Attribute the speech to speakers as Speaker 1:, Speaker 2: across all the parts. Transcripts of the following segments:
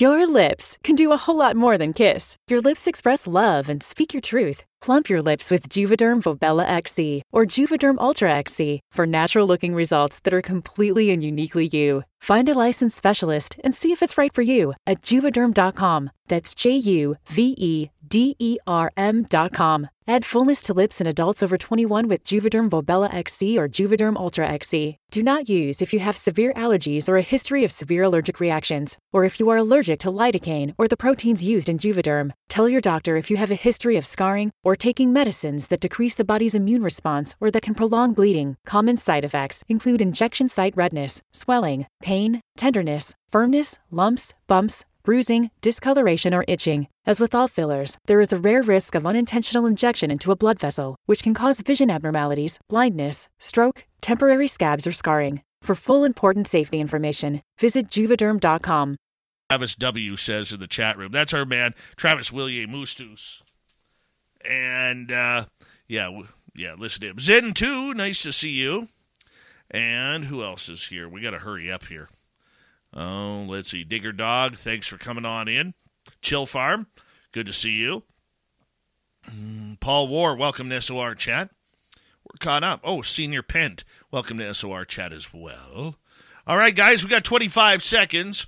Speaker 1: Your lips can do a whole lot more than kiss. Your lips express love and speak your truth. Plump your lips with Juvederm Volbella XC or Juvederm Ultra XC for natural looking results that are completely and uniquely you. Find a licensed specialist and see if it's right for you at juvederm.com. That's J U V E D E R M.com. Add fullness to lips in adults over 21 with Juvederm Volbella XC or Juvederm Ultra XC. Do not use if you have severe allergies or a history of severe allergic reactions, or if you are allergic to lidocaine or the proteins used in Juvederm. Tell your doctor if you have a history of scarring or taking medicines that decrease the body's immune response or that can prolong bleeding. Common side effects include injection site redness, swelling, pain, tenderness, firmness, lumps, bumps, bruising, discoloration, or itching. As with all fillers, there is a rare risk of unintentional injection into a blood vessel, which can cause vision abnormalities, blindness, stroke, temporary scabs, or scarring. For full important safety information, visit juvederm.com.
Speaker 2: Travis W says in the chat room. That's our man, Travis William Mustus. And uh, yeah, yeah, listen to him. Zen too, nice to see you. And who else is here? We got to hurry up here. Oh, let's see. Digger Dog, thanks for coming on in. Chill Farm, good to see you. Mm, Paul War, welcome to SOR chat. We're caught up. Oh, Senior Pent, welcome to SOR chat as well. All right, guys, we got 25 seconds.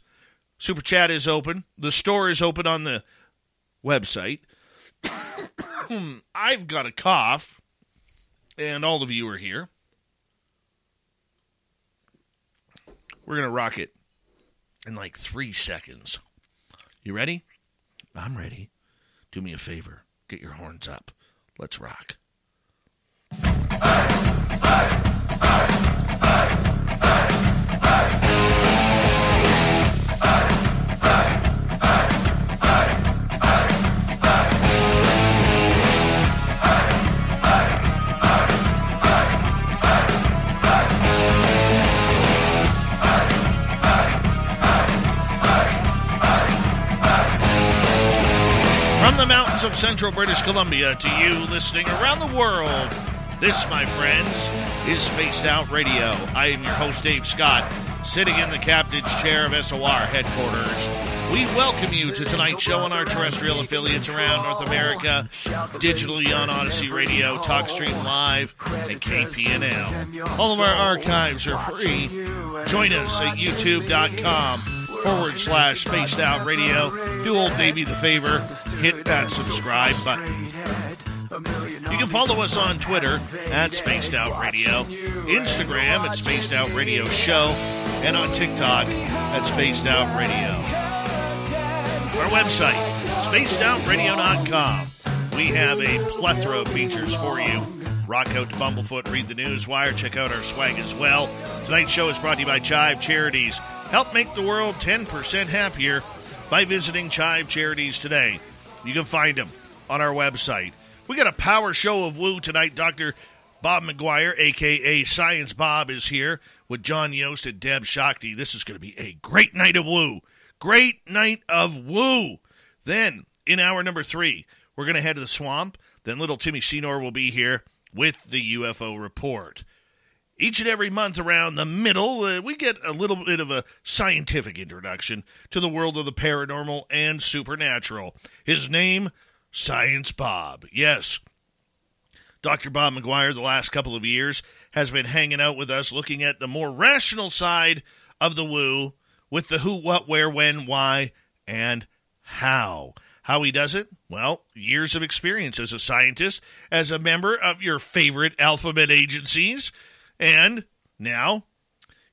Speaker 2: Super chat is open. The store is open on the website. I've got a cough, and all of you are here. We're going to rock it in like three seconds. You ready? I'm ready. Do me a favor. Get your horns up. Let's rock. From the mountains of central British Columbia to you listening around the world, this, my friends, is Spaced Out Radio. I am your host, Dave Scott, sitting in the captain's chair of SOR headquarters. We welcome you to tonight's show on our terrestrial affiliates around North America, digitally on Odyssey Radio, TalkStream Live, and KPNL. All of our archives are free. Join us at youtube.com forward slash spaced out radio. Do old Davey the favor, hit that subscribe button. You can follow us on Twitter at Spaced Out Radio, Instagram at Spaced Out Radio Show, and on TikTok at Spaced Out Radio. Our website, spacedoutradio.com. We have a plethora of features for you. Rock out to Bumblefoot, read the news wire, check out our swag as well. Tonight's show is brought to you by Chive Charities. Help make the world 10% happier by visiting Chive Charities today. You can find them on our website. We got a power show of woo tonight. Dr. Bob McGuire, aka Science Bob, is here with John Yost and Deb Shakti. This is going to be a great night of woo. Great night of woo. Then, in hour number three, we're going to head to the swamp. Then little Timmy Senor will be here with the UFO report. Each and every month around the middle, uh, we get a little bit of a scientific introduction to the world of the paranormal and supernatural. His name, Science Bob. Yes, Dr. Bob McGuire, the last couple of years, has been hanging out with us looking at the more rational side of the woo with the who, what, where, when, why, and how. How he does it? Well, years of experience as a scientist, as a member of your favorite alphabet agencies, and now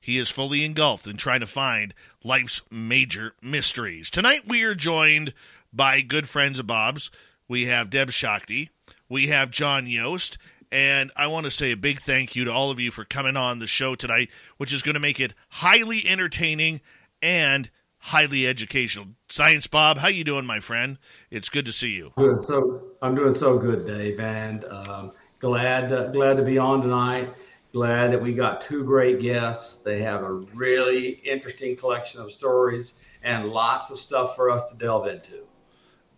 Speaker 2: he is fully engulfed in trying to find life's major mysteries. Tonight we are joined by good friends of Bob's. We have Deb Shakti, we have John Yost, and I want to say a big thank you to all of you for coming on the show tonight, which is going to make it highly entertaining and highly educational. Science Bob, how you doing, my friend? It's good to see you.
Speaker 3: Doing so, I'm doing so good, Dave, and um, glad uh, glad to be on tonight. Glad that we got two great guests. They have a really interesting collection of stories and lots of stuff for us to delve into.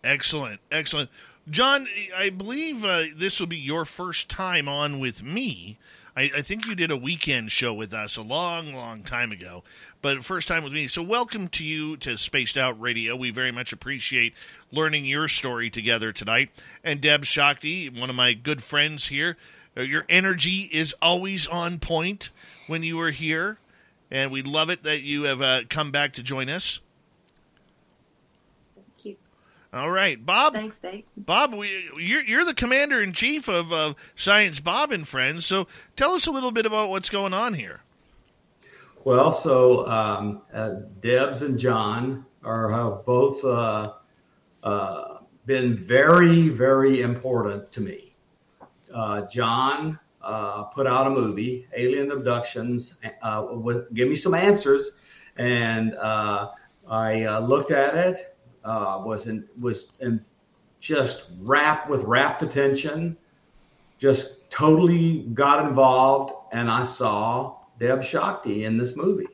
Speaker 2: Excellent, excellent. John, I believe uh, this will be your first time on with me. I, I, think you did a weekend show with us a long, long time ago, but first time with me. So, welcome to you to Spaced Out Radio. We very much appreciate learning your story together tonight. And Deb Shakti, one of my good friends here, your energy is always on point when you are here, and we love it that you have uh, come back to join us. Thank you. All right, Bob.
Speaker 4: Thanks, Dave.
Speaker 2: Bob, we, you're, you're the commander in chief of uh, Science Bob and Friends. So tell us a little bit about what's going on here.
Speaker 3: Well, so um, uh, Debs and John are have both uh, uh been very, very important to me. Uh, John uh, put out a movie, Alien Abductions, with Give Me Some Answers, and I looked at it uh, was in was in just wrapped with rapt attention, just totally got involved, and I saw Deb Shakti in this movie.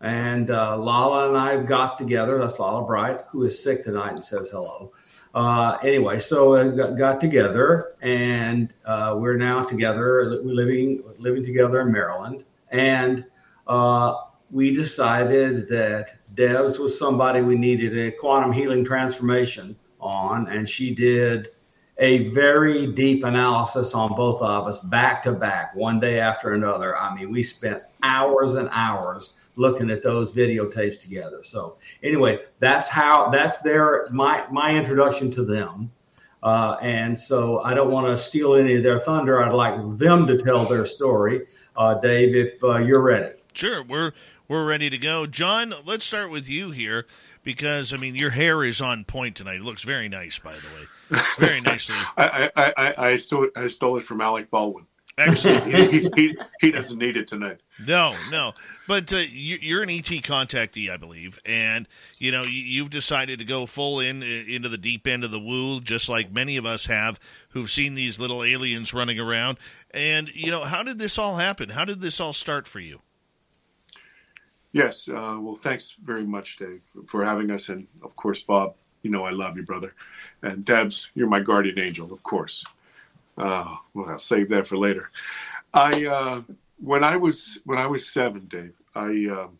Speaker 3: And uh, Lala and I got together. That's Lala Bright, who is sick tonight and says hello. Uh, anyway, so we got, got together, and uh, we're now together, we living living together in Maryland. And uh, we decided that Debs was somebody we needed a quantum healing transformation on, and she did a very deep analysis on both of us back to back, one day after another. I mean, we spent hours and hours looking at those videotapes together. So anyway, that's how that's their my my introduction to them. Uh, and so I don't want to steal any of their thunder. I'd like them to tell their story. Uh, Dave, if uh, you're ready.
Speaker 2: Sure, we're we're ready to go. John, let's start with you here because I mean your hair is on point tonight. It looks very nice, by the way, very nicely.
Speaker 5: I, I, I, I, stole I stole it from Alec Baldwin.
Speaker 2: Excellent.
Speaker 5: he, he, he, doesn't need it tonight.
Speaker 2: No, no. But uh, you, are an ET contactee, I believe, and you know you, have decided to go full in into the deep end of the woo, just like many of us have, who've seen these little aliens running around. And you know, how did this all happen? How did this all start for you?
Speaker 5: Yes. Uh, well, thanks very much, Dave, for having us. And of course, Bob, you know I love you, brother. And Debs, you're my guardian angel, of course. Uh, well, I'll save that for later. I uh, when I was when I was seven, Dave, I um,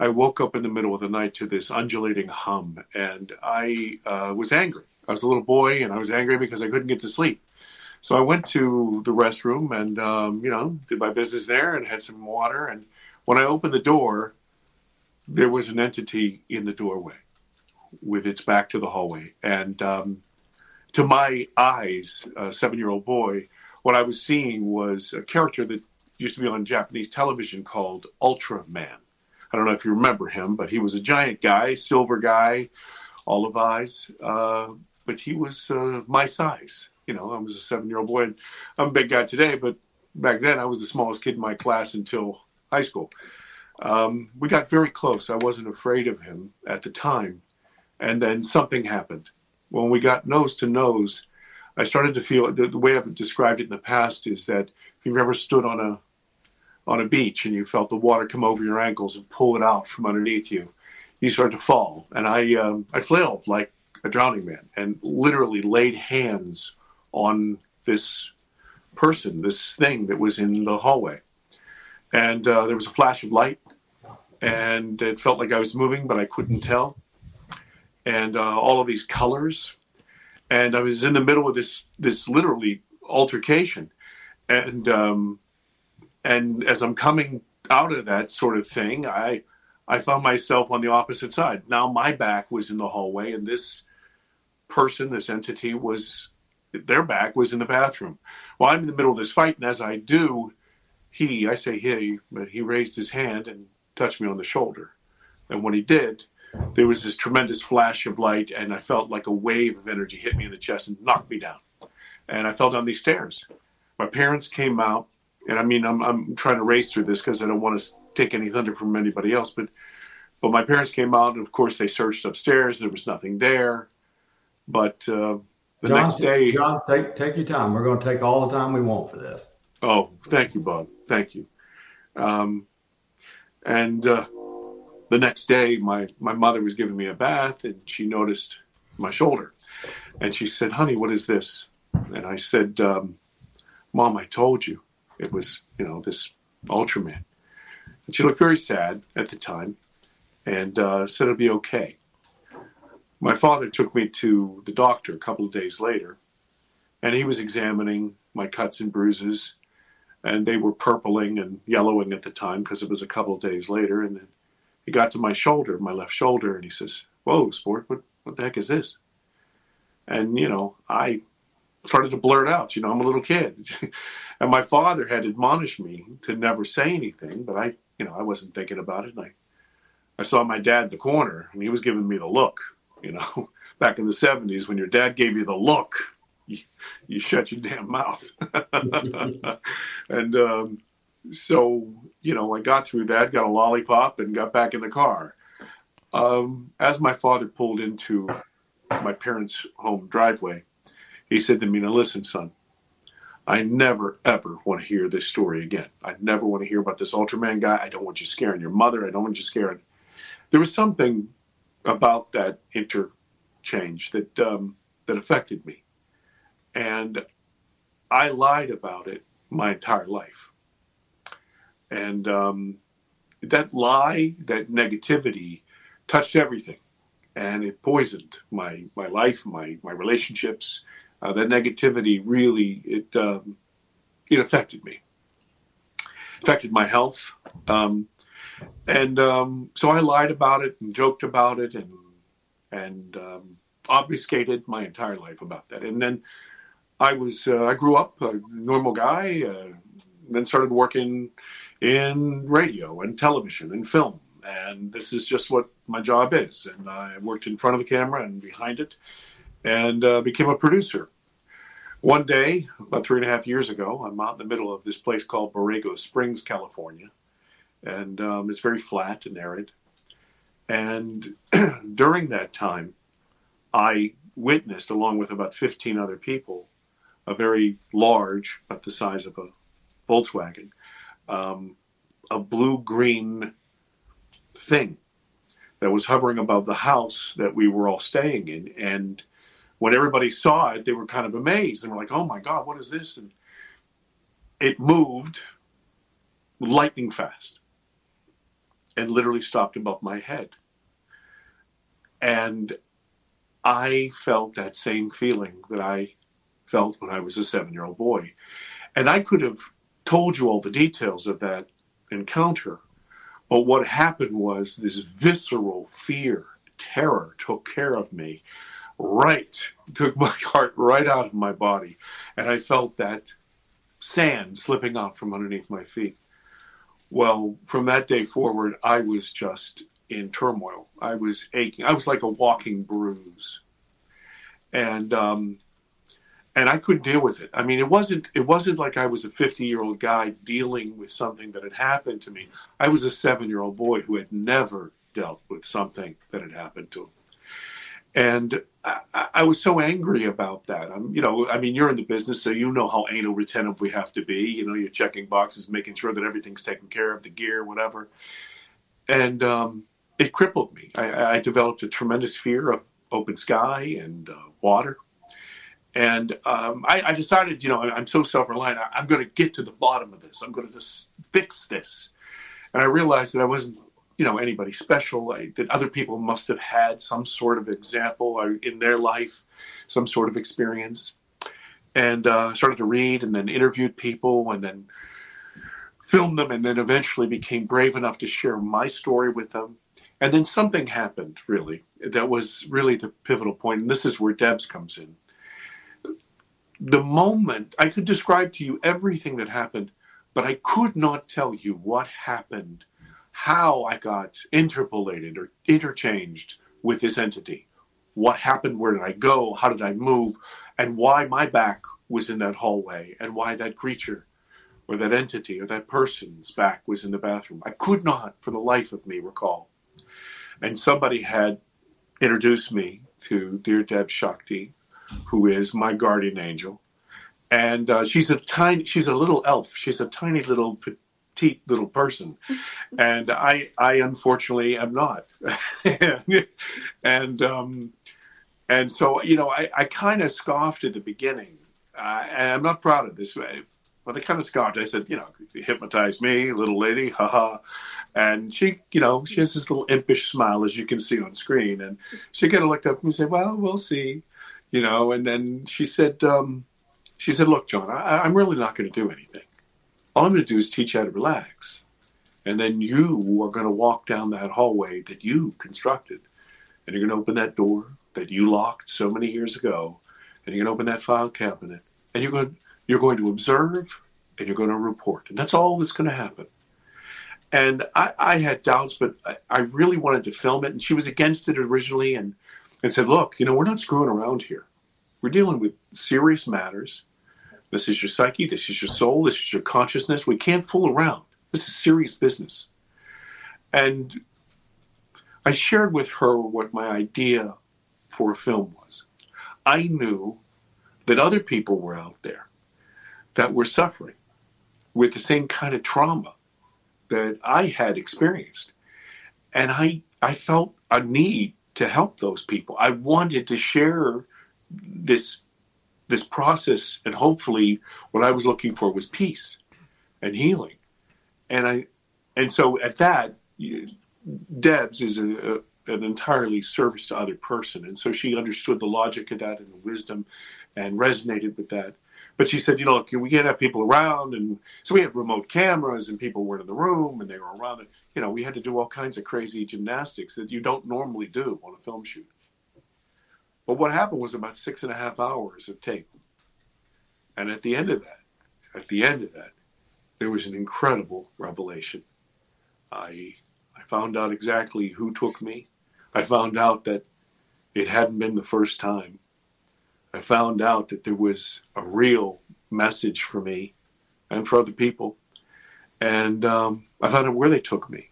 Speaker 5: I woke up in the middle of the night to this undulating hum, and I uh, was angry. I was a little boy, and I was angry because I couldn't get to sleep. So I went to the restroom and um, you know did my business there and had some water and when I opened the door, there was an entity in the doorway with its back to the hallway. And um, to my eyes, a seven year old boy, what I was seeing was a character that used to be on Japanese television called Ultraman. I don't know if you remember him, but he was a giant guy, silver guy, olive eyes, uh, but he was uh, my size. You know, I was a seven year old boy. And I'm a big guy today, but back then I was the smallest kid in my class until high school. Um, we got very close. I wasn't afraid of him at the time. And then something happened. When we got nose to nose, I started to feel the, the way I've described it in the past is that if you've ever stood on a on a beach and you felt the water come over your ankles and pull it out from underneath you, you start to fall. And I um, I flailed like a drowning man and literally laid hands on this person, this thing that was in the hallway and uh, there was a flash of light, and it felt like I was moving, but I couldn't tell. And uh, all of these colors, and I was in the middle of this this literally altercation, and um, and as I'm coming out of that sort of thing, I I found myself on the opposite side. Now my back was in the hallway, and this person, this entity, was their back was in the bathroom. Well, I'm in the middle of this fight, and as I do, he, I say he, but he raised his hand and touched me on the shoulder. And when he did, there was this tremendous flash of light, and I felt like a wave of energy hit me in the chest and knocked me down. And I fell down these stairs. My parents came out, and I mean, I'm, I'm trying to race through this because I don't want to take any thunder from anybody else, but but my parents came out, and of course, they searched upstairs. There was nothing there. But uh, the
Speaker 3: John,
Speaker 5: next day,
Speaker 3: John, take take your time. We're going to take all the time we want for this.
Speaker 5: Oh, thank you, Bob. Thank you. Um, and uh, the next day, my, my mother was giving me a bath and she noticed my shoulder. And she said, Honey, what is this? And I said, um, Mom, I told you. It was, you know, this Ultraman. And she looked very sad at the time and uh, said it'd be okay. My father took me to the doctor a couple of days later, and he was examining my cuts and bruises, and they were purpling and yellowing at the time because it was a couple of days later. And then he got to my shoulder, my left shoulder, and he says, Whoa, sport, what, what the heck is this? And, you know, I started to blurt out, you know, I'm a little kid. and my father had admonished me to never say anything, but I, you know, I wasn't thinking about it. And I, I saw my dad in the corner and he was giving me the look, you know, back in the 70s when your dad gave you the look, you, you shut your damn mouth. and um, so, you know, I got through that, got a lollipop, and got back in the car. Um, as my father pulled into my parents' home driveway, he said to me, Now listen, son, I never ever want to hear this story again. I never want to hear about this Ultraman guy. I don't want you scaring your mother. I don't want you scaring. There was something about that interchange that um, that affected me, and I lied about it my entire life. And um, that lie, that negativity, touched everything, and it poisoned my my life, my my relationships. Uh, that negativity really it um, it affected me, affected my health, um, and um, so I lied about it and joked about it and and um, obfuscated my entire life about that. And then I was uh, I grew up a normal guy, uh, then started working in radio and television and film and this is just what my job is. And I worked in front of the camera and behind it, and uh, became a producer. One day, about three and a half years ago, I'm out in the middle of this place called Borrego Springs, California, and um, it's very flat and arid. And during that time, I witnessed, along with about 15 other people, a very large, about the size of a Volkswagen, um, a blue green thing that was hovering above the house that we were all staying in. And when everybody saw it, they were kind of amazed and were like, oh my God, what is this? And it moved lightning fast and literally stopped above my head. And I felt that same feeling that I felt when I was a seven year old boy. And I could have told you all the details of that encounter but what happened was this visceral fear, terror took care of me, right, took my heart right out of my body. And I felt that sand slipping out from underneath my feet. Well, from that day forward, I was just in turmoil. I was aching. I was like a walking bruise. And um, and I couldn't deal with it. I mean, it wasn't it wasn't like I was a 50 year old guy dealing with something that had happened to me. I was a seven year old boy who had never dealt with something that had happened to him, and I, I was so angry about that. I'm, you know, I mean, you're in the business, so you know how anal retentive we have to be. You know, you're checking boxes, making sure that everything's taken care of, the gear, whatever, and um, it crippled me. I, I, developed a tremendous fear of open sky and uh, water and um, I, I, decided, you know, I'm so self reliant, I'm going to get to the bottom of this. I'm going to just fix this. And I realized that I wasn't, you know, anybody special, that other people must have had some sort of example in their life, some sort of experience. And uh, started to read and then interviewed people and then filmed them and then eventually became brave enough to share my story with them. And then something happened, really, that was really the pivotal point. And this is where Debs comes in the moment I could describe to you everything that happened, but I could not tell you what happened, how I got interpolated or interchanged with this entity. What happened? Where did I go? How did I move? And why my back was in that hallway and why that creature or that entity or that person's back was in the bathroom. I could not, for the life of me, recall. And somebody had introduced me to dear Deb Shakti, who is my guardian angel, and uh, she's a tiny, she's a little elf. She's a tiny little petite little person, and I, I unfortunately am not, and um, and so you know, I, I kind of scoffed at the beginning, uh, and I'm not proud of this. Well, they kind of scoffed. I said, you know, hypnotize me, little lady, haha. And she, you know, she has this little impish smile, as you can see on screen. And she kind of looked up and said, well, we'll see, you know. And then she said, um, she said, look, John, I, I'm really not going to do anything. All I'm going to do is teach you how to relax. And then you are going to walk down that hallway that you constructed. And you're going to open that door that you locked so many years ago. And you're going to open that file cabinet. And you're going, you're going to observe and you're going to report. And that's all that's going to happen. And I, I had doubts, but I, I, really wanted to film it. And she was against it originally and, and said, look, you know, we're not screwing around here. We're dealing with serious matters. This is your psyche. This is your soul. This is your consciousness. We can't fool around. This is serious business. And I shared with her what my idea for a film was. I knew that other people were out there that were suffering with the same kind of trauma that I had experienced. And I, I felt a need to help those people. I wanted to share this, this process, and hopefully, what I was looking for was peace and healing and I, and so at that, Debs is a, a, an entirely service to other person, and so she understood the logic of that and the wisdom, and resonated with that. But she said, you know, look, we can't have people around, and so we had remote cameras, and people weren't in the room, and they were around. You know, we had to do all kinds of crazy gymnastics that you don't normally do on a film shoot. But what happened was about six and a half hours of tape, and at the end of that, at the end of that, there was an incredible revelation. I, I found out exactly who took me. I found out that it hadn't been the first time. I found out that there was a real message for me and for other people. And um, I found out where they took me.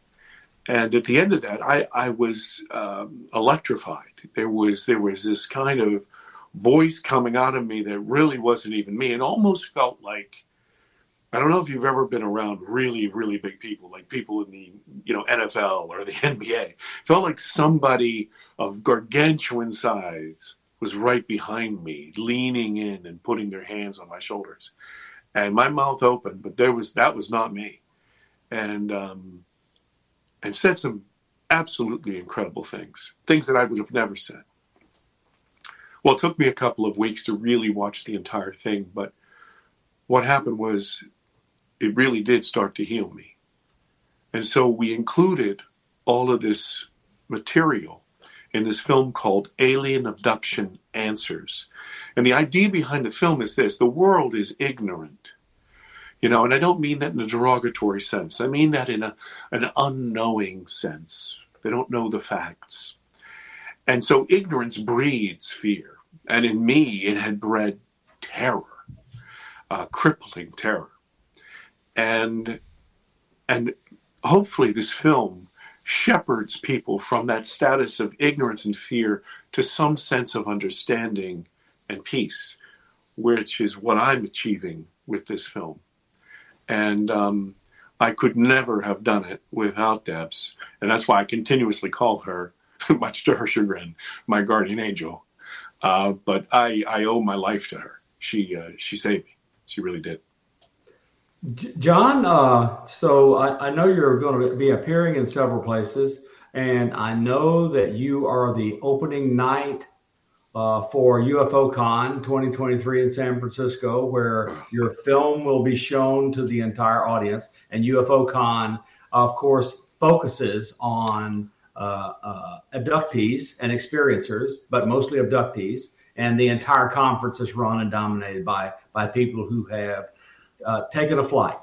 Speaker 5: And at the end of that, I, I was um, electrified. There was there was this kind of voice coming out of me that really wasn't even me, and almost felt like I don't know if you've ever been around really, really big people, like people in the you know NFL or the NBA. felt like somebody of gargantuan size was right behind me, leaning in and putting their hands on my shoulders, and my mouth opened, but there was that was not me, and um, and said some absolutely incredible things, things that I would have never said. Well, it took me a couple of weeks to really watch the entire thing, but what happened was it really did start to heal me. And so we included all of this material in this film called Alien Abduction Answers. And the idea behind the film is this the world is ignorant. You know, and I don't mean that in a derogatory sense. I mean that in a, an unknowing sense. They don't know the facts. And so ignorance breeds fear. And in me, it had bred terror, uh, crippling terror and and hopefully this film shepherds people from that status of ignorance and fear to some sense of understanding and peace, which is what I'm achieving with this film. And um, I could never have done it without Debs, and that's why I continuously call her, much to her chagrin, my guardian angel. Uh, but I, I owe my life to her. She uh, she saved me. She really did.
Speaker 3: John, uh, so I, I, know you're going to be appearing in several places, and I know that you are the opening night uh, for UFO Con 2023 in San Francisco, where your film will be shown to the entire audience. And UFO Con, of course, focuses on uh, uh, abductees and experiencers, but mostly abductees. And the entire conference is run and dominated by by people who have uh, taking a flight.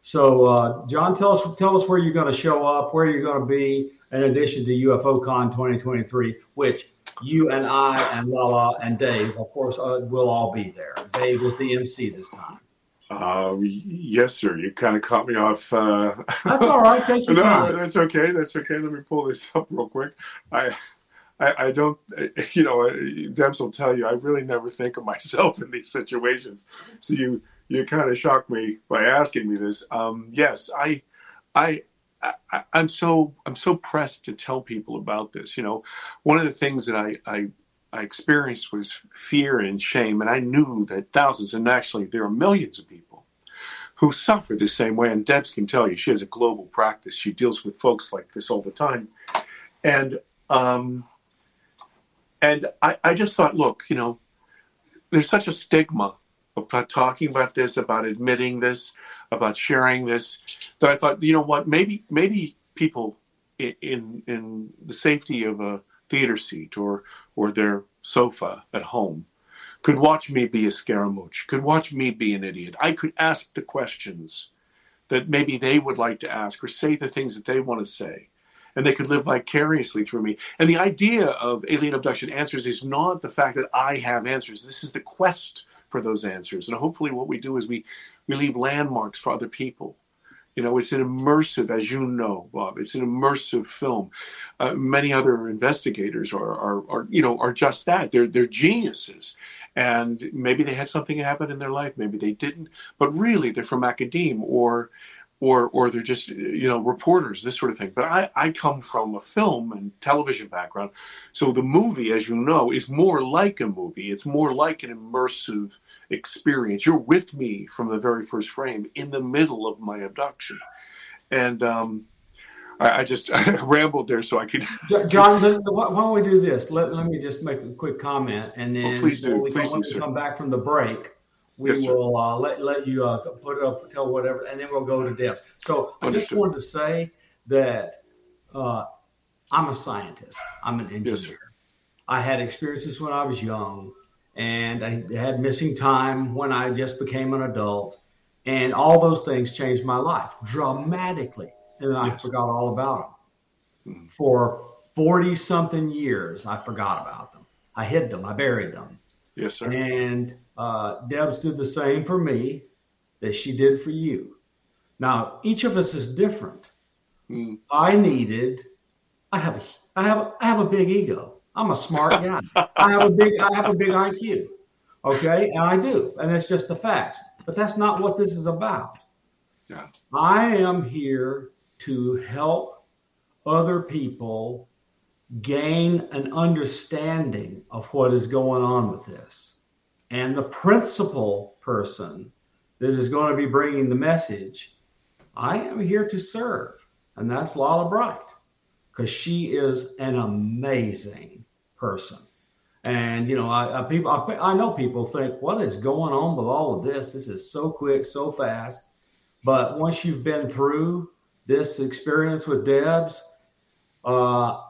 Speaker 3: So, uh, John, tell us tell us where you're going to show up, where you're going to be, in addition to UFO Con 2023, which you and I and Lala and Dave, of course, uh, will all be there. Dave was the MC this time.
Speaker 5: Uh, yes, sir. You kind of caught me off. Uh...
Speaker 3: That's all right. Thank you.
Speaker 5: no, that's okay. That's okay. Let me pull this up real quick. I, I, I don't. You know, Debs will tell you. I really never think of myself in these situations. So you you kind of shocked me by asking me this. Um, yes, I, I, I, am so I'm so pressed to tell people about this. You know, one of the things that I, I I experienced was fear and shame, and I knew that thousands, and actually there are millions of people who suffer the same way. And Debs can tell you, she has a global practice. She deals with folks like this all the time. And um, and I, I just thought, look, you know, there's such a stigma about talking about this, about admitting this, about sharing this, that I thought, you know what, maybe maybe people in in, the safety of a theater seat or or their sofa at home could watch me be a scaramouche, could watch me be an idiot. I could ask the questions that maybe they would like to ask or say the things that they want to say. And they could live vicariously through me. And the idea of alien abduction answers is not the fact that I have answers. This is the quest for those answers. And hopefully, what we do is we, we leave landmarks for other people. You know, it's an immersive, as you know, Bob. It's an immersive film. Uh, many other investigators are, are, are, you know, are just that. They're they're geniuses, and maybe they had something happen in their life, maybe they didn't. But really, they're from academe or or or they're just you know reporters this sort of thing but i i come from a film and television background so the movie as you know is more like a movie it's more like an immersive experience you're with me from the very first frame in the middle of my abduction and um I, I just I rambled there so I could.
Speaker 3: John, why don't we do this? Let, let me just make a quick comment, and oh, then
Speaker 5: oh, please do. please do,
Speaker 3: come back from the break we yes, will uh, let let you uh, put up, tell whatever, and then we'll go to Debs. So I just wanted to say that uh, I'm a scientist. I'm an engineer. Yes, I had experiences when I was young, and I had missing time when I just became an adult, and all those things changed my life dramatically, and I yes. forgot all about them. Mm-hmm. For forty something years, I forgot about them. I hid them. I buried them.
Speaker 5: Yes, sir.
Speaker 3: And uh, Debs did the same for me that she did for you. Now, each of us is different. Mm. I needed. I have. A, I have. I have a big ego. I'm a smart guy. I have a big. I have a big IQ. Okay, and I do, and it's just the facts. But that's not what this is about.
Speaker 5: Yeah.
Speaker 3: I am here to help other people gain an understanding of what is going on with this. And the principal person that is going to be bringing the message, I am here to serve. And that's Lala Bright, because she is an amazing person. And you know, I, I people, I, I, know people think, what is going on with all of this? This is so quick, so fast. But once you've been through this experience with Debs, uh,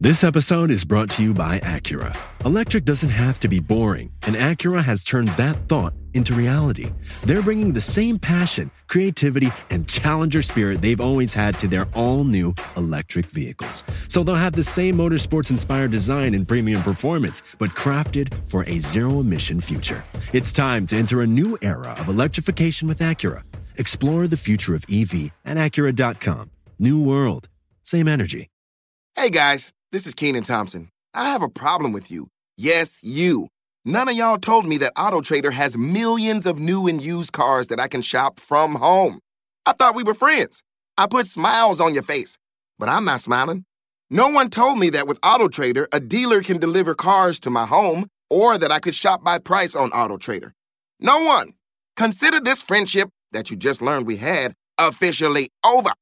Speaker 4: this episode is brought to you by Acura. Electric doesn't have to be boring, and Acura has turned that thought into reality. They're bringing the same passion, creativity, and challenger spirit they've always had to their all new electric vehicles. So they'll have the same motorsports inspired design and premium performance, but crafted for a zero emission future. It's time to enter a new era of electrification with Acura. Explore the future of EV at Acura.com. New world, same energy.
Speaker 6: Hey guys. This is Kenan Thompson. I have a problem with you. Yes, you. None of y'all told me that Auto Trader has millions of new and used cars that I can shop from home. I thought we were friends. I put smiles on your face, but I'm not smiling. No one told me that with Auto Trader, a dealer can deliver cars to my home or that I could shop by price on Auto Trader. No one. Consider this friendship that you just learned we had officially over.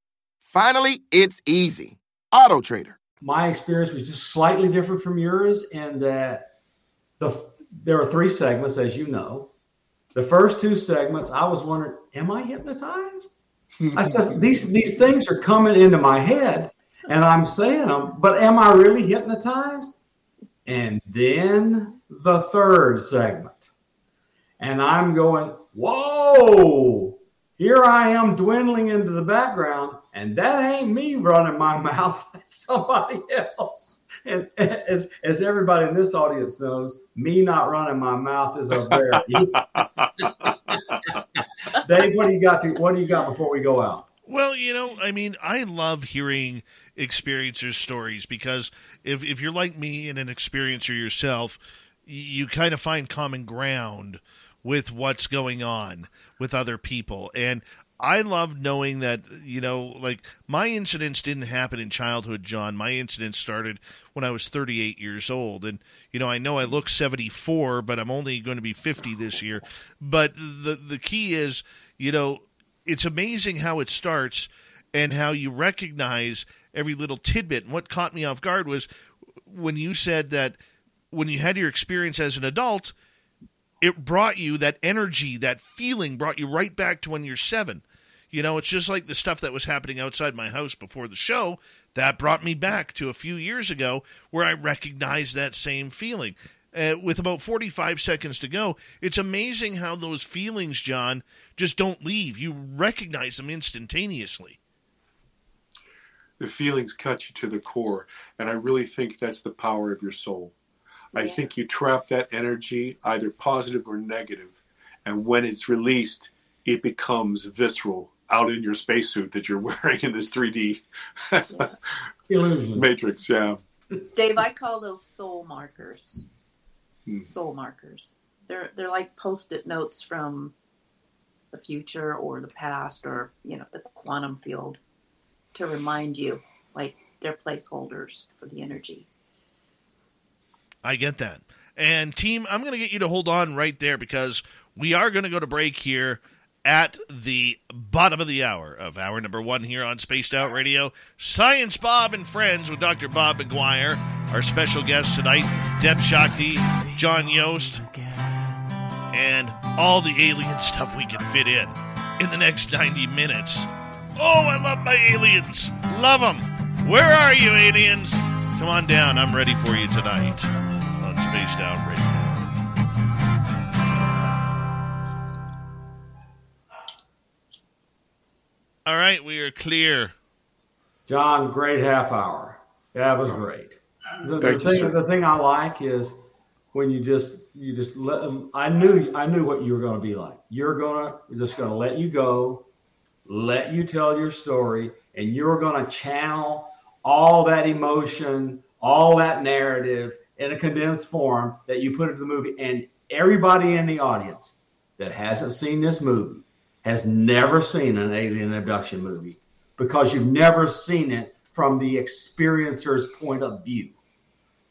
Speaker 6: Finally, it's easy. AutoTrader
Speaker 3: my experience was just slightly different from yours in that the there are three segments, as you know. The first two segments, I was wondering, am I hypnotized? I said these these things are coming into my head, and I'm saying them, but am I really hypnotized? And then the third segment, and I'm going, whoa! Here I am dwindling into the background, and that ain't me running my mouth, somebody else. And as, as everybody in this audience knows, me not running my mouth is a rarity. Dave, what do you got to what do you got before we go out?
Speaker 2: Well, you know, I mean, I love hearing experiencers' stories because if if you're like me and an experiencer yourself, you kind of find common ground with what's going on with other people. And I love knowing that, you know, like my incidents didn't happen in childhood, John. My incidents started when I was 38 years old. And, you know, I know I look 74, but I'm only going to be 50 this year. But the, the key is, you know, it's amazing how it starts and how you recognize every little tidbit. And what caught me off guard was when you said that when you had your experience as an adult, it brought you that energy, that feeling brought you right back to when you're seven. You know, it's just like the stuff that was happening outside my house before the show. That brought me back to a few years ago where I recognized that same feeling. Uh, with about 45 seconds to go, it's amazing how those feelings, John, just don't leave. You recognize them instantaneously.
Speaker 5: The feelings cut you to the core. And I really think that's the power of your soul. Yeah. I think you trap that energy, either positive or negative, and when it's released, it becomes visceral out in your spacesuit that you're wearing in this 3D matrix. Yeah.
Speaker 7: Dave, I call those soul markers. Hmm. Soul markers. They're they're like post-it notes from the future or the past or you know the quantum field to remind you, like they're placeholders for the energy.
Speaker 2: I get that. And team, I'm going to get you to hold on right there because we are going to go to break here at the bottom of the hour of hour number one here on Spaced Out Radio. Science Bob and Friends with Dr. Bob McGuire. Our special guests tonight, Deb Shakti, John Yost, and all the alien stuff we can fit in in the next 90 minutes. Oh, I love my aliens. Love them. Where are you, aliens? Come on down. I'm ready for you tonight on Spaced Out Radio. All right, we are clear.
Speaker 3: John, great half hour. That was great. The, the thing, you, the thing I like is when you just you just let them. I knew I knew what you were going to be like. You're gonna we're just going to let you go, let you tell your story, and you're going to channel all that emotion, all that narrative in a condensed form that you put into the movie. And everybody in the audience that hasn't seen this movie has never seen an alien abduction movie because you've never seen it from the experiencer's point of view.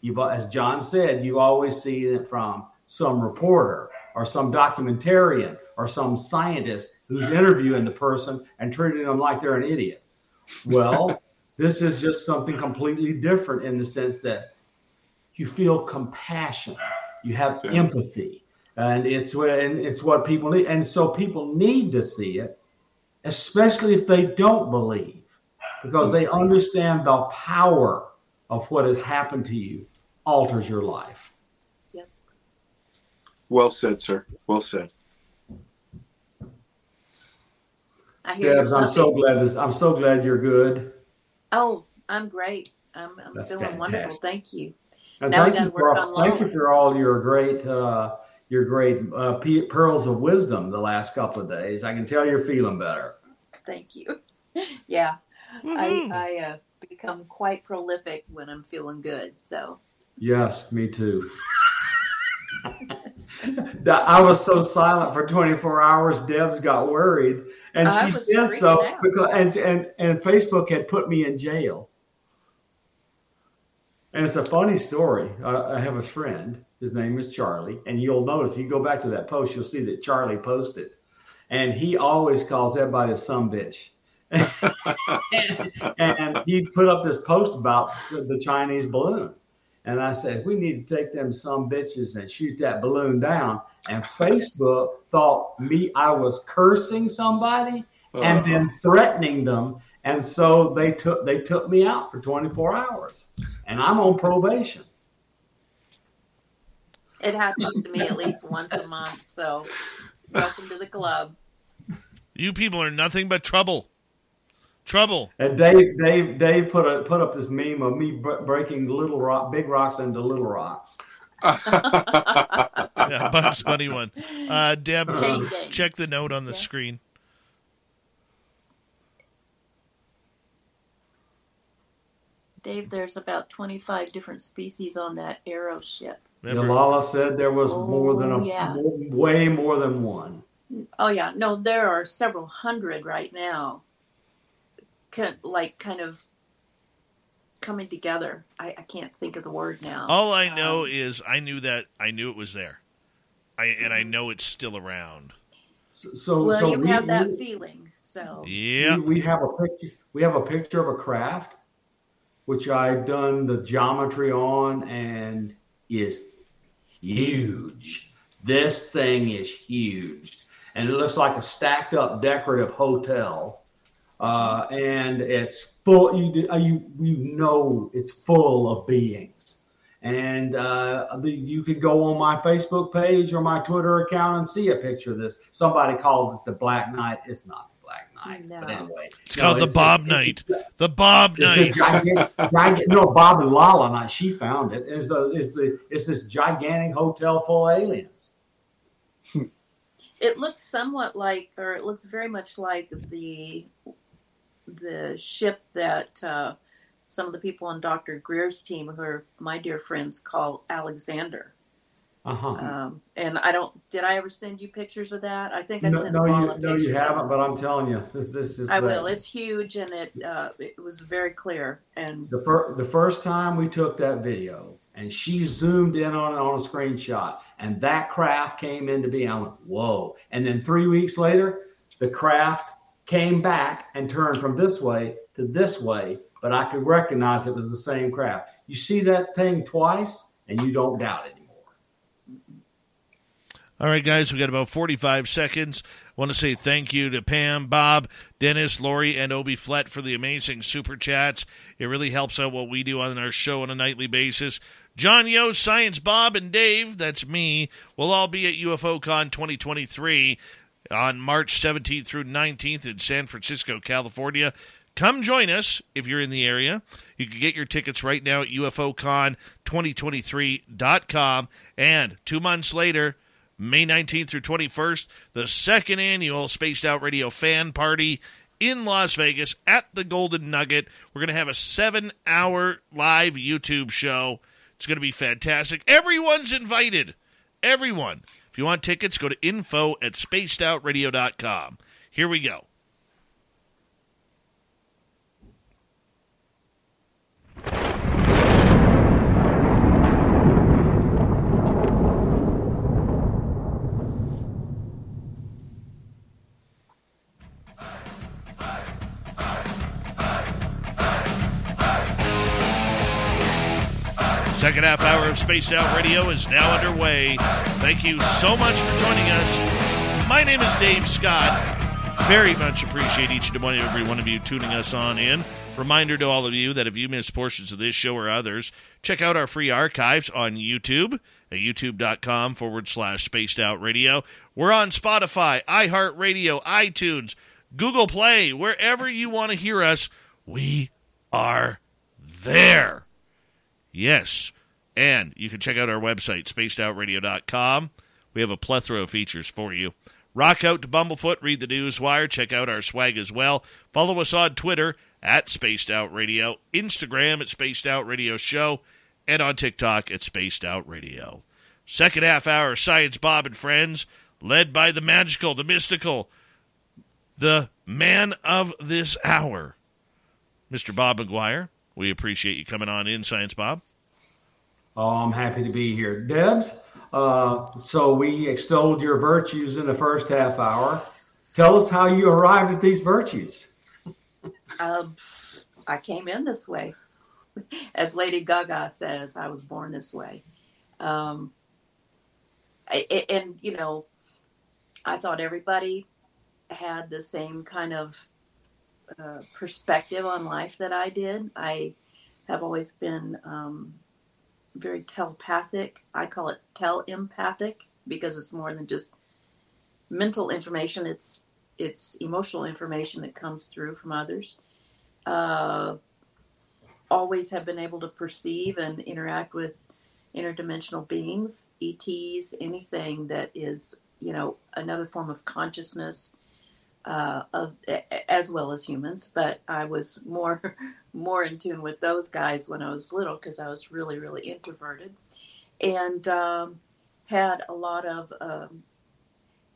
Speaker 3: You've, as John said, you always see it from some reporter or some documentarian or some scientist who's interviewing the person and treating them like they're an idiot. Well, this is just something completely different in the sense that you feel compassion, you have empathy, and it's when it's what people need and so people need to see it especially if they don't believe because they understand the power of what has happened to you alters your life
Speaker 5: yep. well said sir well said
Speaker 3: I hear Debs, I'm so glad this, I'm so glad you're good.
Speaker 7: Oh, I'm great. I'm, I'm feeling fantastic. wonderful. Thank you.
Speaker 3: And now thank you, for, thank you for all your great uh, your great uh, pearls of wisdom the last couple of days. I can tell you're feeling better.
Speaker 7: Thank you. Yeah, mm-hmm. I, I uh, become quite prolific when I'm feeling good. So.
Speaker 3: Yes, me too. I was so silent for 24 hours. Debs got worried, and she said so because and, and and Facebook had put me in jail. And it's a funny story. I, I have a friend his name is Charlie. And you'll notice if you go back to that post, you'll see that Charlie posted. And he always calls everybody a some bitch. and, and he put up this post about the Chinese balloon. And I said, we need to take them some bitches and shoot that balloon down. And Facebook thought me, I was cursing somebody and uh-huh. then threatening them. And so they took they took me out for 24 hours. And I'm on probation.
Speaker 7: It happens to me at least once a month. So, welcome to the club.
Speaker 2: You people are nothing but trouble. Trouble.
Speaker 3: And Dave, Dave, Dave put a, put up this meme of me breaking little rock, big rocks into little rocks.
Speaker 2: yeah, Bugs Bunny one. Uh, Deb, check the note on the yeah. screen.
Speaker 7: Dave, there's about 25 different species on that arrow ship.
Speaker 3: Yalala said there was oh, more than a yeah. more, way more than one.
Speaker 7: Oh yeah, no, there are several hundred right now. like kind of coming together. I, I, can't think of the word now.
Speaker 2: All I know um, is I knew that I knew it was there, I and I know it's still around.
Speaker 3: So,
Speaker 7: well,
Speaker 3: so
Speaker 7: you
Speaker 3: we,
Speaker 7: have that
Speaker 3: we,
Speaker 7: feeling. So
Speaker 2: Yeah.
Speaker 3: we, we have a picture. We have a picture of a craft, which I've done the geometry on, and is huge. This thing is huge, and it looks like a stacked up decorative hotel. Uh, and it's full. You, you you know it's full of beings, and uh, you could go on my Facebook page or my Twitter account and see a picture of this. Somebody called it the Black Knight. It's not the Black Knight, but anyway,
Speaker 2: It's
Speaker 3: No,
Speaker 2: called the Bob
Speaker 3: it's-
Speaker 2: Night. The Bob
Speaker 3: it's the
Speaker 2: Night.
Speaker 3: gigantic, gigantic, no, Bob and Lala night. She found it. It's the it's the it's this gigantic hotel full of aliens.
Speaker 7: it looks somewhat like, or it looks very much like the the ship that uh, some of the people on Dr. Greer's team, who are my dear friends, call Alexander.
Speaker 3: Uh huh.
Speaker 7: Um, and I don't. Did I ever send you pictures of that? I think I
Speaker 3: No,
Speaker 7: sent
Speaker 3: no,
Speaker 7: Paula
Speaker 3: you no,
Speaker 7: pictures.
Speaker 3: you haven't. But I'm telling you, this is.
Speaker 7: I
Speaker 3: uh,
Speaker 7: will. It's huge, and it uh, it was very clear. And
Speaker 3: the fir- the first time we took that video, and she zoomed in on it on a screenshot, and that craft came into being. I went, whoa! And then three weeks later, the craft came back and turned from this way to this way, but I could recognize it was the same craft. You see that thing twice, and you don't doubt it.
Speaker 2: All right, guys, we got about 45 seconds. I want to say thank you to Pam, Bob, Dennis, Lori, and Obi Flett for the amazing super chats. It really helps out what we do on our show on a nightly basis. John Yost, Science Bob, and Dave, that's me, will all be at UFOCon 2023 on March 17th through 19th in San Francisco, California. Come join us if you're in the area. You can get your tickets right now at UFOCon2023.com. And two months later, May 19th through 21st, the second annual Spaced Out Radio Fan Party in Las Vegas at the Golden Nugget. We're going to have a seven hour live YouTube show. It's going to be fantastic. Everyone's invited. Everyone. If you want tickets, go to info at spacedoutradio.com. Here we go. Second half hour of Spaced Out Radio is now underway. Thank you so much for joining us. My name is Dave Scott. Very much appreciate each and every one of you tuning us on in. Reminder to all of you that if you missed portions of this show or others, check out our free archives on YouTube at youtube.com forward slash spaced out radio. We're on Spotify, iHeartRadio, iTunes, Google Play, wherever you want to hear us, we are there. Yes. And you can check out our website, spacedoutradio.com. We have a plethora of features for you. Rock out to Bumblefoot, read the news wire, check out our swag as well. Follow us on Twitter at Spaced Out Radio, Instagram at Spaced Out Radio Show, and on TikTok at Spaced Out Radio. Second half hour, Science Bob and Friends, led by the magical, the mystical, the man of this hour, Mr. Bob McGuire. We appreciate you coming on in, Science Bob.
Speaker 3: Oh, I'm happy to be here. Debs, uh, so we extolled your virtues in the first half hour. Tell us how you arrived at these virtues.
Speaker 7: um, I came in this way, as Lady Gaga says. I was born this way, um, I, I- and you know, I thought everybody had the same kind of uh, perspective on life that I did. I have always been um, very telepathic. I call it telepathic because it's more than just mental information. It's it's emotional information that comes through from others. Uh, always have been able to perceive and interact with interdimensional beings, ETs, anything that is you know another form of consciousness uh, of, as well as humans. But I was more more in tune with those guys when I was little because I was really really introverted and um, had a lot of um,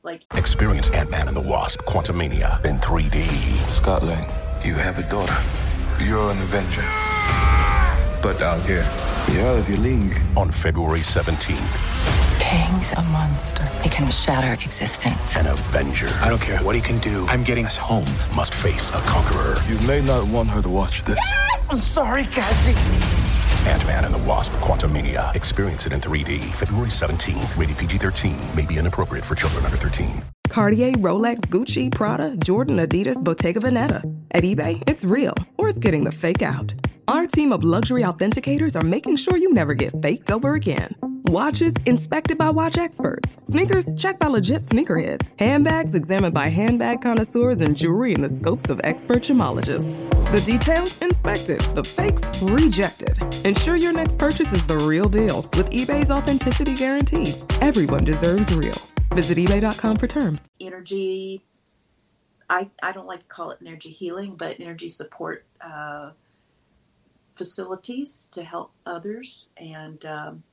Speaker 7: like
Speaker 8: Experience Ant-Man and the Wasp: Quantumania in 3D.
Speaker 9: Scott Lang, you have a daughter. You're an Avenger. But out here, you're out of your league.
Speaker 8: on February 17th.
Speaker 10: Kang's a monster. He can shatter existence.
Speaker 8: An Avenger.
Speaker 9: I don't care what he can do. I'm getting us home.
Speaker 8: Must face a conqueror.
Speaker 11: You may not want her to watch this.
Speaker 9: I'm sorry, Cassie.
Speaker 8: Ant-Man and the Wasp: Quantumania. Experience it in 3D. February 17th. Rated PG-13. May be inappropriate for children under 13.
Speaker 12: Cartier, Rolex, Gucci, Prada, Jordan, Adidas, Bottega Veneta. At eBay, it's real, or it's getting the fake out. Our team of luxury authenticators are making sure you never get faked over again. Watches inspected by watch experts. Sneakers checked by legit sneakerheads. Handbags examined by handbag connoisseurs and jewelry in the scopes of expert gemologists. The details inspected, the fakes rejected. Ensure your next purchase is the real deal with eBay's authenticity guarantee. Everyone deserves real. Visit eBay.com for terms.
Speaker 7: Energy, I, I don't like to call it energy healing, but energy support uh, facilities to help others and um,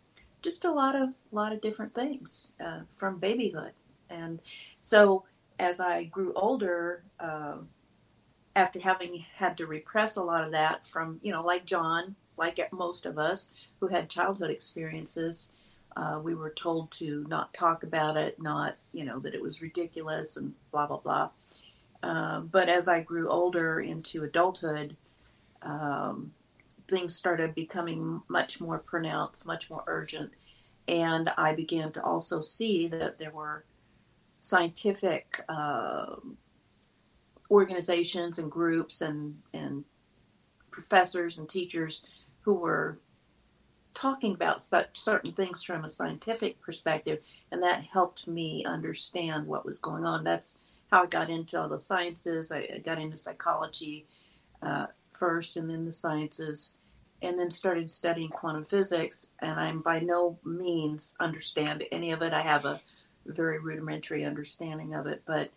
Speaker 7: just a lot of lot of different things uh, from babyhood. And so as I grew older, uh, after having had to repress a lot of that from, you know, like John, like most of us who had childhood experiences, uh, we were told to not talk about it, not, you know, that it was ridiculous and blah, blah, blah. Um, but as I grew older into adulthood, um, things started becoming much more pronounced, much more urgent. And I began to also see that there were scientific uh, organizations and groups and, and professors and teachers who were talking about such certain things from a scientific perspective, and that helped me understand what was going on. That's how I got into all the sciences. I got into psychology uh, first, and then the sciences, and then started studying quantum physics. And I'm by no means understand any of it. I have a very rudimentary understanding of it, but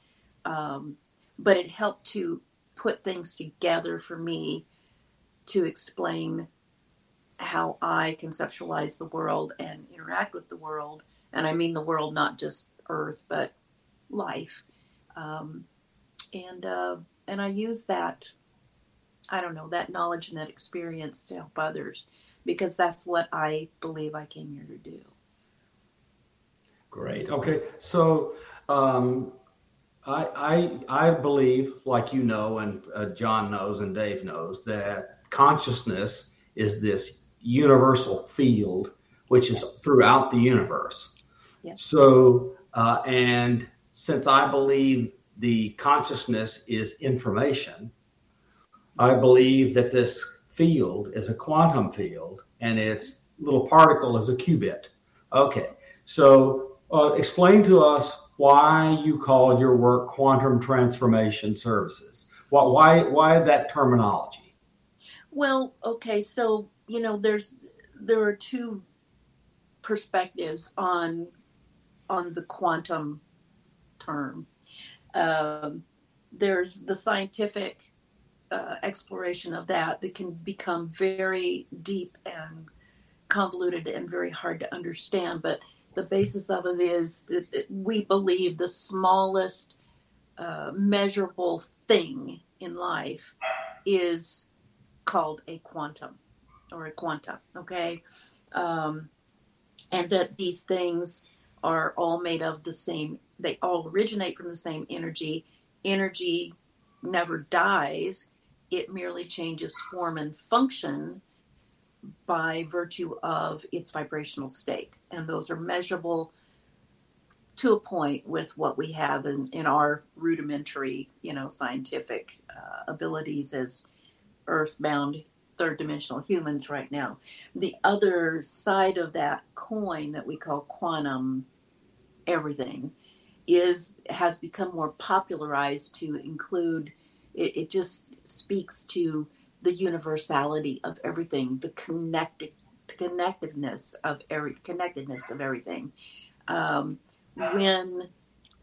Speaker 7: um, but it helped to put things together for me to explain how I conceptualize the world and interact with the world. And I mean the world, not just Earth, but life. Um, and uh, and I use that, I don't know, that knowledge and that experience to help others because that's what I believe I came here to do.
Speaker 3: Great. Okay. So um, I, I, I believe, like you know, and uh, John knows, and Dave knows, that consciousness is this universal field which is yes. throughout the universe. Yes. So, uh, and since I believe the consciousness is information, I believe that this field is a quantum field and its little particle is a qubit. Okay, so uh, explain to us why you call your work quantum transformation services. Why, why, why that terminology?
Speaker 7: Well, okay, so you know, there's there are two perspectives on on the quantum term. Um, there's the scientific uh, exploration of that that can become very deep and convoluted and very hard to understand. But the basis of it is that we believe the smallest uh, measurable thing in life is called a quantum or a quanta, okay? Um, and that these things are all made of the same, they all originate from the same energy. Energy never dies, it merely changes form and function by virtue of its vibrational state. And those are measurable to a point with what we have in, in our rudimentary, you know, scientific uh, abilities as earthbound third dimensional humans right now. The other side of that coin that we call quantum everything is has become more popularized to include it, it just speaks to the universality of everything, the connected connectiveness of every connectedness of everything. Um, when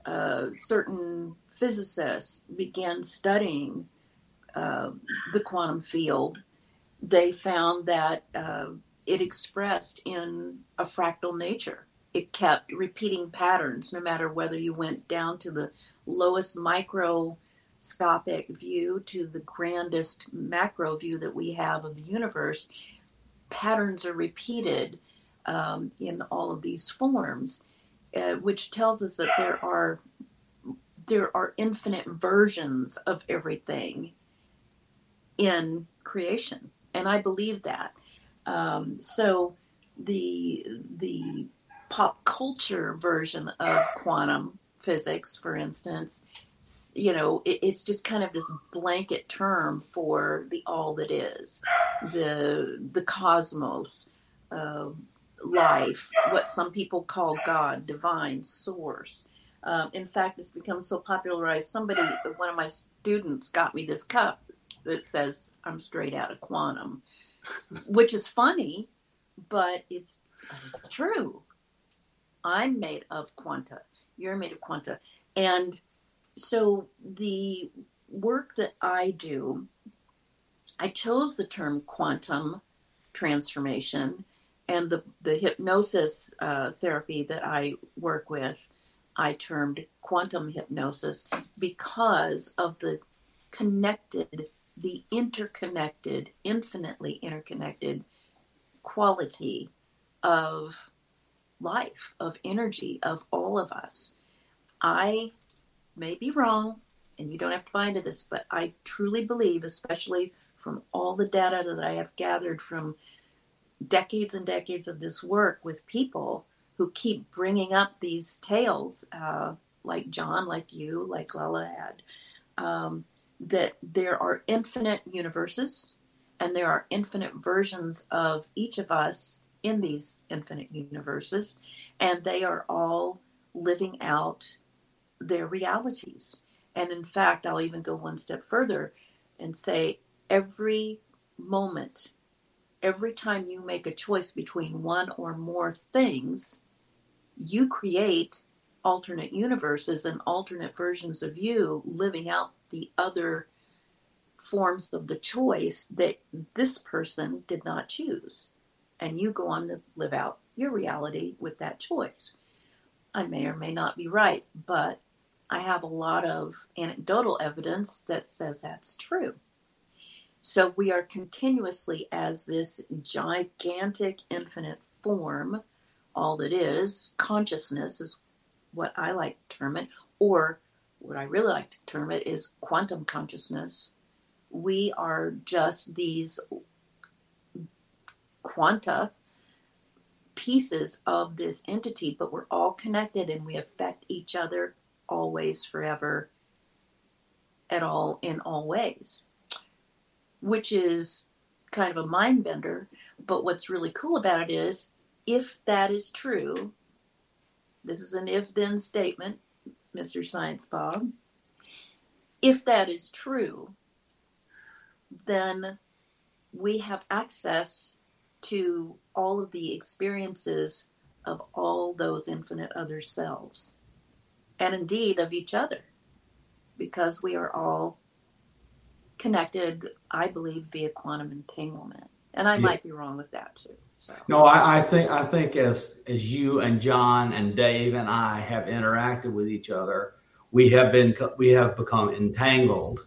Speaker 7: uh, certain physicists began studying uh, the quantum field, they found that uh, it expressed in a fractal nature. It kept repeating patterns no matter whether you went down to the lowest microscopic view to the grandest macro view that we have of the universe. Patterns are repeated um, in all of these forms, uh, which tells us that there are there are infinite versions of everything in creation, and I believe that. Um, so the the pop culture version of quantum physics, for instance, you know, it, it's just kind of this blanket term for the all that is, the the cosmos, uh, life, what some people call God, divine, source. Um, in fact, it's become so popularized. Somebody, one of my students, got me this cup that says "I'm straight out of quantum," which is funny, but it's it's true. I'm made of quanta. You're made of quanta, and so the work that I do, I chose the term quantum transformation and the, the hypnosis uh, therapy that I work with, I termed quantum hypnosis because of the connected, the interconnected, infinitely interconnected quality of life, of energy, of all of us. I may be wrong, and you don't have to buy into this, but I truly believe, especially from all the data that I have gathered from decades and decades of this work with people who keep bringing up these tales, uh, like John, like you, like Lala had, um, that there are infinite universes and there are infinite versions of each of us in these infinite universes, and they are all living out their realities. And in fact, I'll even go one step further and say every moment, every time you make a choice between one or more things, you create alternate universes and alternate versions of you living out the other forms of the choice that this person did not choose. And you go on to live out your reality with that choice. I may or may not be right, but I have a lot of anecdotal evidence that says that's true. So we are continuously as this gigantic infinite form, all that is, consciousness is what I like to term it, or what I really like to term it is quantum consciousness. We are just these quanta pieces of this entity, but we're all connected and we affect each other always, forever, at all, in all ways, which is kind of a mind bender. But what's really cool about it is if that is true, this is an if then statement, Mr. Science Bob. If that is true, then we have access to all of the experiences of all those infinite other selves and indeed of each other, because we are all connected, I believe, via quantum entanglement. And I yeah. might be wrong with that too. So.
Speaker 3: No, I, I, think I think as as you and John and Dave and I have interacted with each other, we have been we have become entangled,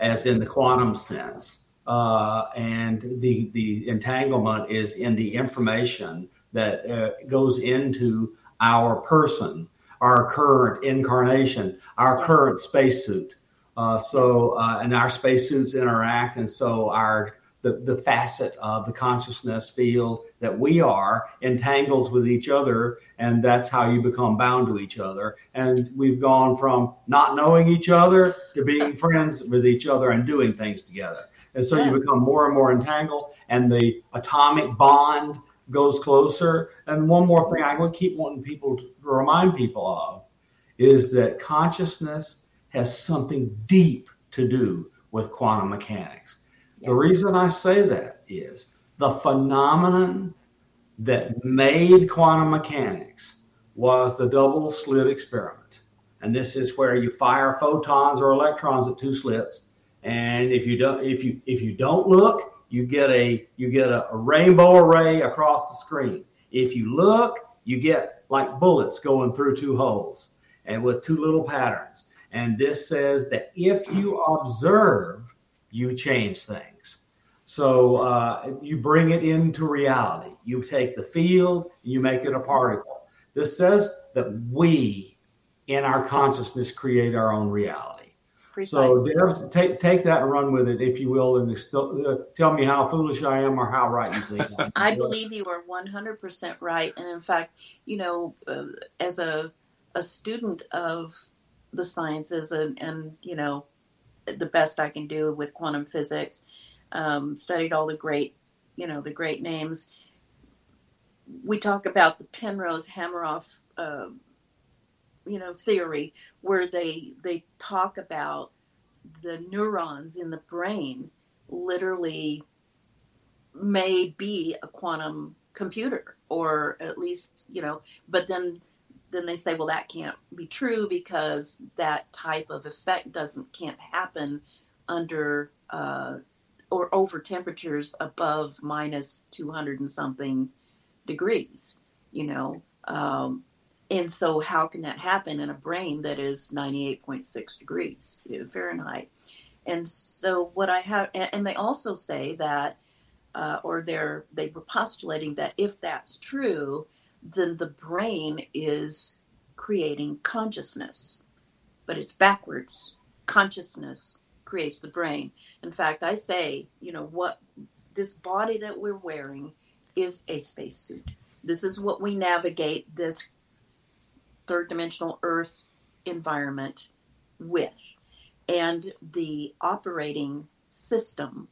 Speaker 3: as in the quantum sense, uh, and the the entanglement is in the information that uh, goes into our person our current incarnation, our current spacesuit. Uh, so, uh, and our spacesuits interact, and so our the, the facet of the consciousness field that we are entangles with each other, and that's how you become bound to each other. And we've gone from not knowing each other to being friends with each other and doing things together. And so yeah. you become more and more entangled, and the atomic bond goes closer. And one more thing I would keep wanting people to remind people of is that consciousness has something deep to do with quantum mechanics. Yes. The reason I say that is the phenomenon that made quantum mechanics was the double slit experiment. And this is where you fire photons or electrons at two slits. And if you don't if you if you don't look, you get a you get a, a rainbow array across the screen. If you look, you get like bullets going through two holes and with two little patterns. And this says that if you observe, you change things. So uh, you bring it into reality. You take the field, you make it a particle. This says that we, in our consciousness, create our own reality. Precisely. So take take that and run with it, if you will, and uh, tell me how foolish I am or how right you think.
Speaker 7: I believe you are one hundred percent right, and in fact, you know, uh, as a a student of the sciences and and you know, the best I can do with quantum physics, um, studied all the great, you know, the great names. We talk about the Penrose Hameroff. Uh, you know theory where they they talk about the neurons in the brain literally may be a quantum computer or at least you know but then then they say well that can't be true because that type of effect doesn't can't happen under uh, or over temperatures above minus 200 and something degrees you know um, and so, how can that happen in a brain that is 98.6 degrees Fahrenheit? And so, what I have, and they also say that, uh, or they're they were postulating that if that's true, then the brain is creating consciousness, but it's backwards. Consciousness creates the brain. In fact, I say, you know, what this body that we're wearing is a spacesuit. This is what we navigate this third dimensional Earth environment with. And the operating system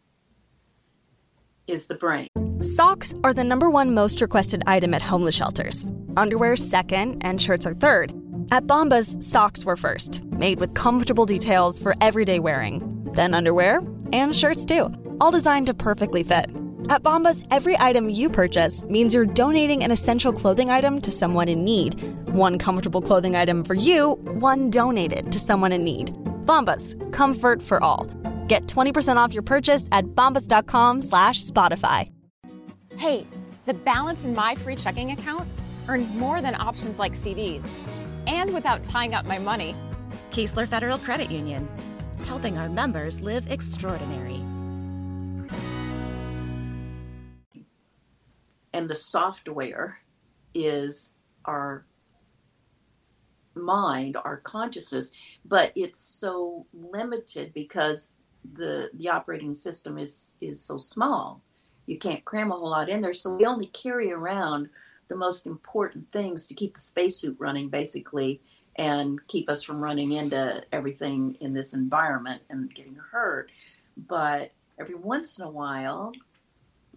Speaker 7: is the brain.
Speaker 13: Socks are the number one most requested item at homeless shelters. Underwear second, and shirts are third. At Bombas, socks were first, made with comfortable details for everyday wearing. Then underwear, and shirts too, all designed to perfectly fit. At Bombas, every item you purchase means you're donating an essential clothing item to someone in need. One comfortable clothing item for you, one donated to someone in need. Bombas, comfort for all. Get 20% off your purchase at bombas.com slash Spotify.
Speaker 14: Hey, the balance in my free checking account earns more than options like CDs. And without tying up my money.
Speaker 15: Keesler Federal Credit Union, helping our members live extraordinary.
Speaker 7: And the software is our mind, our consciousness, but it's so limited because the the operating system is is so small. You can't cram a whole lot in there, so we only carry around the most important things to keep the spacesuit running, basically, and keep us from running into everything in this environment and getting hurt. But every once in a while,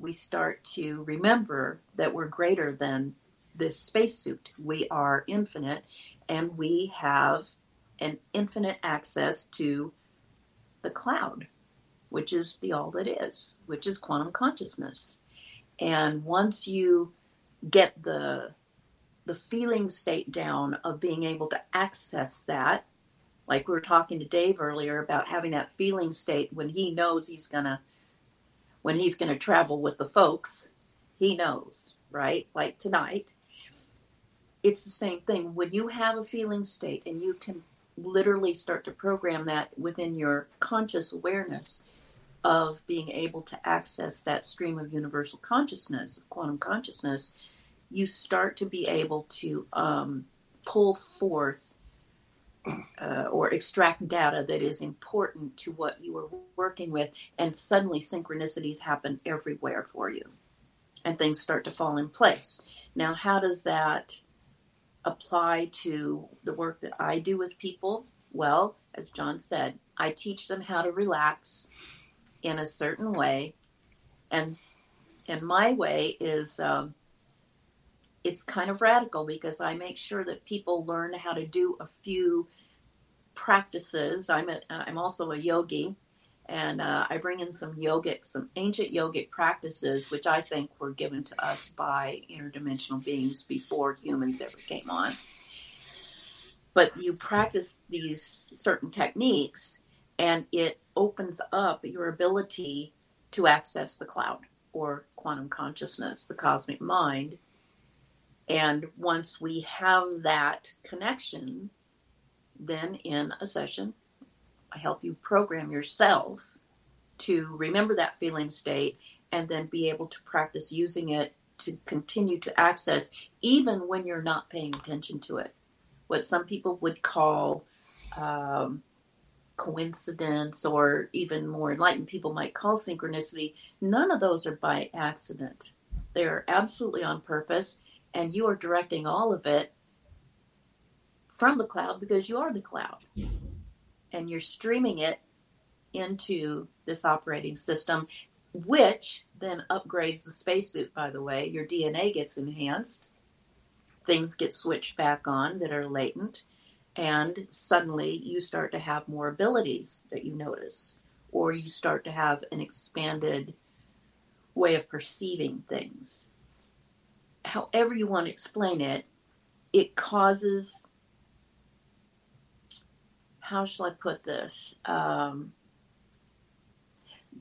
Speaker 7: we start to remember that we're greater than this spacesuit. We are infinite and we have an infinite access to the cloud, which is the all that is, which is quantum consciousness. And once you get the the feeling state down of being able to access that, like we were talking to Dave earlier about having that feeling state when he knows he's gonna when he's going to travel with the folks, he knows, right? Like tonight. It's the same thing. When you have a feeling state and you can literally start to program that within your conscious awareness of being able to access that stream of universal consciousness, of quantum consciousness, you start to be able to um, pull forth uh, or extract data that is important to what you are working with, and suddenly synchronicities happen everywhere for you, and things start to fall in place. Now, how does that apply to the work that I do with people? Well, as John said, I teach them how to relax in a certain way, and and my way is. Um, it's kind of radical because I make sure that people learn how to do a few practices. I'm a, I'm also a yogi, and uh, I bring in some yogic, some ancient yogic practices, which I think were given to us by interdimensional beings before humans ever came on. But you practice these certain techniques, and it opens up your ability to access the cloud or quantum consciousness, the cosmic mind and once we have that connection, then in a session, I help you program yourself to remember that feeling state and then be able to practice using it to continue to access even when you're not paying attention to it. What some people would call um, coincidence or even more enlightened people might call synchronicity, none of those are by accident. They are absolutely on purpose, and you are directing all of it from the cloud because you are the cloud. And you're streaming it into this operating system, which then upgrades the spacesuit, by the way. Your DNA gets enhanced, things get switched back on that are latent, and suddenly you start to have more abilities that you notice, or you start to have an expanded way of perceiving things. However, you want to explain it, it causes how shall I put this? Um,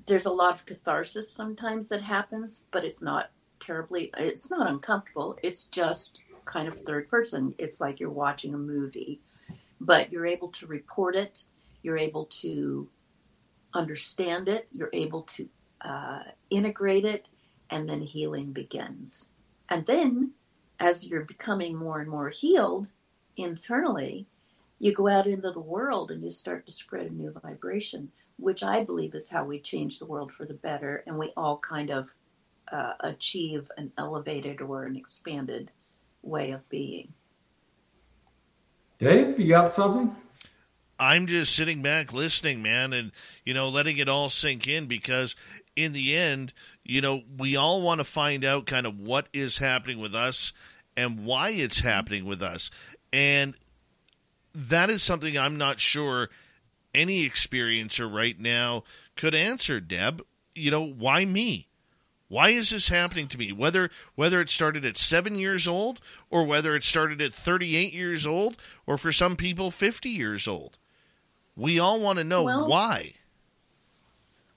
Speaker 7: there's a lot of catharsis sometimes that happens, but it's not terribly, it's not uncomfortable. It's just kind of third person. It's like you're watching a movie, but you're able to report it, you're able to understand it, you're able to uh, integrate it, and then healing begins. And then, as you're becoming more and more healed internally, you go out into the world and you start to spread a new vibration, which I believe is how we change the world for the better, and we all kind of uh, achieve an elevated or an expanded way of being.
Speaker 3: Dave, you got something?
Speaker 2: I'm just sitting back listening, man, and you know, letting it all sink in because in the end, you know, we all want to find out kind of what is happening with us and why it's happening with us. And that is something I'm not sure any experiencer right now could answer, Deb. You know, why me? Why is this happening to me? Whether whether it started at 7 years old or whether it started at 38 years old or for some people 50 years old. We all want to know well, why.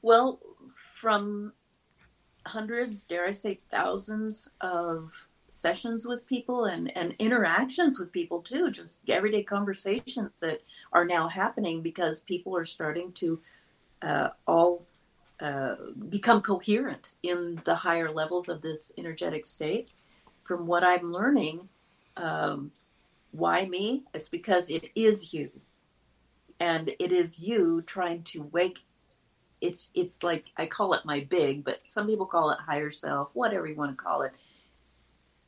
Speaker 7: Well, from hundreds, dare I say thousands of sessions with people and, and interactions with people too, just everyday conversations that are now happening because people are starting to uh, all uh, become coherent in the higher levels of this energetic state. From what I'm learning, um, why me? It's because it is you, and it is you trying to wake. It's it's like I call it my big, but some people call it higher self, whatever you want to call it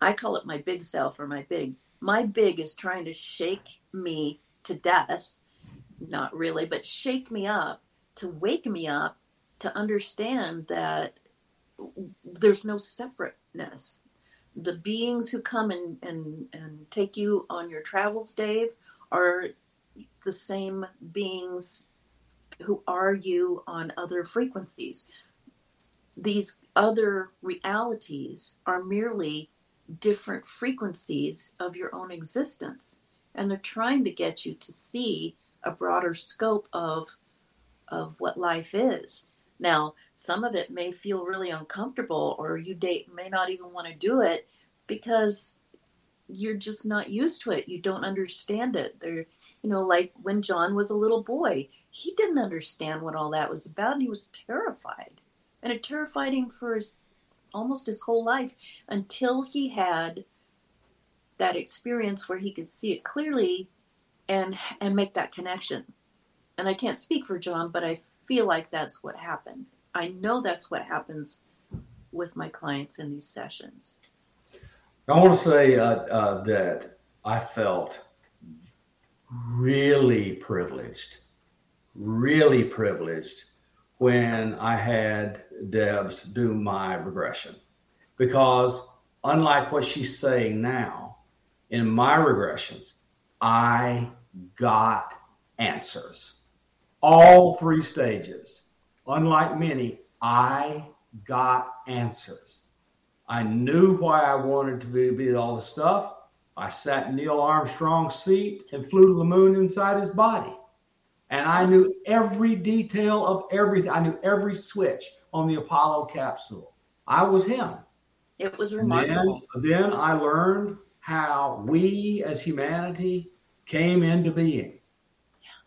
Speaker 7: I call it my big self or my big. My big is trying to shake me to death, not really, but shake me up to wake me up to understand that there's no separateness. The beings who come and, and, and take you on your travels, Dave, are the same beings who are you on other frequencies. These other realities are merely different frequencies of your own existence and they're trying to get you to see a broader scope of of what life is now some of it may feel really uncomfortable or you may not even want to do it because you're just not used to it you don't understand it there you know like when john was a little boy he didn't understand what all that was about and he was terrified and it terrified him for his almost his whole life until he had that experience where he could see it clearly and and make that connection. And I can't speak for John, but I feel like that's what happened. I know that's what happens with my clients in these sessions.
Speaker 3: I want to say uh, uh, that I felt really privileged, really privileged when I had Debs do my regression. Because unlike what she's saying now, in my regressions, I got answers. All three stages. Unlike many, I got answers. I knew why I wanted to be, be all the stuff. I sat in Neil Armstrong's seat and flew to the moon inside his body. And I knew every detail of everything. I knew every switch on the Apollo capsule. I was him.
Speaker 7: It was remarkable.
Speaker 3: Then, then I learned how we as humanity came into being.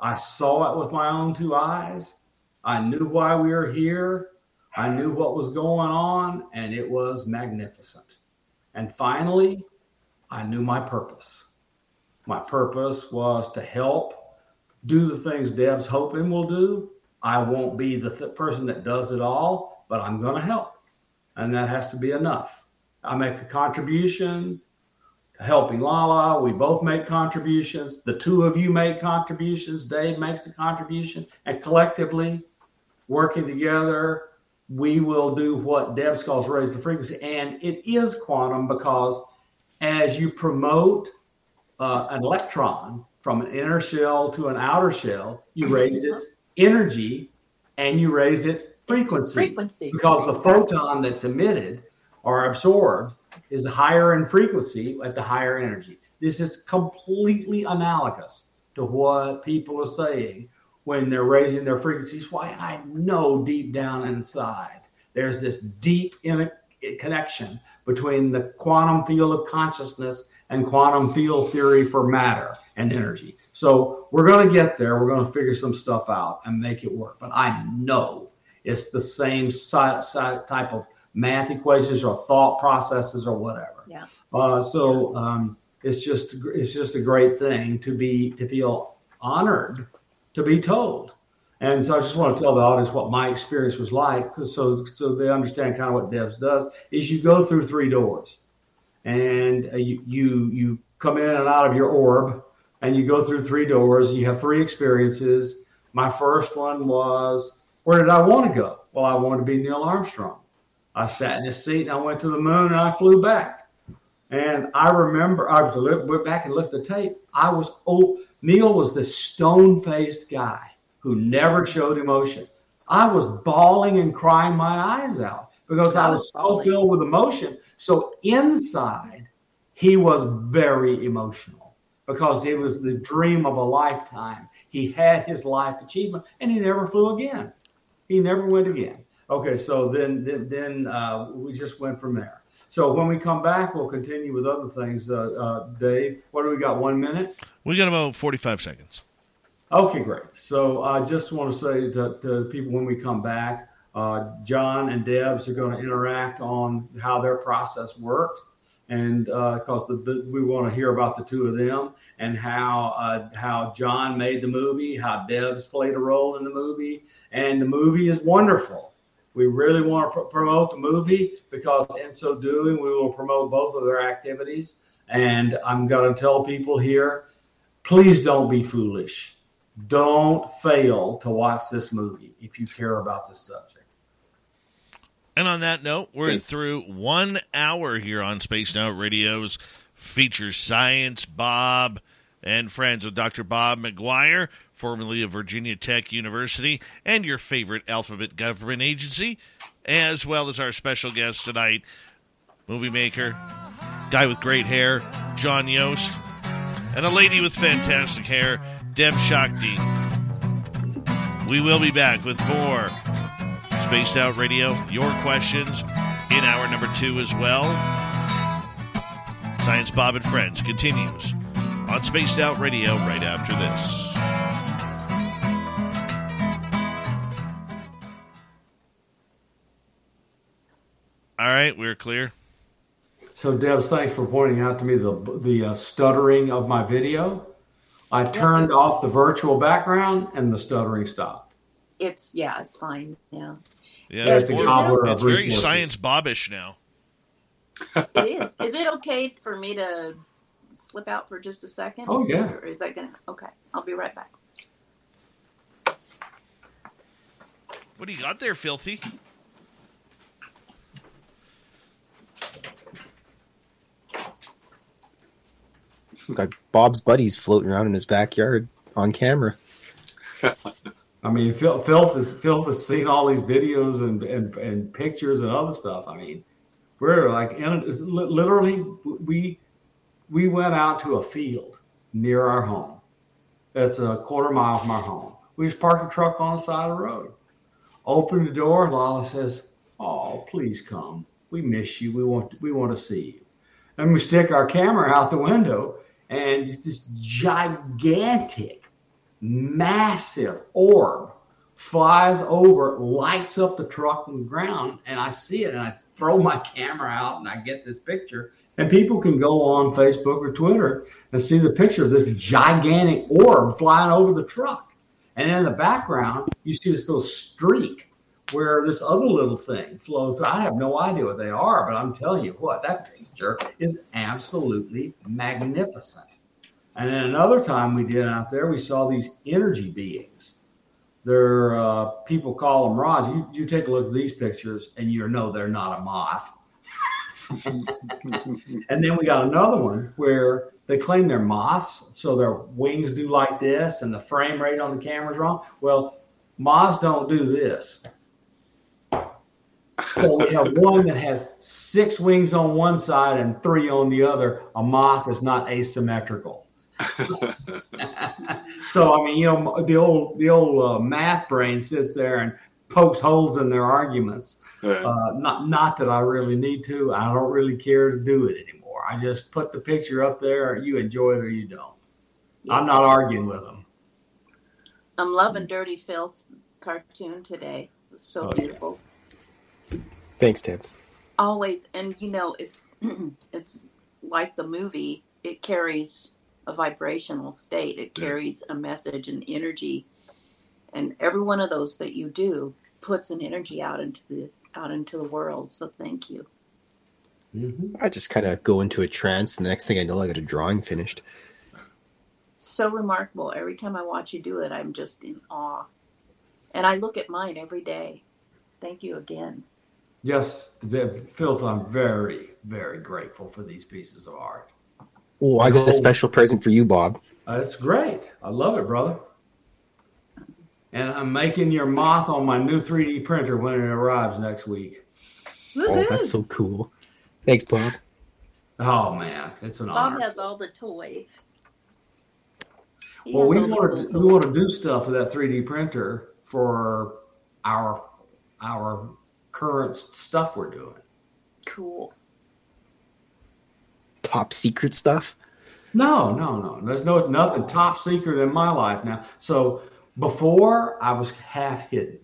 Speaker 3: I saw it with my own two eyes. I knew why we were here. I knew what was going on, and it was magnificent. And finally, I knew my purpose. My purpose was to help do the things Deb's hoping we'll do. I won't be the th- person that does it all, but I'm going to help. And that has to be enough. I make a contribution to helping Lala. We both make contributions. The two of you make contributions. Dave makes a contribution. And collectively, working together, we will do what Debs calls raise the frequency. And it is quantum because as you promote uh, an electron from an inner shell to an outer shell, you raise its energy and you raise its frequency.
Speaker 7: It's frequency.
Speaker 3: Because the
Speaker 7: Exactly.
Speaker 3: photon that's emitted or absorbed is higher in frequency at the higher energy. This is completely analogous to what people are saying when they're raising their frequencies. Why I know deep down inside there's this deep in connection between the quantum field of consciousness and quantum field theory for matter and energy. So we're going to get there. We're going to figure some stuff out and make it work. But I know it's the same si- si- type of math equations or thought processes or whatever.
Speaker 7: Yeah.
Speaker 3: Uh, so um, it's just it's just a great thing to be to feel honored to be told. And so I just want to tell the audience what my experience was like, so so they understand kind of what Debs does. Is you go through three doors, and uh, you you you come in and out of your orb, and you go through three doors. You have three experiences. My first one was where did I want to go? Well, I wanted to be Neil Armstrong. I sat in his seat and I went to the moon and I flew back. And I remember I was went back and looked at the tape. I was oh Neil was this stone faced guy who never showed emotion. I was bawling and crying my eyes out because I was so filled with emotion. So inside, he was very emotional because it was the dream of a lifetime. He had his life achievement and he never flew again. He never went again. Okay, so then then, then uh, we just went from there. So when we come back, we'll continue with other things. Uh, uh, Dave, what do we got? One minute.
Speaker 2: We got about 45 seconds.
Speaker 3: Okay, great. So I just want to say to, to people when we come back, uh, John and Debs are going to interact on how their process worked, and because the, we want to hear about the two of them and how uh, how John made the movie, how Debs played a role in the movie, and the movie is wonderful. We really want to pr- promote the movie because in so doing, we will promote both of their activities. And I'm going to tell people here, please don't be foolish don't fail to watch this movie if you care about this subject.
Speaker 2: And on that note, we're through one hour here on Spaced Out Radio's feature Science Bob and friends with Dr. Bob McGuire, formerly of Virginia Tech University, and your favorite alphabet government agency, as well as our special guest tonight, movie maker, guy with great hair, John Yost, and a lady with fantastic hair, Deb Shakti. We will be back with more Spaced Out Radio. Your questions in hour number two as well. Science Bob and Friends continues on Spaced Out Radio right after this. All right, we're clear.
Speaker 3: So, Debs, thanks for pointing out to me the the uh, stuttering of my video. I turned off the virtual background and the stuttering stopped.
Speaker 7: It's yeah, it's fine now.
Speaker 2: Yeah,
Speaker 3: It's
Speaker 2: it's,
Speaker 3: a
Speaker 2: more-
Speaker 3: gobbler
Speaker 2: it's very. Science bobbish now.
Speaker 7: It is. Is it okay for me to slip out for just a second?
Speaker 3: Oh, yeah.
Speaker 7: Or is that gonna? Okay, I'll be right back.
Speaker 2: What do you got there, Filthy?
Speaker 16: Got Bob's buddies floating around in his backyard on camera.
Speaker 3: I mean, Phil, Filth has Filth has seen all these videos and, and and pictures and other stuff. I mean, we're like in literally we we went out to a field near our home. That's a quarter mile from our home. We just parked a truck on the side of the road. Opened the door, Lala says, "Oh, please come. We miss you. We want we want to see you." And we stick our camera out the window, and it's this gigantic massive orb flies over, lights up the truck and the ground, and I see it, and I throw my camera out, and I get this picture. And people can go on Facebook or Twitter and see the picture of this gigantic orb flying over the truck. And in the background, you see this little streak where this other little thing flows through. I have no idea what they are, but I'm telling you what, that picture is absolutely magnificent. And then another time we did out there, we saw these energy beings. They're uh, people call them rods. You, you take a look at these pictures, and you know they're not a moth. and then we got another one where they claim they're moths, so their wings do like this, and the frame rate on the camera is wrong. Well, moths don't do this. So we have one that has six wings on one side and three on the other. A moth is not asymmetrical. so I mean, you know, the old the old uh, math brain sits there and pokes holes in their arguments. Right. Uh, not not that I really need to. I don't really care to do it anymore. I just put the picture up there. You enjoy it or you don't. Yeah. I'm not arguing with them.
Speaker 7: I'm loving Dirty Phil's cartoon today. It was so oh, beautiful.
Speaker 16: Yeah. Thanks, Tibbs.
Speaker 7: Always, and you know, it's it's like the movie. It carries a vibrational state. It carries a message and energy, and every one of those that you do puts an energy out into the out into the world. So thank you.
Speaker 16: Mm-hmm. I just kind of go into a trance, and the next thing I know, I got a drawing finished.
Speaker 7: So remarkable. Every time I watch you do it, I'm just in awe. And I look at mine every day. Thank you again.
Speaker 3: Yes, Phil, I'm very, very grateful for these pieces of art.
Speaker 16: Oh, I got a special present for you, Bob.
Speaker 3: That's great. I love it, brother. And I'm making your moth on my new 3D printer when it arrives next week.
Speaker 16: Oh, that's so cool. Thanks, Bob.
Speaker 3: Oh man, it's an
Speaker 7: Bob
Speaker 3: honor.
Speaker 7: Bob has all the toys.
Speaker 3: He well, we want to we want to do stuff with that 3D printer for our our current stuff we're doing.
Speaker 7: Cool
Speaker 16: top secret stuff?
Speaker 3: No, no, no. There's no nothing top secret in my life now. So before I was half hidden.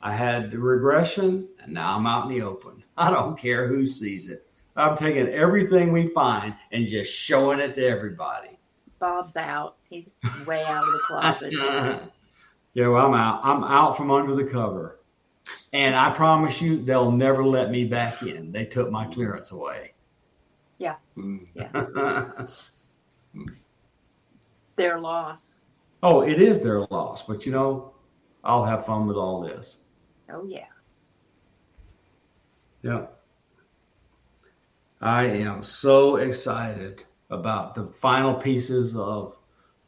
Speaker 3: I had the regression, and now I'm out in the open. I don't care who sees it. I'm taking everything we find and just showing it to everybody.
Speaker 7: Bob's out. He's way out of the closet.
Speaker 3: yeah, well, I'm out. I'm out from under the cover. And I promise you, they'll never let me back in. They took my clearance away.
Speaker 7: Yeah. Mm. Yeah. their loss.
Speaker 3: Oh, it is their loss, but you know, I'll have fun with all this.
Speaker 7: Oh yeah.
Speaker 3: Yeah. I am so excited about the final pieces of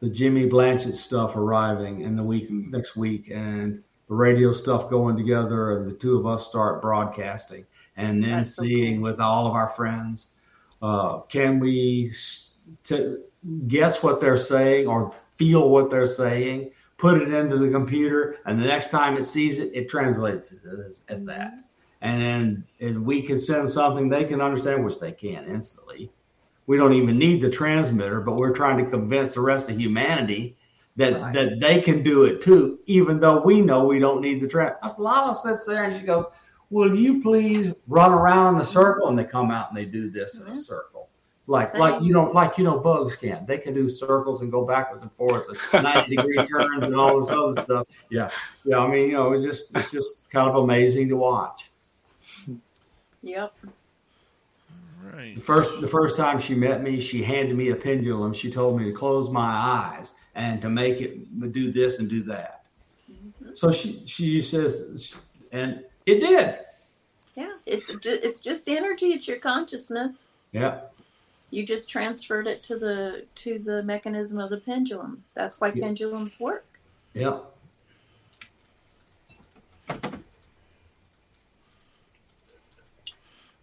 Speaker 3: the Jimmy Blanchett stuff arriving in the week next week and the radio stuff going together and the two of us start broadcasting and then That's seeing cool. with all of our friends uh, can we t- guess what they're saying or feel what they're saying, put it into the computer, and the next time it sees it, it translates it as, as that. And then and we can send something they can understand, which they can instantly. We don't even need the transmitter, but we're trying to convince the rest of humanity that right. that they can do it too, even though we know we don't need the trans. Lala sits there and she goes, will you please run around in a circle? And they come out and they do this mm-hmm. in a mm-hmm. circle. Like, Same. like you know, like you know, bugs can. They can do circles and go backwards and forwards, and ninety degree turns and all this other stuff. Yeah, yeah. I mean, you know, it's just it's just kind of amazing to watch.
Speaker 7: Yep.
Speaker 3: Right. The first the first time she met me, she handed me a pendulum. She told me to close my eyes and to make it do this and do that. Mm-hmm. So she she says, and it did.
Speaker 7: Yeah, it's it's just energy. It's your consciousness.
Speaker 3: Yeah.
Speaker 7: You just transferred it to the to the mechanism of the pendulum. That's why yeah. pendulums work.
Speaker 3: Yeah.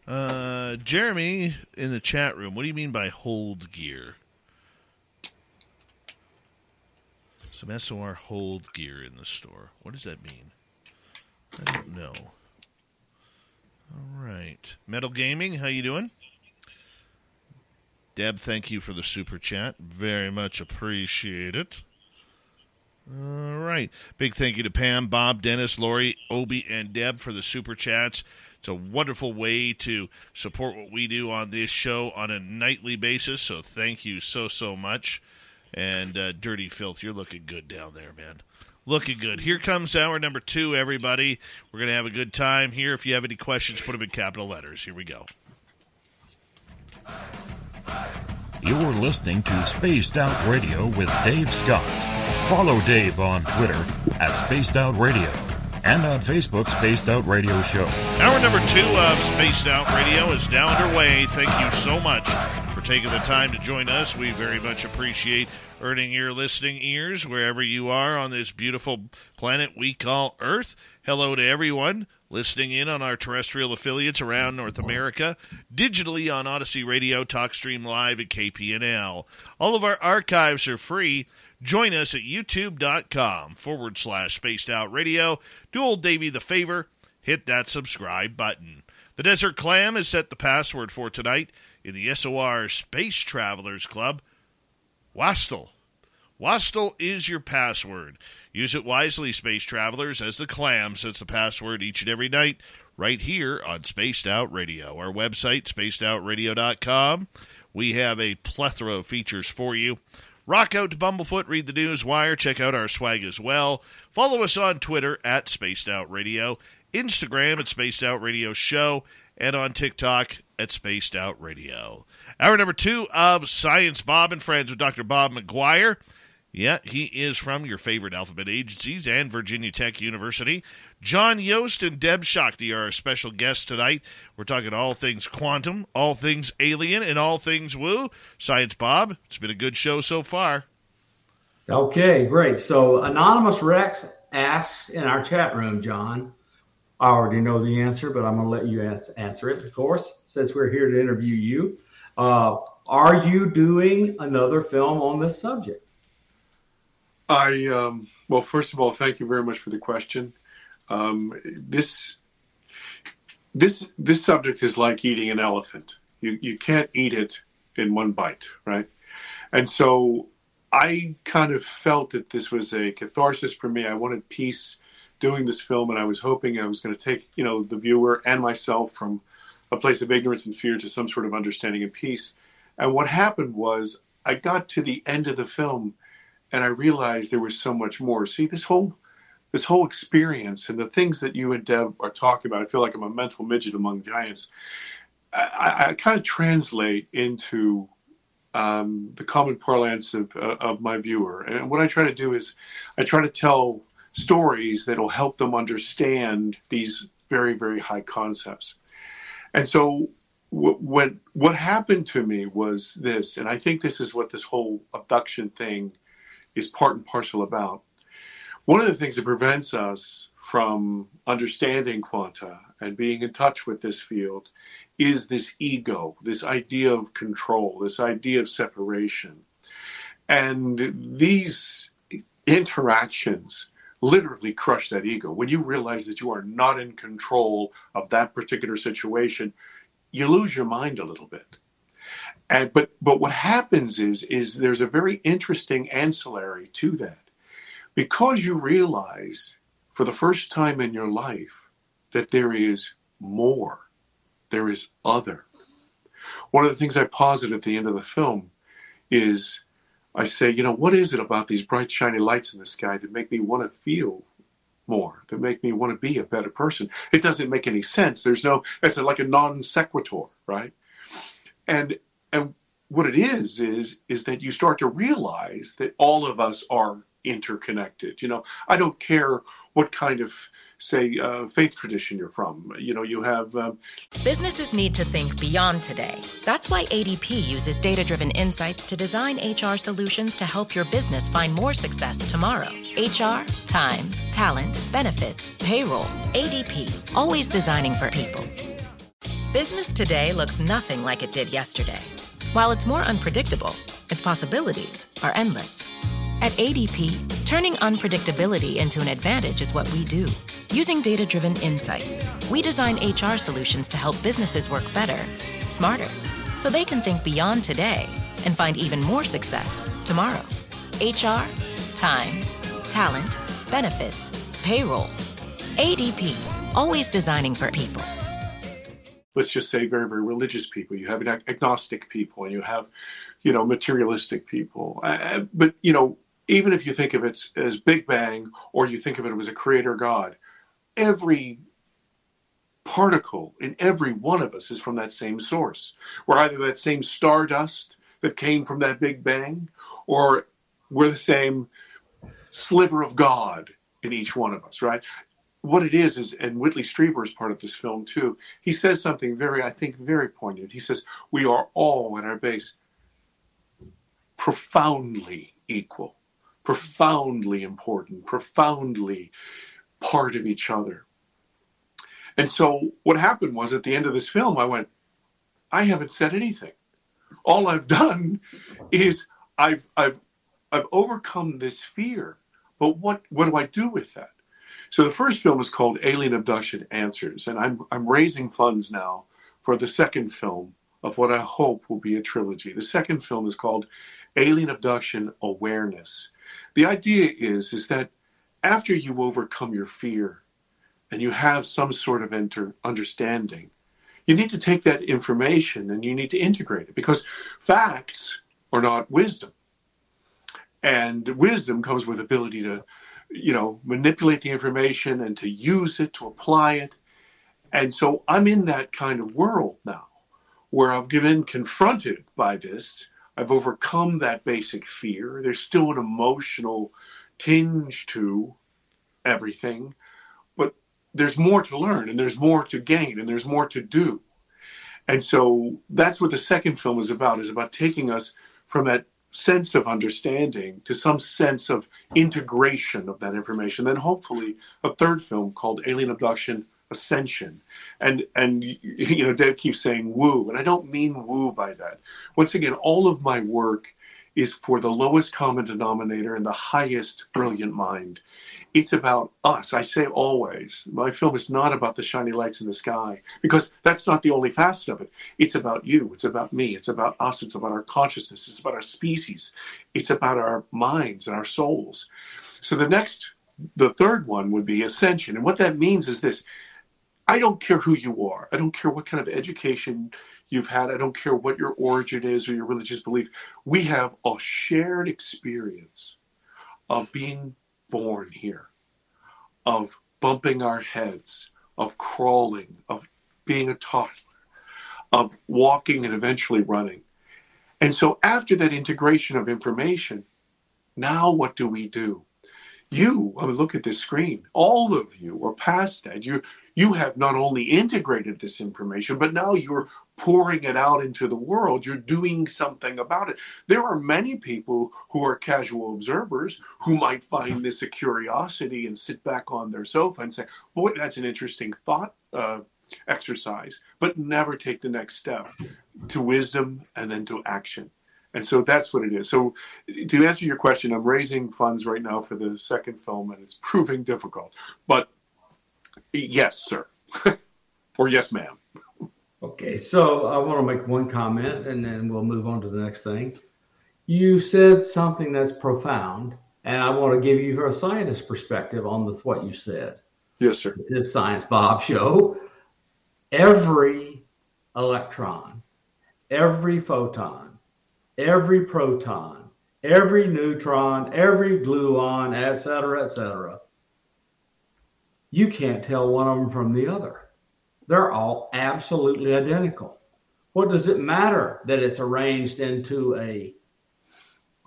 Speaker 2: Uh, Jeremy in the chat room. What do you mean by hold gear? Some SOR hold gear in the store. What does that mean? I don't know. All right. Metal Gaming, how you doing? Deb, thank you for the super chat. Very much appreciate it. All right. Big thank you to Pam, Bob, Dennis, Lori, Obi, and Deb for the super chats. It's a wonderful way to support what we do on this show on a nightly basis. So thank you so, so much. And uh, Dirty Filth, you're looking good down there, man. Looking good. Here comes hour number two, everybody. We're going to have a good time here. If you have any questions, put them in capital letters. Here we go.
Speaker 17: You're listening to Spaced Out Radio with Dave Scott. Follow Dave on Twitter at Spaced Out Radio and on Facebook, Spaced Out Radio Show.
Speaker 2: Hour number two of Spaced Out Radio is now underway. Thank you so much for taking the time to join us. We very much appreciate earning your listening ears wherever you are on this beautiful planet we call Earth. Hello to everyone listening in on our terrestrial affiliates around North America, digitally on Odyssey Radio, TalkStream Live, at KPNL. All of our archives are free. Join us at youtube.com forward slash spaced out radio. Do old Davy the favor, hit that subscribe button. The Desert Clam has set the password for tonight in the SOR Space Travelers Club. Wastel. Wastel is your password. Use it wisely, space travelers, as the clam sets the password each and every night right here on Spaced Out Radio. Our website, spacedoutradio.com. We have a plethora of features for you. Rock out to Bumblefoot, read the news wire, check out our swag as well. Follow us on Twitter at Spaced Out Radio, Instagram at Spaced Out Radio Show, and on TikTok at Spaced Out Radio. Hour number two of Science Bob and Friends with Dr. Bob McGuire. Yeah, he is from your favorite alphabet agencies and Virginia Tech University. John Yost and Deb Shakti are our special guests tonight. We're talking all things quantum, all things alien, and all things woo. Science Bob, it's been a good show so far.
Speaker 3: Okay, great. So Anonymous Rex asks in our chat room, John, I already know the answer, but I'm going to let you answer it, of course, since we're here to interview you. Uh, are you doing another film on this subject?
Speaker 5: I um, well, first of all, thank you very much for the question. Um, this this this subject is like eating an elephant. You you can't eat it in one bite, right? And so I kind of felt that this was a catharsis for me. I wanted peace doing this film, and I was hoping I was going to take you know the viewer and myself from a place of ignorance and fear to some sort of understanding and peace. And what happened was I got to the end of the film and I realized there was so much more. See, this whole this whole experience and the things that you and Deb are talking about, I feel like I'm a mental midget among giants. I, I kind of translate into um, the common parlance of, uh, of my viewer. And what I try to do is I try to tell stories that will help them understand these very, very high concepts. And so what, what, what happened to me was this, and I think this is what this whole abduction thing is part and parcel about. One of the things that prevents us from understanding quanta and being in touch with this field is this ego, this idea of control, this idea of separation. And these interactions literally crush that ego. When you realize that you are not in control of that particular situation, you lose your mind a little bit. And but but what happens is is there's a very interesting ancillary to that. Because you realize for the first time in your life that there is more. There is other. One of the things I posit at the end of the film is I say, you know, what is it about these bright, shiny lights in the sky that make me want to feel more, that make me want to be a better person? It doesn't make any sense. There's no, it's like a non sequitur, right? And and what it is is is that you start to realize that all of us are interconnected. You know, I don't care what kind of say uh, faith tradition you're from. You know, you have um...
Speaker 15: businesses need to think beyond today. That's why ADP uses data-driven insights to design HR solutions to help your business find more success tomorrow. HR, time, talent, benefits, payroll. ADP, always designing for people. Business today looks nothing like it did yesterday. While it's more unpredictable, its possibilities are endless. At ADP, turning unpredictability into an advantage is what we do. Using data driven insights, we design HR solutions to help businesses work better, smarter, so they can think beyond today and find even more success tomorrow. HR, time, talent, benefits, payroll. ADP, always designing for people.
Speaker 5: Let's just say very, very religious people. You have agnostic people, and you have, you know, materialistic people. Uh, but you know, even if you think of it as Big Bang, or you think of it as a creator God, every particle in every one of us is from that same source. We're either that same stardust that came from that Big Bang, or we're the same sliver of God in each one of us, right? What it is is, and Whitley Strieber is part of this film too. He says something very, I think, very poignant. He says, "We are all at our base profoundly equal, profoundly important, profoundly part of each other." And so, what happened was at the end of this film, I went, "I haven't said anything. All I've done is I've I've I've overcome this fear, but what what do I do with that? So the first film is called Alien Abduction Answers, and I'm I'm raising funds now for the second film of what I hope will be a trilogy. The second film is called Alien Abduction Awareness. The idea is is that after you overcome your fear and you have some sort of understanding, you need to take that information and you need to integrate it because facts are not wisdom. And wisdom comes with ability to, you know, manipulate the information and to use it, to apply it. And so I'm in that kind of world now where I've been confronted by this. I've overcome that basic fear. There's still an emotional tinge to everything, but there's more to learn and there's more to gain and there's more to do. And so that's what the second film is about, is about taking us from that sense of understanding to some sense of integration of that information. Then hopefully a third film called Alien Abduction Ascension. And and you know, Dave keeps saying woo, and I don't mean woo by that. Once again, all of my work is for the lowest common denominator and the highest brilliant mind. It's about us. I say always, my film is not about the shiny lights in the sky because that's not the only facet of it. It's about you. It's about me. It's about us. It's about our consciousness. It's about our species. It's about our minds and our souls. So the next, the third one would be ascension. And what that means is this I don't care who you are, I don't care what kind of education you've had, I don't care what your origin is or your religious belief. We have a shared experience of being born here, of bumping our heads, of crawling, of being a toddler, of walking and eventually running. And so after that integration of information, now what do we do? You, I mean, look at this screen. All of you are past that. You you have not only integrated this information, but now you're pouring it out into the world, you're doing something about it. There are many people who are casual observers who might find this a curiosity and sit back on their sofa and say, Boy, that's an interesting thought uh, exercise, but never take the next step to wisdom and then to action. And so that's what it is. So, to answer your question, I'm raising funds right now for the second film, and it's proving difficult. But yes, sir. or yes, ma'am.
Speaker 3: Okay, so I want to make one comment and then we'll move on to the next thing. You said something that's profound, and I want to give you a scientist perspective on the, what you said.
Speaker 5: Yes, sir.
Speaker 3: This is Science Bob Show. Every electron, every photon, every proton, every neutron, every gluon, et cetera, et cetera, you can't tell one of them from the other. They're all absolutely identical. What does it matter that it's arranged into a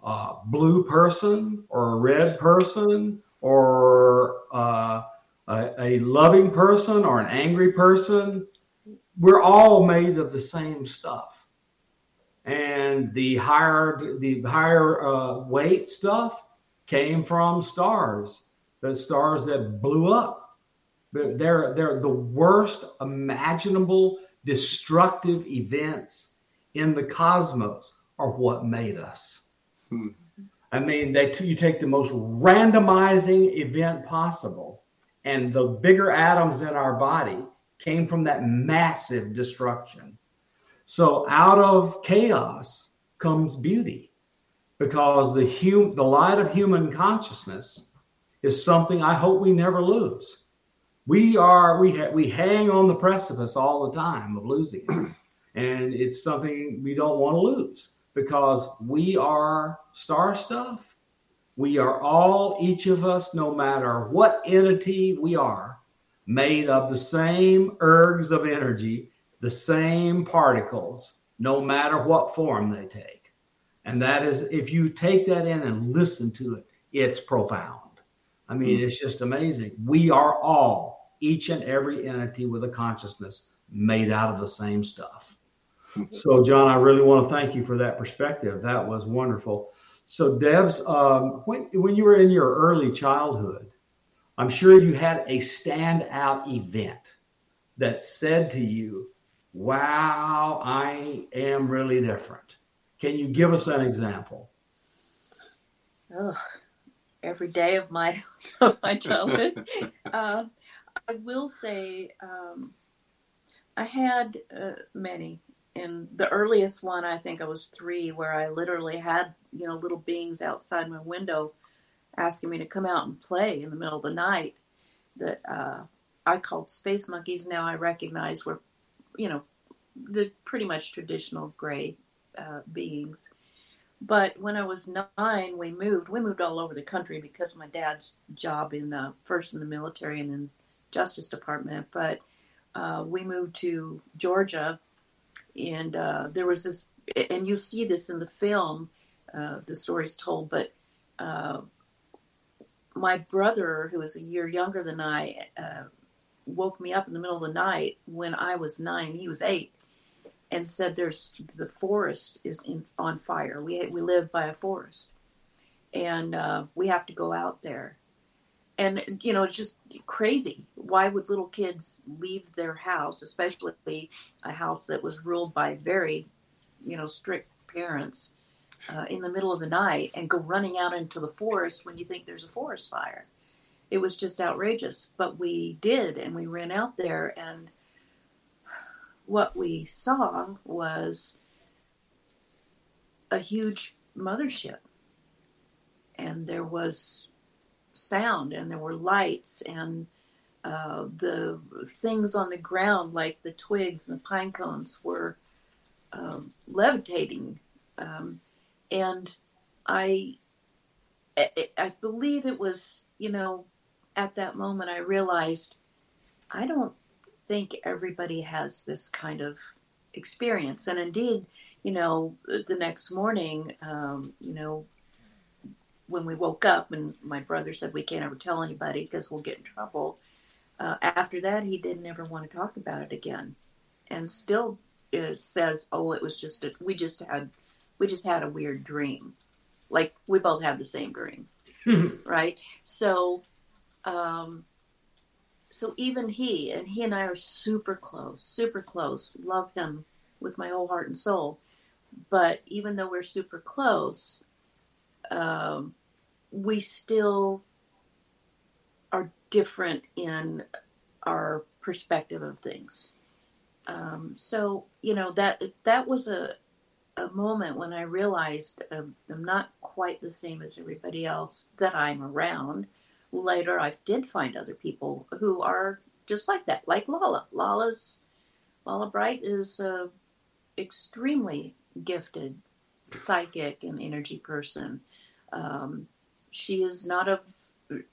Speaker 3: uh, blue person or a red person or uh, a, a loving person or an angry person? We're all made of the same stuff. And the higher the higher uh, weight stuff came from stars, the stars that blew up they're, they're the worst imaginable destructive events in the cosmos are what made us. Hmm. I mean, they you take the most randomizing event possible, and the bigger atoms in our body came from that massive destruction. So out of chaos comes beauty, because the hum, the light of human consciousness is something I hope we never lose. We are we ha- we hang on the precipice all the time of losing it, and it's something we don't want to lose because we are star stuff. We are all each of us, no matter what entity we are, made of the same ergs of energy, the same particles, no matter what form they take. And that is, if you take that in and listen to it, it's profound. I mean, mm-hmm. it's just amazing. We are all, each and every entity with a consciousness made out of the same stuff. So, John, I really want to thank you for that perspective. That was wonderful. So, Debs, um, when, when you were in your early childhood, I'm sure you had a standout event that said to you, Wow, I am really different. Can you give us an example?
Speaker 7: Ugh every day of my of my childhood. uh, I will say um, I had uh, many, and the earliest one I think I was three, where I literally had you know little beings outside my window asking me to come out and play in the middle of the night. That uh, I called space monkeys. Now I recognize were you know the pretty much traditional gray uh, beings but when I was nine, we moved. We moved all over the country because my dad's job in the first in the military and then Justice Department. But uh, we moved to Georgia, and uh, there was this, and you see this in the film. Uh, the story's told, but uh, my brother, who was a year younger than I, uh, woke me up in the middle of the night when I was nine. He was eight and said there's the forest is in, on fire. We we live by a forest, and uh, we have to go out there. And you know, it's just crazy. Why would little kids leave their house, especially a house that was ruled by very, you know, strict parents, uh, in the middle of the night and go running out into the forest when you think there's a forest fire? It was just outrageous. But we did, and we ran out there and what we saw was a huge mothership. And there was sound, and there were lights, and uh, the things on the ground, like the twigs and the pine cones, were um, levitating. Um, and I, I believe it was, you know, at that moment I realized I don't think everybody has this kind of experience. And indeed, you know, the next morning, um, you know, when we woke up and my brother said we can't ever tell anybody because we'll get in trouble. Uh, after that, he didn't ever want to talk about it again, and still it says, "Oh, it was just a, we just had we just had a weird dream." Like we both had the same dream, right? So, um, so even he and he and I are super close, super close. Love him with my whole heart and soul. But even though we're super close, um, we still are different in our perspective of things. Um, so you know that that was a a moment when I realized um, I'm not quite the same as everybody else that I'm around later I did find other people who are just like that, like Lala. Lala's Lala Bright is a extremely gifted psychic and energy person. Um, she is not of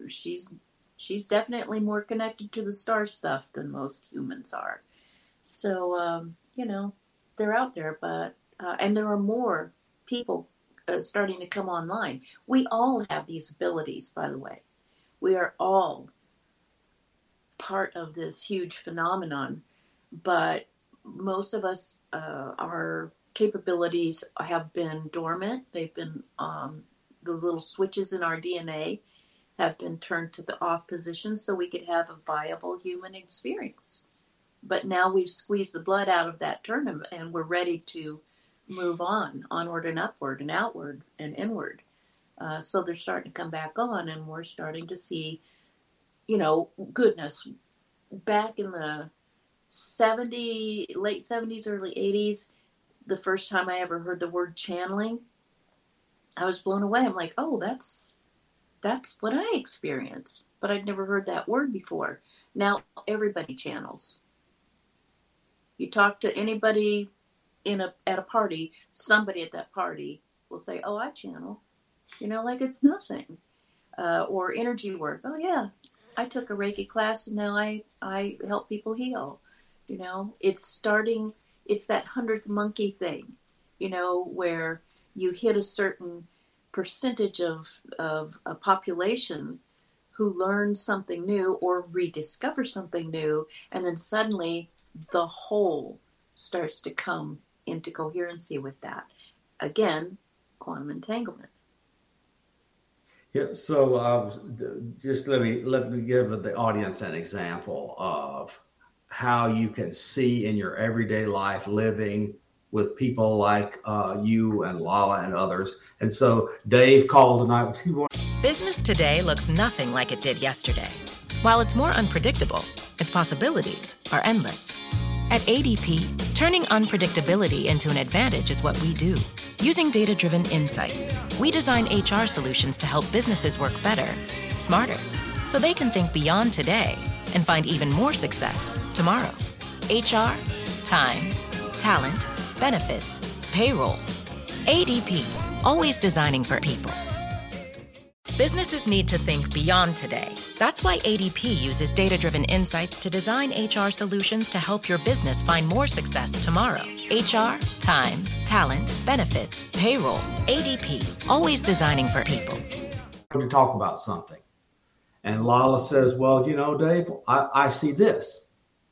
Speaker 7: she's she's definitely more connected to the star stuff than most humans are. So um, you know they're out there, but uh, and there are more people uh, starting to come online. We all have these abilities, by the way. We are all part of this huge phenomenon, but most of us, uh, our capabilities have been dormant. They've been, um, the little switches in our DNA have been turned to the off position so we could have a viable human experience. But now we've squeezed the blood out of that turnip and we're ready to move on, onward and upward and outward and inward. Uh, so they're starting to come back on, and we're starting to see, you know, goodness. Back in the 70, late 70s, early 80s, the first time I ever heard the word channeling, I was blown away. I'm like, oh, that's that's what I experience. But I'd never heard that word before. Now everybody channels. You talk to anybody in a at a party, somebody at that party will say, "Oh, I channel," you know, like it's nothing. Uh, or energy work. Oh yeah, I took a Reiki class and now I I help people heal. You know, it's starting. It's that hundredth monkey thing. You know, where you hit a certain percentage of of a population who learns something new or rediscover something new, and then suddenly the whole starts to come into coherency with that. Again, quantum entanglement.
Speaker 3: Yeah, so uh, just let me let me give the audience an example of how you can see in your everyday life living with people like uh, you and Lala and others. And so Dave called tonight.
Speaker 15: Business today looks nothing like it did yesterday. While it's more unpredictable, its possibilities are endless. At ADP, turning unpredictability into an advantage is what we do. Using data driven insights, we design HR solutions to help businesses work better, smarter, so they can think beyond today and find even more success tomorrow. HR, time, talent, benefits, payroll. ADP, always designing for people. Businesses need to think beyond today. That's why ADP uses data driven insights to design HR solutions to help your business find more success tomorrow. HR, time, talent, benefits, payroll. ADP, always designing for people.
Speaker 3: To talk about something. And Lala says, Well, you know, Dave, I, I see this.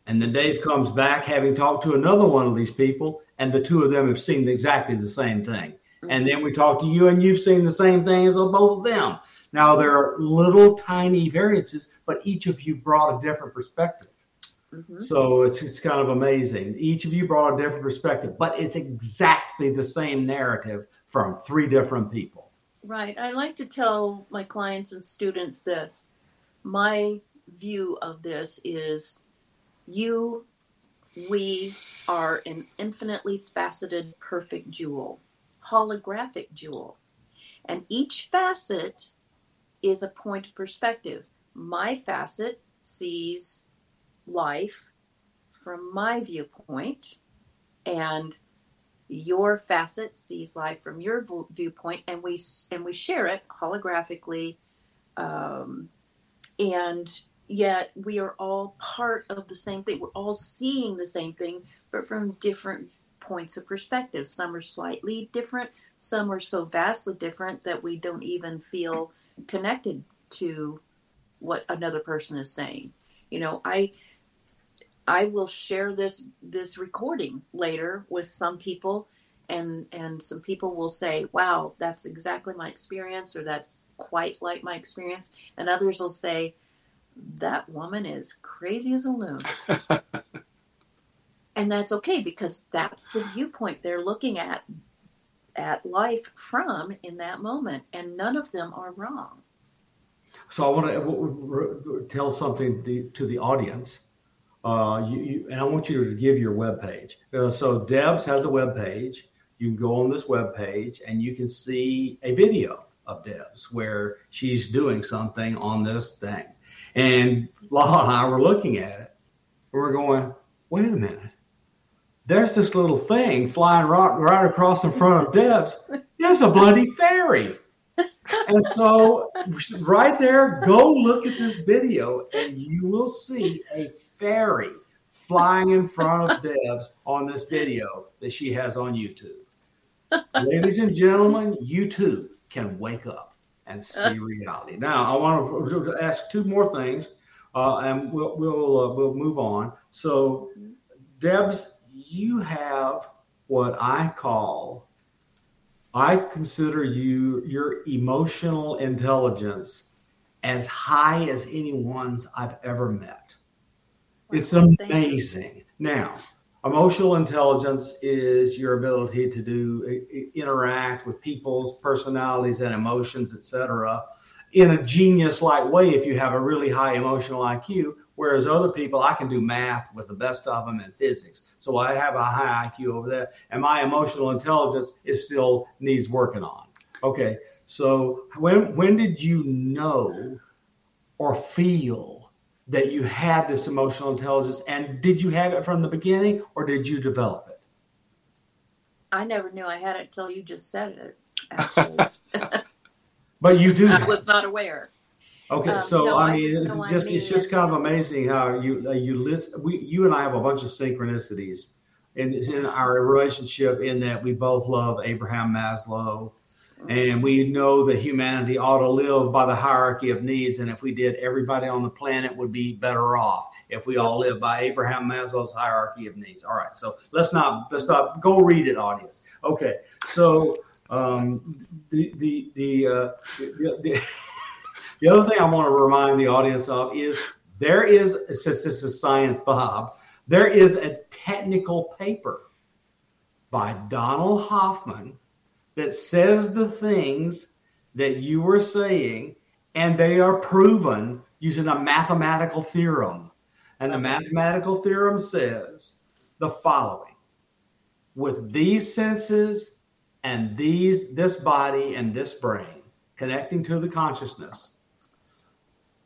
Speaker 3: And then Dave comes back having talked to another one of these people, and the two of them have seen exactly the same thing. Mm-hmm. And then we talk to you, and you've seen the same thing as both of them. Now, there are little tiny variances, but each of you brought a different perspective. Mm-hmm. So it's, it's kind of amazing. Each of you brought a different perspective, but it's exactly the same narrative from three different people.
Speaker 7: Right. I like to tell my clients and students this. My view of this is you, we are an infinitely faceted, perfect jewel, holographic jewel. And each facet is a point of perspective. My facet sees life from my viewpoint, and your facet sees life from your viewpoint, and we and we share it holographically, um, and yet we are all part of the same thing. We're all seeing the same thing, but from different points of perspective. Some are slightly different. Some are so vastly different that we don't even feel connected to what another person is saying. You know, I I will share this this recording later with some people and and some people will say, "Wow, that's exactly my experience," or "That's quite like my experience," and others will say, "That woman is crazy as a loon." and that's okay because that's the viewpoint they're looking at at life from in that moment, and none of them are wrong.
Speaker 3: So I want to tell something to the audience. Uh, you, you, and I want you to give your web page. Uh, so Debs has a web page. You can go on this web page and you can see a video of Debs where she's doing something on this thing. And Lala and I were looking at it. And We're going, wait a minute there's this little thing flying right, right across in front of Debs. It's a bloody fairy. And so, right there, go look at this video and you will see a fairy flying in front of Debs on this video that she has on YouTube. Ladies and gentlemen, you too can wake up and see reality. Now, I want to ask two more things, uh, and we'll we'll uh, we'll move on. So, Debs you have what I call, I consider you, your emotional intelligence as high as anyone's I've ever met. It's amazing. Now, emotional intelligence is your ability to do interact with people's personalities and emotions, etc., in a genius like way if you have a really high emotional IQ Whereas other people, I can do math with the best of them and physics. So I have a high IQ over there, and my emotional intelligence is still needs working on. Okay, So when when did you know or feel that you had this emotional intelligence, and did you have it from the beginning, or did you develop it?
Speaker 7: I never knew I had it until you just said it. Actually,
Speaker 3: but you do.
Speaker 7: I was not aware.
Speaker 3: Okay, um, so I mean, just, just it's just kind of amazing how you uh, you list. We you and I have a bunch of synchronicities in in our relationship in that we both love Abraham Maslow, and we know that humanity ought to live by the hierarchy of needs. And if we did, everybody on the planet would be better off if we all live by Abraham Maslow's hierarchy of needs. All right, so let's not let's not go read it, audience. Okay, so um, the the the, uh, the, the The other thing I want to remind the audience of is there is, since this is Science Bob, there is a technical paper by Donald Hoffman that says the things that you were saying, and they are proven using a mathematical theorem. And the mathematical theorem says the following with these senses and these this body and this brain connecting to the consciousness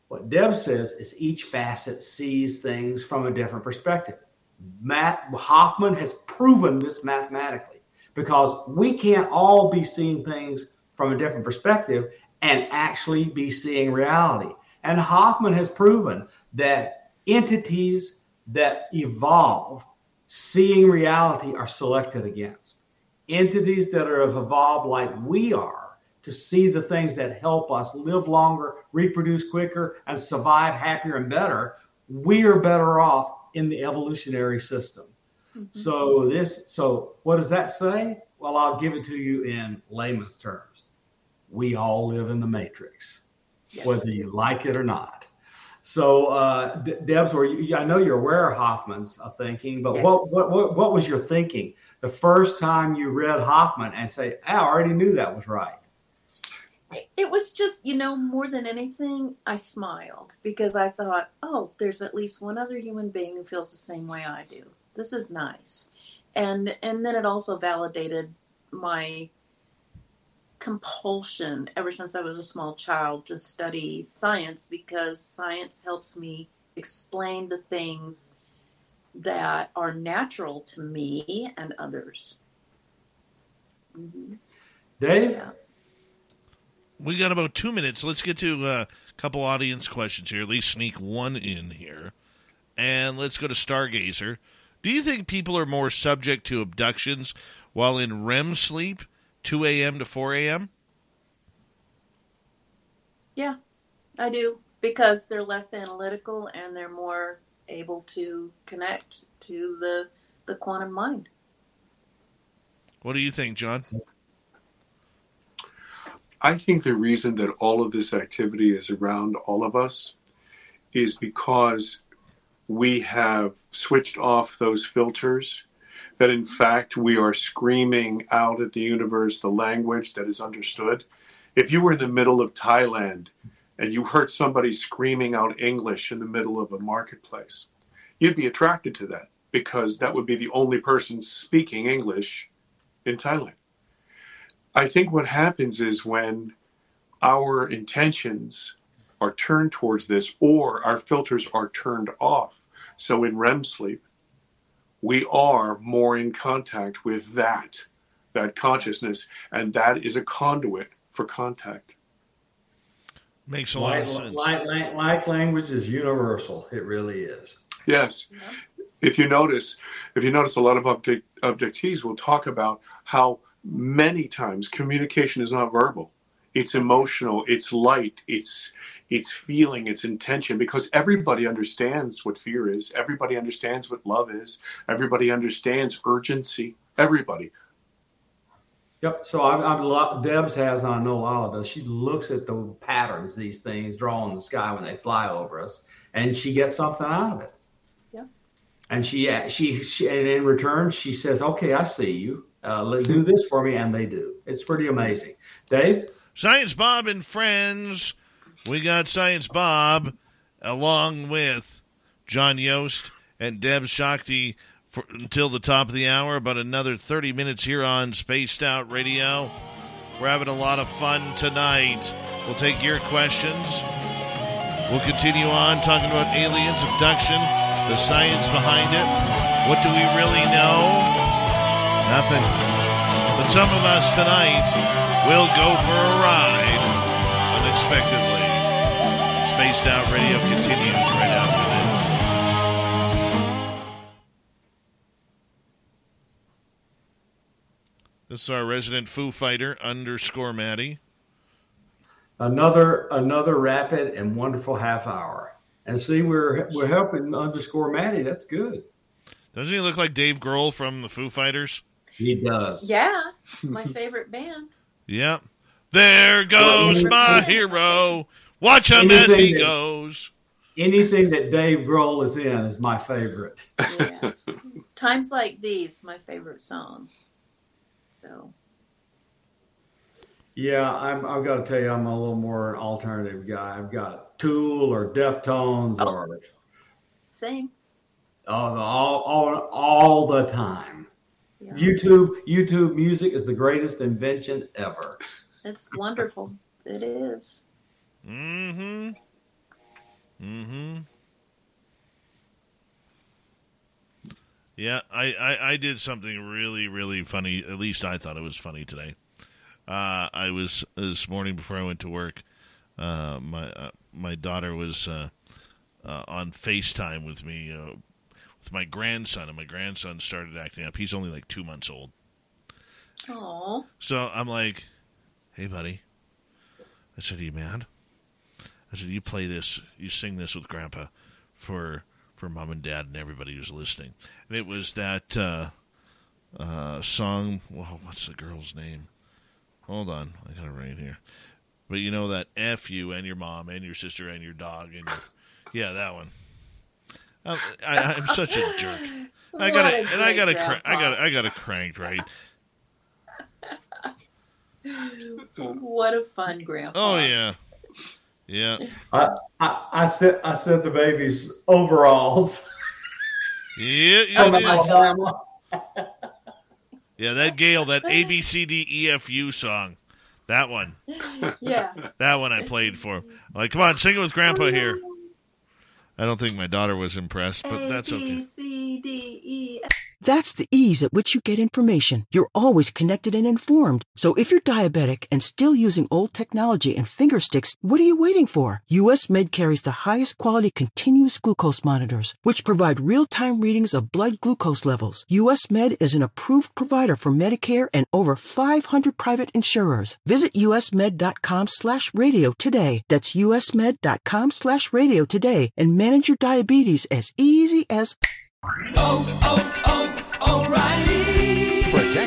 Speaker 3: what Deb says is each facet sees things from a different perspective. Matt Hoffman has proven this mathematically because we can't all be seeing things from a different perspective and actually be seeing reality. And Hoffman has proven that entities that evolve seeing reality are selected against. Entities that are evolved like we are to see the things that help us live longer, reproduce quicker, and survive happier and better, we are better off in the evolutionary system. Mm-hmm. So this so what does that say? Well, I'll give it to you in layman's terms. We all live in the matrix, yes. whether you like it or not. So, uh, D- Debs, were you, I know you're aware of Hoffman's uh, thinking, but yes. what, what, what what was your thinking the first time you read Hoffman and say, I already knew that was right?
Speaker 7: It was just you know more than anything i smiled because i thought oh there's at least one other human being who feels the same way i do. This is nice. And and then it also validated my compulsion ever since i was a small child to study science because science helps me explain the things that are natural to me and others.
Speaker 3: Mm-hmm. dave?
Speaker 2: Yeah we got about two minutes. Let's get to a couple audience questions here. At least sneak one in here. And let's go to Stargazer. Do you think people are more subject to abductions while in REM sleep, 2 a.m. to 4 a.m.?
Speaker 7: Yeah, I do. Because they're less analytical and they're more able to connect to the, the quantum mind.
Speaker 2: What do you think, John?
Speaker 5: I think the reason that all of this activity is around all of us is because we have switched off those filters, that in fact we are screaming out at the universe the language that is understood. If you were in the middle of Thailand and you heard somebody screaming out English in the middle of a marketplace, you'd be attracted to that because that would be the only person speaking English in Thailand. I think what happens is when our intentions are turned towards this or our filters are turned off. So in REM sleep, we are more in contact with that, that consciousness, and that is a conduit for contact.
Speaker 2: Makes a lot
Speaker 3: like,
Speaker 2: of sense.
Speaker 3: Like, like, like, language is universal. It really is.
Speaker 5: Yes. Yeah. If you notice, if you notice, a lot of object, abductees will talk about how many times communication is not verbal it's emotional it's light it's it's feeling it's intention because everybody understands what fear is everybody understands what love is everybody understands urgency everybody
Speaker 3: Yep. So I've, I've Debs has, and I know Lala does. She looks at the patterns these things draw in the sky when they fly over us, and she gets something out of it.
Speaker 7: Yeah.
Speaker 3: And she she she and in return she says, "Okay, I see you. Uh, do this for me," and they do. It's pretty amazing. Dave.
Speaker 2: Science Bob and friends. We got Science Bob along with John Yost and Deb Shakti for, until the top of the hour. About another 30 minutes here on Spaced Out Radio. We're having a lot of fun tonight. We'll take your questions. We'll continue on talking about aliens, abduction, the science behind it. What do we really know? Nothing. But some of us tonight will go for a ride unexpectedly. Spaced Out Radio continues right after this. This is our resident Foo Fighter underscore Maddie.
Speaker 3: Another another rapid and wonderful half hour. And see, we're we're helping underscore Maddie. That's good.
Speaker 2: Doesn't he look like Dave Grohl from the Foo Fighters?
Speaker 3: He does.
Speaker 7: Yeah, my favorite band.
Speaker 2: Yep. There goes my hero. Watch him as he goes.
Speaker 3: Anything that Dave Grohl is in is my favorite.
Speaker 7: Yeah. Times like these, my favorite song. So.
Speaker 3: Yeah, I'm. I've got to tell you, I'm a little more an alternative guy. I've got Tool or Deftones
Speaker 7: Oh.
Speaker 3: or
Speaker 7: Same.
Speaker 3: Oh, all, all, all, all the time. YouTube, YouTube music is the greatest invention ever.
Speaker 7: It's wonderful. It is.
Speaker 2: Mm-hmm. Mm-hmm. Yeah, I, I, I did something really, really funny. At least I thought it was funny today. Uh, I was this morning before I went to work. Uh, my uh, my daughter was uh, uh, on FaceTime with me uh, with my grandson, and my grandson started acting up. He's only like two months old.
Speaker 7: Oh.
Speaker 2: So I'm like, "Hey, buddy," I said, "Are you mad?" I said, "You play this, you sing this with Grandpa for for mom and dad and everybody who's listening." And it was that uh, uh, song. Well, what's the girl's name? Hold on, I got it right here. But you know that "F you" and your mom and your sister and your dog and your yeah, that one. I'm, I, I'm such a jerk. I got it,
Speaker 7: a
Speaker 2: and I got
Speaker 7: great
Speaker 2: it. Cra- I got it. I got it cranked right.
Speaker 7: What a fun grandpa.
Speaker 2: Oh yeah, yeah.
Speaker 3: I, I, I sent I sent the babies overalls.
Speaker 2: Yeah, yeah, oh,
Speaker 3: From
Speaker 2: yeah.
Speaker 3: Alabama.
Speaker 2: Yeah, that GAYLE, that A B C D E F U song, that one,
Speaker 7: Yeah.
Speaker 2: that one I played for. I'm like, come on, sing it with Grandpa oh, here. I don't think my daughter was impressed, but that's okay.
Speaker 7: B, C, D, E, F.
Speaker 18: That's the ease at which you get information. You're always connected and informed. So if you're diabetic and still using old technology and finger sticks, what are you waiting for? US Med carries the highest quality continuous glucose monitors, which provide real-time readings of blood glucose levels. US Med is an approved provider for Medicare and over 500 private insurers. Visit usmed.com slash radio today. That's usmed.com slash radio today and manage your diabetes as easy as oh, oh, oh.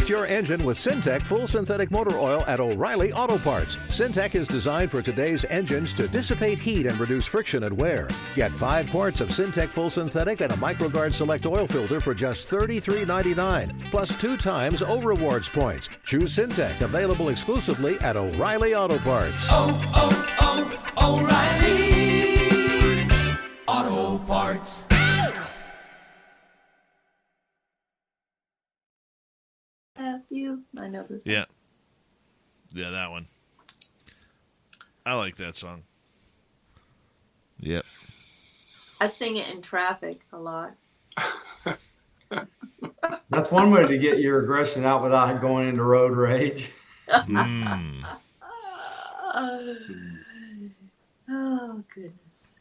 Speaker 19: Protect your engine with Syntec full synthetic motor oil at O'Reilly Auto Parts. Syntec is designed for today's engines to dissipate heat and reduce friction and wear. Get five quarts of Syntec full synthetic and a MicroGuard Select oil filter for just $33.99, plus two times O Rewards points. Choose Syntec, available exclusively at O'Reilly Auto Parts.
Speaker 20: Oh, oh, oh, O'Reilly Auto Parts.
Speaker 7: F you. I know this.
Speaker 2: Yeah, yeah, that one. I like that song. Yep.
Speaker 7: I sing it in traffic a lot.
Speaker 3: That's one way to get your aggression out without going into road rage.
Speaker 2: Mm.
Speaker 7: Oh goodness.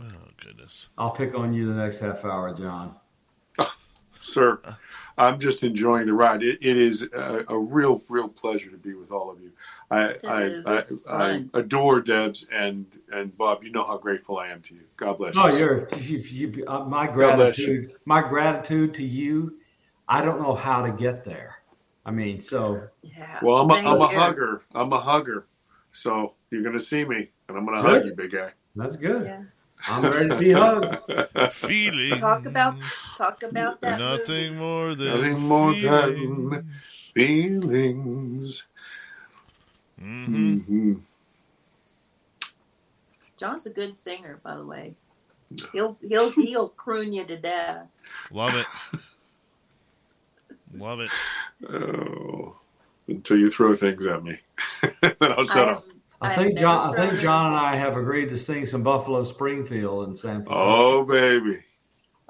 Speaker 2: Oh goodness.
Speaker 3: I'll pick on you the next half hour, John.
Speaker 5: Sir. I'm just enjoying the ride. It, it is a, a real, real pleasure to be with all of you. I, I. I, I adore Debs and and Bob. You know how grateful I am to you. God bless
Speaker 3: Oh,
Speaker 5: you.
Speaker 3: you're you, you, uh, my
Speaker 5: God bless you.
Speaker 3: gratitude. My gratitude to you. I don't know how to get there. I mean, so
Speaker 7: Yeah.
Speaker 5: Well, I'm a,
Speaker 7: Same
Speaker 5: I'm a hugger. I'm a hugger. So you're going to see me, and I'm going to hug you, big guy.
Speaker 3: that's good.
Speaker 7: Yeah.
Speaker 3: I'm ready to be hugged.
Speaker 2: Feeling
Speaker 7: Talk about talk about that.
Speaker 2: nothing more than
Speaker 5: Nothing more
Speaker 2: feeling.
Speaker 5: than feelings.
Speaker 2: Mhm.
Speaker 5: Mhm.
Speaker 7: John's a good singer, by the way. He'll he'll he'll croon you to death.
Speaker 2: Love it. Love it.
Speaker 5: Oh, until you throw things at me, then I'll shut up.
Speaker 3: I think John. I think John and I have agreed to sing some Buffalo Springfield in San Francisco.
Speaker 5: Oh, baby.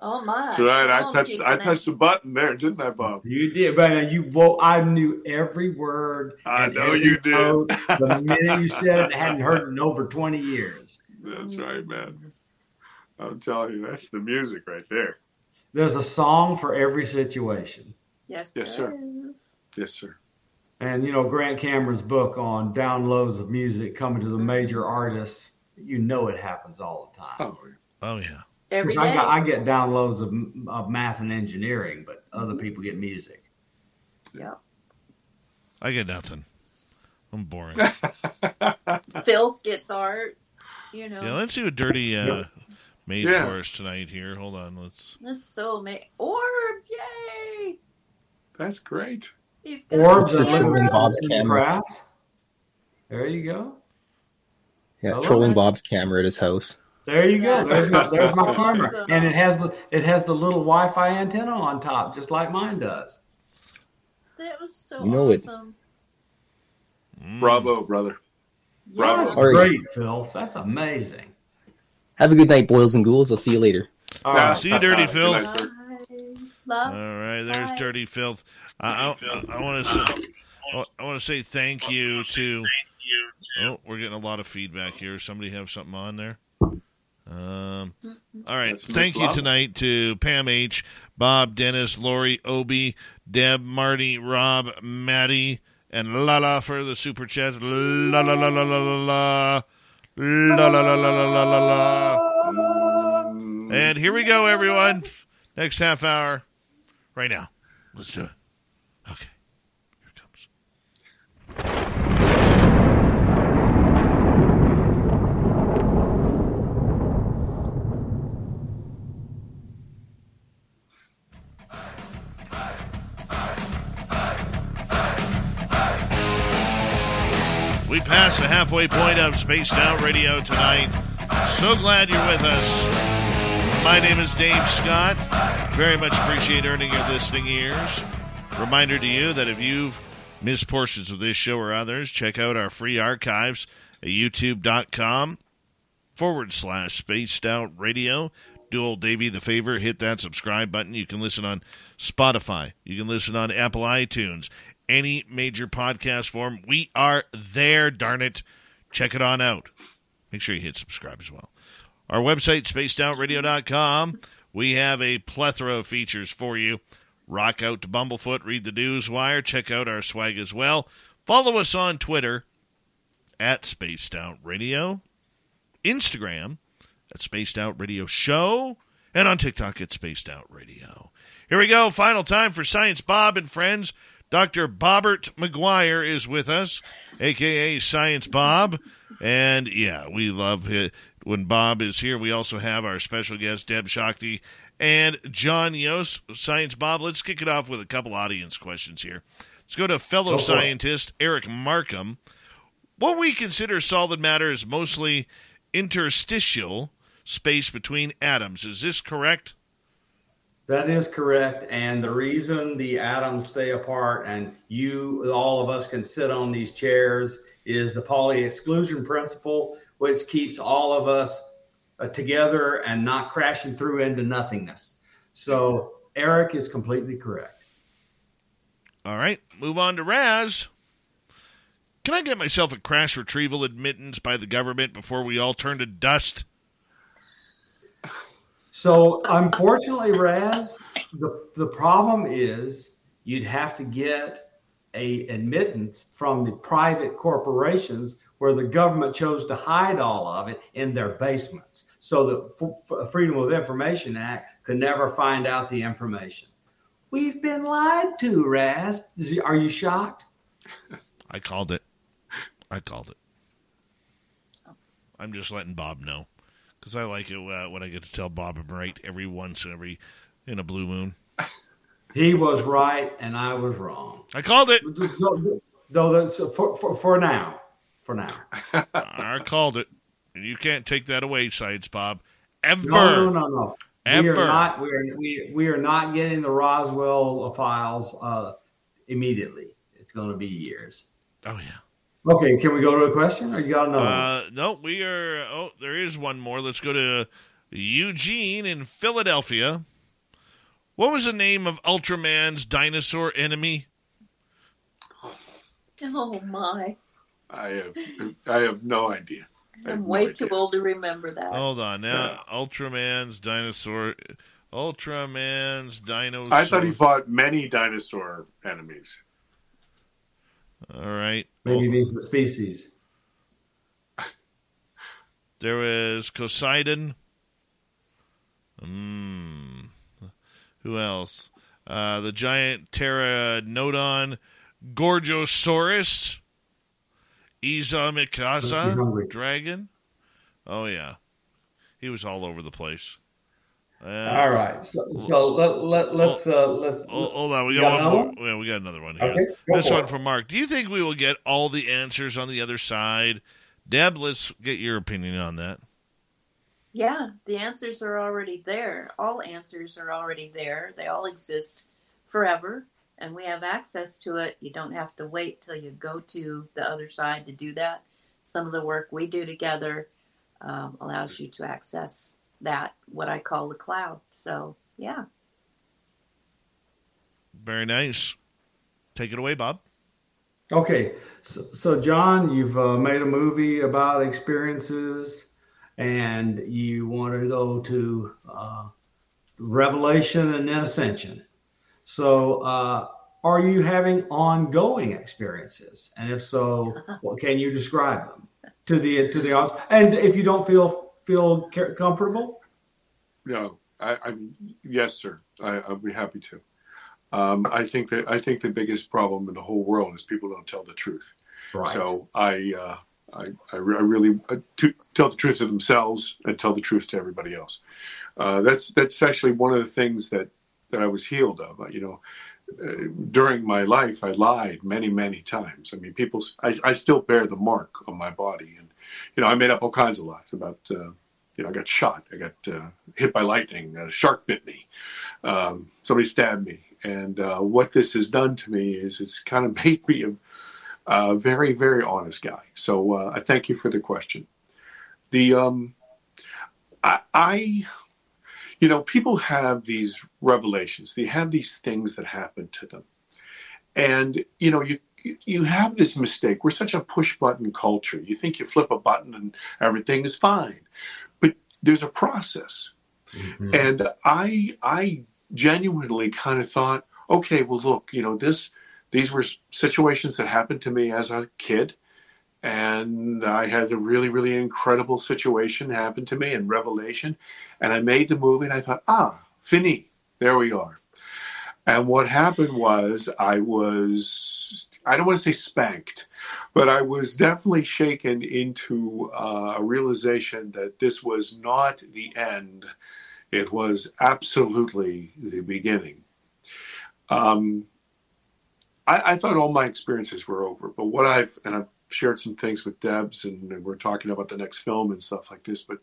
Speaker 7: Oh my!
Speaker 5: That's right. I
Speaker 7: Oh,
Speaker 5: touched. I touched the button there, didn't I, Bob?
Speaker 3: You did, man. You well, I knew every word.
Speaker 5: I know you did.
Speaker 3: note the minute you said it, I hadn't heard it in over twenty years.
Speaker 5: That's right, man. I'm telling you, that's the music right there.
Speaker 3: There's a song for every situation,
Speaker 7: Yes.
Speaker 5: Yes, sir. Yes, sir.
Speaker 3: And you know Grant Cameron's book on downloads of music coming to the major artists. You know it happens all the time.
Speaker 5: Oh,
Speaker 2: Oh yeah.
Speaker 7: Every
Speaker 3: I, got, I get downloads of, of math and engineering, but other people get music.
Speaker 7: Yeah.
Speaker 2: I get nothing. I'm boring.
Speaker 7: Phil's gets art. You know.
Speaker 2: yeah, let's see what Dirty uh, made
Speaker 5: Yeah.
Speaker 2: for us tonight. Here, hold on. Let's.
Speaker 7: This is so amazing. Orbs! Yay!
Speaker 5: That's great.
Speaker 7: He's got
Speaker 3: Orbs
Speaker 7: a
Speaker 3: and.
Speaker 16: Trolling Bob's camera.
Speaker 3: craft. There you go.
Speaker 16: Yeah, trolling
Speaker 3: that.
Speaker 16: Bob's camera at his house.
Speaker 3: There you go. There's my, there's my camera,
Speaker 7: Awesome.
Speaker 3: and it has the it has the little Wi-Fi antenna on top, just like mine does.
Speaker 7: That was so
Speaker 16: You know it.
Speaker 7: awesome. Mm.
Speaker 5: Bravo, brother. Bravo.
Speaker 3: That's
Speaker 16: All right.
Speaker 3: great, Phil. That's amazing.
Speaker 16: Have a good night, boys and ghouls. I'll see you later.
Speaker 3: All
Speaker 5: Yeah.
Speaker 3: right.
Speaker 2: See you, Dirty
Speaker 5: Good
Speaker 2: Phil.
Speaker 5: Night, sir.
Speaker 7: Love.
Speaker 2: All right, there's
Speaker 7: Bye.
Speaker 2: Dirty Phil. I, I, want to say, I want to say thank you to. Oh, we're getting a lot of feedback here. Somebody have something on there? Um, all right.
Speaker 5: That's
Speaker 2: Thank you tonight to Pam H, Bob, Dennis, Lori, Obi, Deb, Marty, Rob, Maddie, and Lala for the super chat. La la la la la la la. La la la la la la la la. And here we go, everyone. Next half hour, right now. Let's do it. Okay. Here it comes. We passed the halfway point of Spaced Out Radio tonight. So glad you're with us. My name is Dave Scott. Very much appreciate earning your listening ears. Reminder to you that if you've missed portions of this show or others, check out our free archives at youtube.com forward slash spaced out radio. Do old Davey the favor, hit that subscribe button. You can listen on Spotify. You can listen on Apple iTunes, any major podcast form. We are there, darn it. Check it on out. Make sure you hit subscribe as well. Our website, spacedoutradio.com. We have a plethora of features for you. Rock out to Bumblefoot, read the news wire, check out our swag as well. Follow us on Twitter at Spaced Out Radio, Instagram at Spaced Out Radio Show, and on TikTok at Spaced Out Radio. Here we go. Final time for Science Bob and friends. Dr. Bobbert McGuire is with us, aka Science Bob. And yeah, we love it. When Bob is here, we also have our special guest, Deb Shakti and John Yost. Science Bob, let's kick it off with a couple audience questions here. Let's go to fellow
Speaker 3: Go
Speaker 2: scientist Eric Markham. What we consider solid matter is mostly interstitial space between atoms. Is this correct?
Speaker 3: That is correct. And the reason the atoms stay apart and you, all of us, can sit on these chairs is the Pauli exclusion principle, which keeps all of us uh, together and not crashing through into nothingness. So Eric is completely correct.
Speaker 2: All right, move on to Raz. Can I get myself a crash retrieval admittance by the government before we all turn to dust?
Speaker 3: So unfortunately, Raz, the the problem is you'd have to get a admittance from the private corporations where the government chose to hide all of it in their basements. So the F- Freedom of Information Act could never find out the information. We've been lied to, Raz. Are you shocked?
Speaker 2: I called it. I called it. I'm just letting Bob know because I like it uh, when I get to tell Bob I'm right every once in every in a blue moon.
Speaker 3: He was right and I was wrong.
Speaker 2: I called it.
Speaker 3: So, though that's for, for, for now. For now.
Speaker 2: I called it, and you can't take that away, Science Bob. Ever.
Speaker 3: No, no, no, no.
Speaker 2: Ever.
Speaker 3: We are not. We are. We, we are not getting the Roswell files uh, immediately. It's going to be years.
Speaker 2: Oh yeah.
Speaker 3: Okay. Can we go to a question, or you got another?
Speaker 2: Uh, no, we are. Oh, there is one more. Let's go to Eugene in Philadelphia. What was the name of Ultraman's dinosaur enemy?
Speaker 7: Oh my!
Speaker 5: I have, I have no idea. I have
Speaker 7: I'm
Speaker 5: no
Speaker 7: way
Speaker 5: idea.
Speaker 7: too old to remember that.
Speaker 2: Hold on now. Ultraman's dinosaur. Ultraman's dinosaur.
Speaker 5: I thought he fought many dinosaur enemies.
Speaker 2: All right.
Speaker 3: Maybe these are the species.
Speaker 2: There was Poseidon. Hmm. Who else? Uh, the giant pteranodon, Gorgosaurus, Iza
Speaker 3: He's
Speaker 2: Mikasa, dragon. Oh yeah, he was all over the place. Uh,
Speaker 3: All right. So, so let, let, let's uh, let's.
Speaker 2: Hold, hold on, we got,
Speaker 3: got
Speaker 2: one more. Yeah, we got another one here.
Speaker 3: Okay,
Speaker 2: this one
Speaker 3: it.
Speaker 2: from Mark. Do you think we will get all the answers on the other side? Deb, let's get your opinion on that.
Speaker 7: Yeah, the answers are already there. All answers are already there. They all exist forever, and we have access to it. You don't have to wait till you go to the other side to do that. Some of the work we do together um, allows you to access that, what I call the cloud. So, yeah.
Speaker 2: Very nice. Take it away, Bob.
Speaker 3: Okay, so, so John, you've uh, made a movie about experiences, and you want to go to uh, Revelation and then Ascension. So, uh, are you having ongoing experiences? And if so, well, can you describe them to the to the audience? And if you don't feel feel comfortable,
Speaker 5: No, I, I mean, yes, sir. I, I'll be happy to. Um, I think that I think the biggest problem in the whole world is people don't tell the truth.
Speaker 3: Right.
Speaker 5: So I, uh, I, I, re- I really uh, to tell the truth to themselves and tell the truth to everybody else. Uh, that's that's actually one of the things that that I was healed of. You know, uh, during my life, I lied many, many times. I mean, people, I, I still bear the mark on my body, and you know, I made up all kinds of lies about. Uh, you know, I got shot. I got uh, hit by lightning. A shark bit me. Um, somebody stabbed me. And uh, what this has done to me is it's kind of made me a, a very, very honest guy. So uh, I thank you for the question. The um, I, I, you know, people have these revelations. They have these things that happen to them, and you know, you you have this mistake. We're such a push button culture. You think you flip a button and everything is fine, but there's a process. Mm-hmm. And I I genuinely kind of thought, okay, well look, you know, this these were situations that happened to me as a kid. And I had a really, really incredible situation happen to me in Revelation. And I made the movie and I thought, ah, fini, there we are. And what happened was I was, I don't want to say spanked, but I was definitely shaken into uh, a realization that this was not the end. It was absolutely the beginning. Um, I, I thought all my experiences were over, but what I've, and I've shared some things with Debs and, we're talking about the next film and stuff like this, but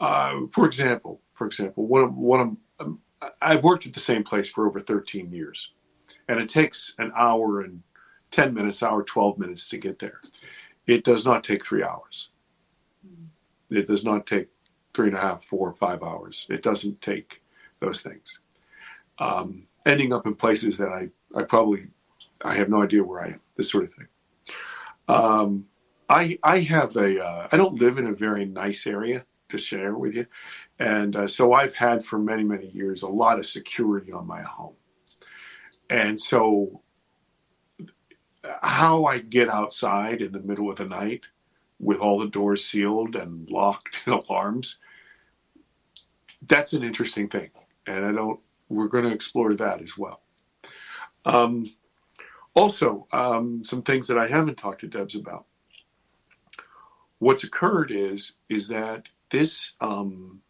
Speaker 5: uh, for example, for example, one of, one of, um, I've worked at the same place for over 13 years, and it takes an hour and 10 minutes, hour 12 minutes to get there. It does not take three hours. It does not take three and a half, four, five hours. It doesn't take those things. Um, ending up in places that I, I probably, I have no idea where I am. This sort of thing. Um, I, I have a, uh, I don't live in a very nice area to share with you. And uh, so I've had for many, many years a lot of security on my home. And so how I get outside in the middle of the night with all the doors sealed and locked and alarms, that's an interesting thing. And I don't, we're going to explore that as well. Um, also, um, some things that I haven't talked to Debs about. What's occurred is is that this um,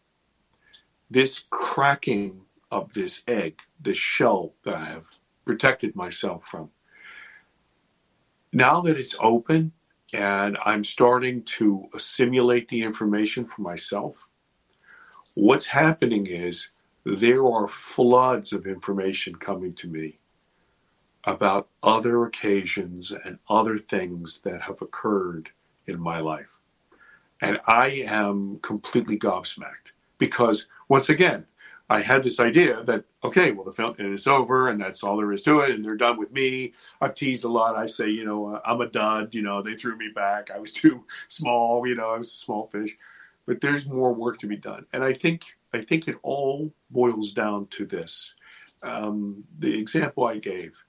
Speaker 5: this cracking of this egg, this shell that I have protected myself from. Now that it's open and I'm starting to assimilate the information for myself, what's happening is there are floods of information coming to me about other occasions and other things that have occurred in my life. And I am completely gobsmacked because, once again, I had this idea that, okay, well, the film is over and that's all there is to it and they're done with me. I've teased a lot. I say, you know, uh, I'm a dud. You know, they threw me back. I was too small. You know, I was a small fish. But there's more work to be done. And I think, I think it all boils down to this. Um, the example I gave,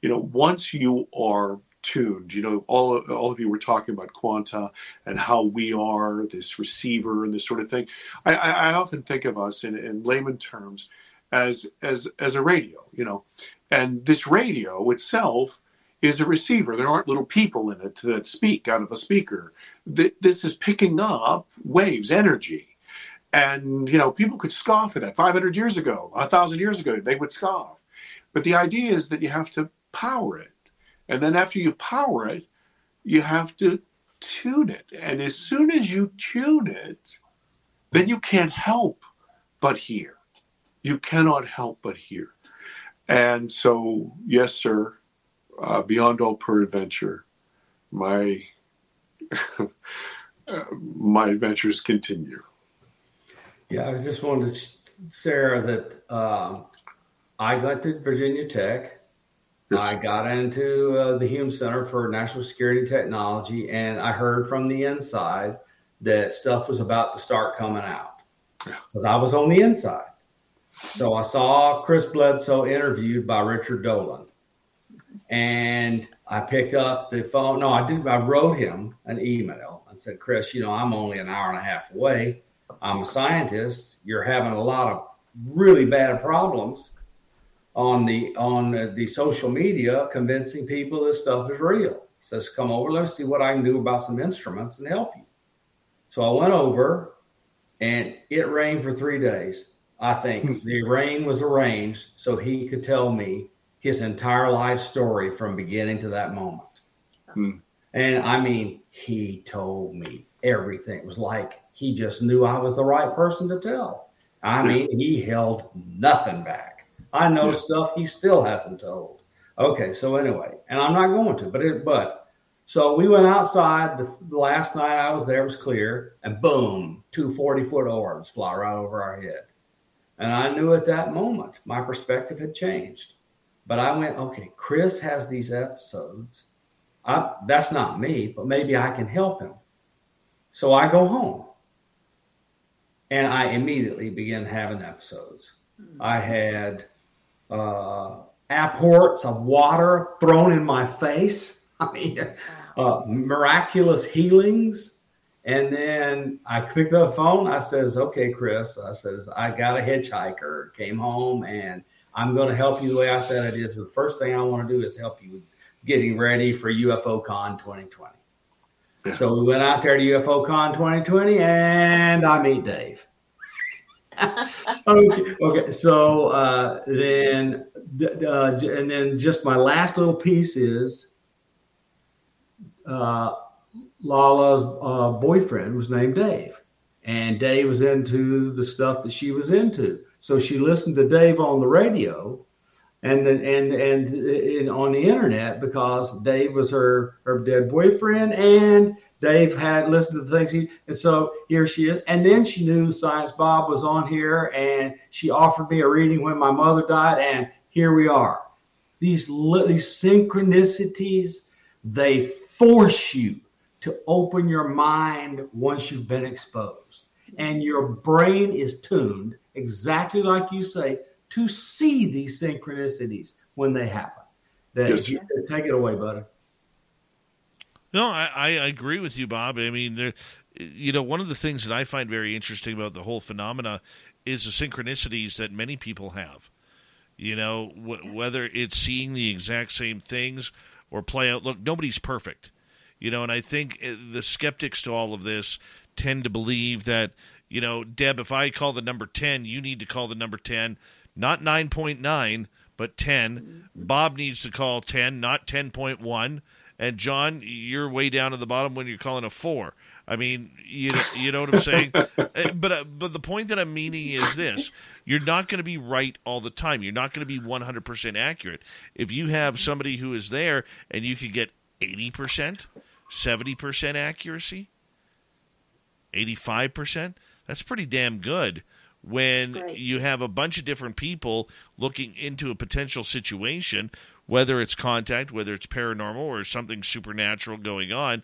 Speaker 5: you know, once you are tuned. You know, all all of you were talking about quanta and how we are this receiver and this sort of thing. I, I, often think of us in, in layman terms as as as a radio. You know, and this radio itself is a receiver. There aren't little people in it that speak out of a speaker. This is picking up waves, energy. And, you know, people could scoff at that 500 years ago, 1,000 years ago, they would scoff. But the idea is that you have to power it. And then after you power it, you have to tune it. And as soon as you tune it, then you can't help but hear. You cannot help but hear. And so, yes, sir, uh, beyond all peradventure, my my adventures continue.
Speaker 3: Yeah, I just wanted to, Sarah, that um, I got to Virginia Tech Yes. I got into uh, the Hume Center for National Security Technology, and I heard from the inside that stuff was about to start coming out because yeah. I was on the inside. So I saw Chris Bledsoe interviewed by Richard Dolan, and I picked up the phone. No, I did. I wrote him an email and said, "Chris, you know, I'm only an hour and a half away. I'm a scientist. You're having a lot of really bad problems." On the on the social media convincing people this stuff is real. Says, come over, let's see what I can do about some instruments and help you. So I went over and it rained for three days. I think hmm. the rain was arranged so he could tell me his entire life story from beginning to that moment. Hmm. And I mean, he told me everything. It was like he just knew I was the right person to tell. I mean, he held nothing back. I know yeah. stuff he still hasn't told. Okay, so anyway, and I'm not going to, but it, but so we went outside. The, the last night I was there was clear, and boom, two 40 foot orbs fly right over our head. And I knew at that moment my perspective had changed. But I went, okay, Chris has these episodes. I, that's not me, but maybe I can help him. So I go home and I immediately begin having episodes. Mm-hmm. I had uh, apports of water thrown in my face. I mean, uh, miraculous healings. And then I picked up the phone. I says, "Okay, Chris." I says, "I got a hitchhiker. Came home, and I'm going to help you the way I said it is. The first thing I want to do is help you with getting ready for UFO Con 2020." Yeah. So we went out there to UFO Con 2020, and I meet Dave. Okay, okay. So uh, then, uh, and then just my last little piece is uh, Lala's uh, boyfriend was named Dave, and Dave was into the stuff that she was into. So she listened to Dave on the radio, and and and, and on the internet because Dave was her her dead boyfriend, and Dave had listened to the things he, and so here she is. And then she knew Science Bob was on here, and she offered me a reading when my mother died, and here we are. These, these synchronicities, they force you to open your mind once you've been exposed. And your brain is tuned, exactly like you say, to see these synchronicities when they happen. That, yes, take it away, buddy.
Speaker 2: No, I, I agree with you, Bob. I mean, there, you know, one of the things that I find very interesting about the whole phenomena is the synchronicities that many people have. You know, w- yes. whether it's seeing the exact same things or play out. Look, nobody's perfect. You know, and I think uh, the skeptics to all of this tend to believe that, you know, Deb, if I call the number 10, you need to call the number 10, not 9.9, but 10. Mm-hmm. Bob needs to call 10, not 10.1 and John, you're way down at the bottom when you're calling a four. I mean, you you know what I'm saying? Uh, but uh, but the point that I'm meaning is this: you're not going to be right all the time. You're not going to be 100% accurate. If you have somebody who is there and you can get 80%, 70% accuracy, 85%, that's pretty damn good when you have a bunch of different people looking into a potential situation, whether it's contact, whether it's paranormal or something supernatural going on,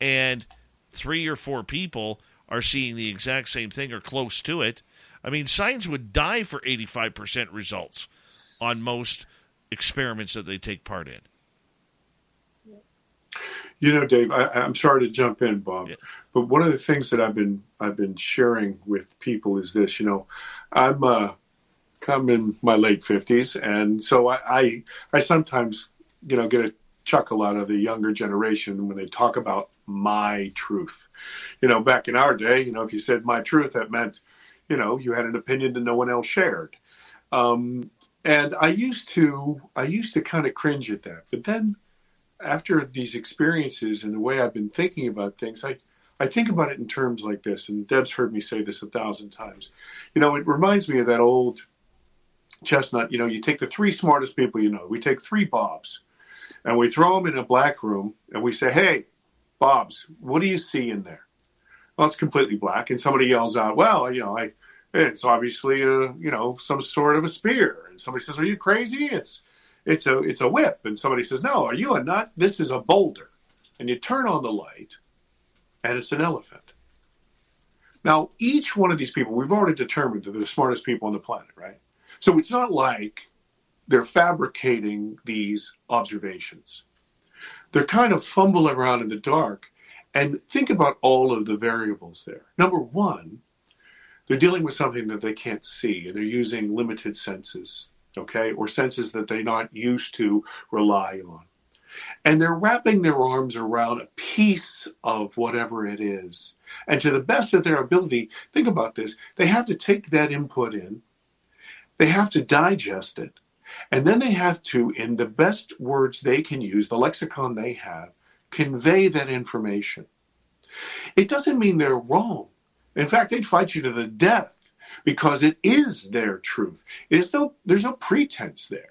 Speaker 2: and three or four people are seeing the exact same thing or close to it. I mean, science would die for 85% results on most experiments that they take part in.
Speaker 5: You know, Dave, I, am sorry to jump in, Bob, yeah. but one of the things that I've been I've been sharing with people is this. You know, I'm uh, I'm in my late fifties, and so I, I I sometimes you know get a chuckle out of the younger generation when they talk about my truth. You know, back in our day, you know, if you said my truth, that meant you know you had an opinion that no one else shared. Um, and I used to I used to kind of cringe at that, but then after these experiences and the way I've been thinking about things, I, I think about it in terms like this, and Deb's heard me say this a thousand times. You know, it reminds me of that old chestnut. You know, you take the three smartest people you know. We take three Bobs, and we throw them in a black room, and we say, "Hey, Bobs, what do you see in there?" Well, it's completely black, and somebody yells out, "Well, you know, I." It's obviously a, you know, some sort of a spear. And somebody says, Are you crazy? It's it's a it's a whip and somebody says no are you a nut this is a boulder and you turn on the light and it's an elephant now each one of these people we've already determined that they're the smartest people on the planet right so it's not like they're fabricating these observations they're kind of fumbling around in the dark and think about all of the variables there number one they're dealing with something that they can't see and they're using limited senses okay, or senses that they're not used to rely on. And they're wrapping their arms around a piece of whatever it is. And to the best of their ability, think about this they have to take that input in, they have to digest it, and then they have to, in the best words they can use, the lexicon they have, convey that information. It doesn't mean they're wrong. In fact, they'd fight you to the death because it is their truth. It's no, there's no pretense there.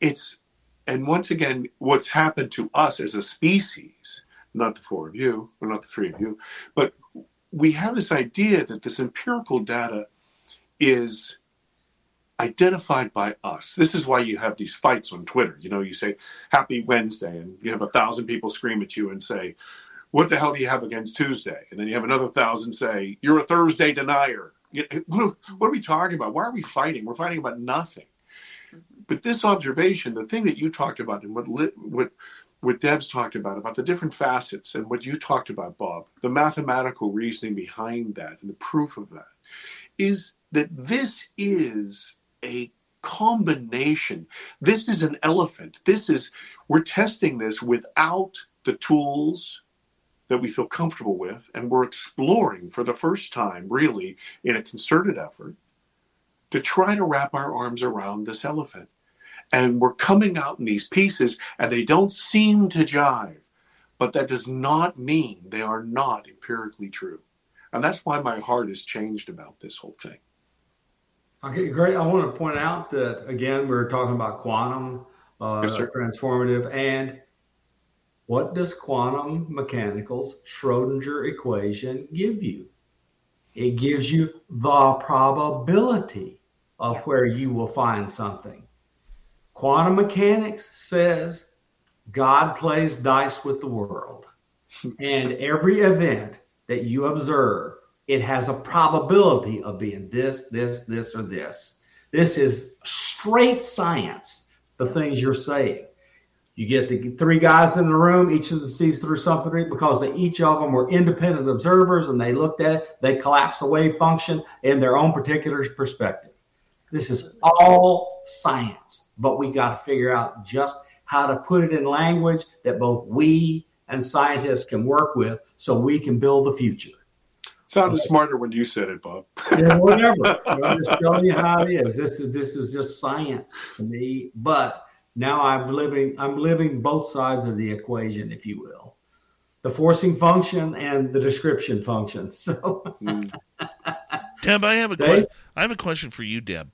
Speaker 5: It's, and once again, what's happened to us as a species, not the four of you, or not the three of you, but we have this idea that this empirical data is identified by us. This is why you have these fights on Twitter. You know, you say Happy Wednesday, and you have a thousand people scream at you and say, "What the hell do you have against Tuesday?" And then you have another thousand say, "You're a Thursday denier." what are we talking about? Why are we fighting? We're fighting about nothing. Mm-hmm. But this observation, the thing that you talked about, and what what what Deb's talked about about the different facets, and what you talked about, Bob, the mathematical reasoning behind that, and the proof of that, is that this is a combination. This is an elephant. This is we're testing this without the tools that we feel comfortable with, and we're exploring for the first time, really, in a concerted effort to try to wrap our arms around this elephant. And we're coming out in these pieces, and they don't seem to jive, but that does not mean they are not empirically true. And that's why my heart has changed about this whole thing.
Speaker 3: Okay, great. I want to point out that, again, we're talking about quantum uh, yes, transformative and what does quantum mechanical's Schrodinger equation give you? It gives you the probability of where you will find something. Quantum mechanics says God plays dice with the world. and every event that you observe, it has a probability of being this, this, this, or this. This is straight science, the things you're saying. You get the three guys in the room, each of them sees through something because they, each of them were independent observers and they looked at it, they collapsed the wave function in their own particular perspective. This is all science, but we got to figure out just how to put it in language that both we and scientists can work with so we can build the future.
Speaker 5: Sounded okay. smarter when you said it, Bob.
Speaker 3: yeah, whatever. I'm just telling you how it is. This is this is just science to me. But now I'm living I'm living both sides of the equation, if you will, the forcing function and the description function. So,
Speaker 2: Deb, I have a que- I have a question for you, Deb,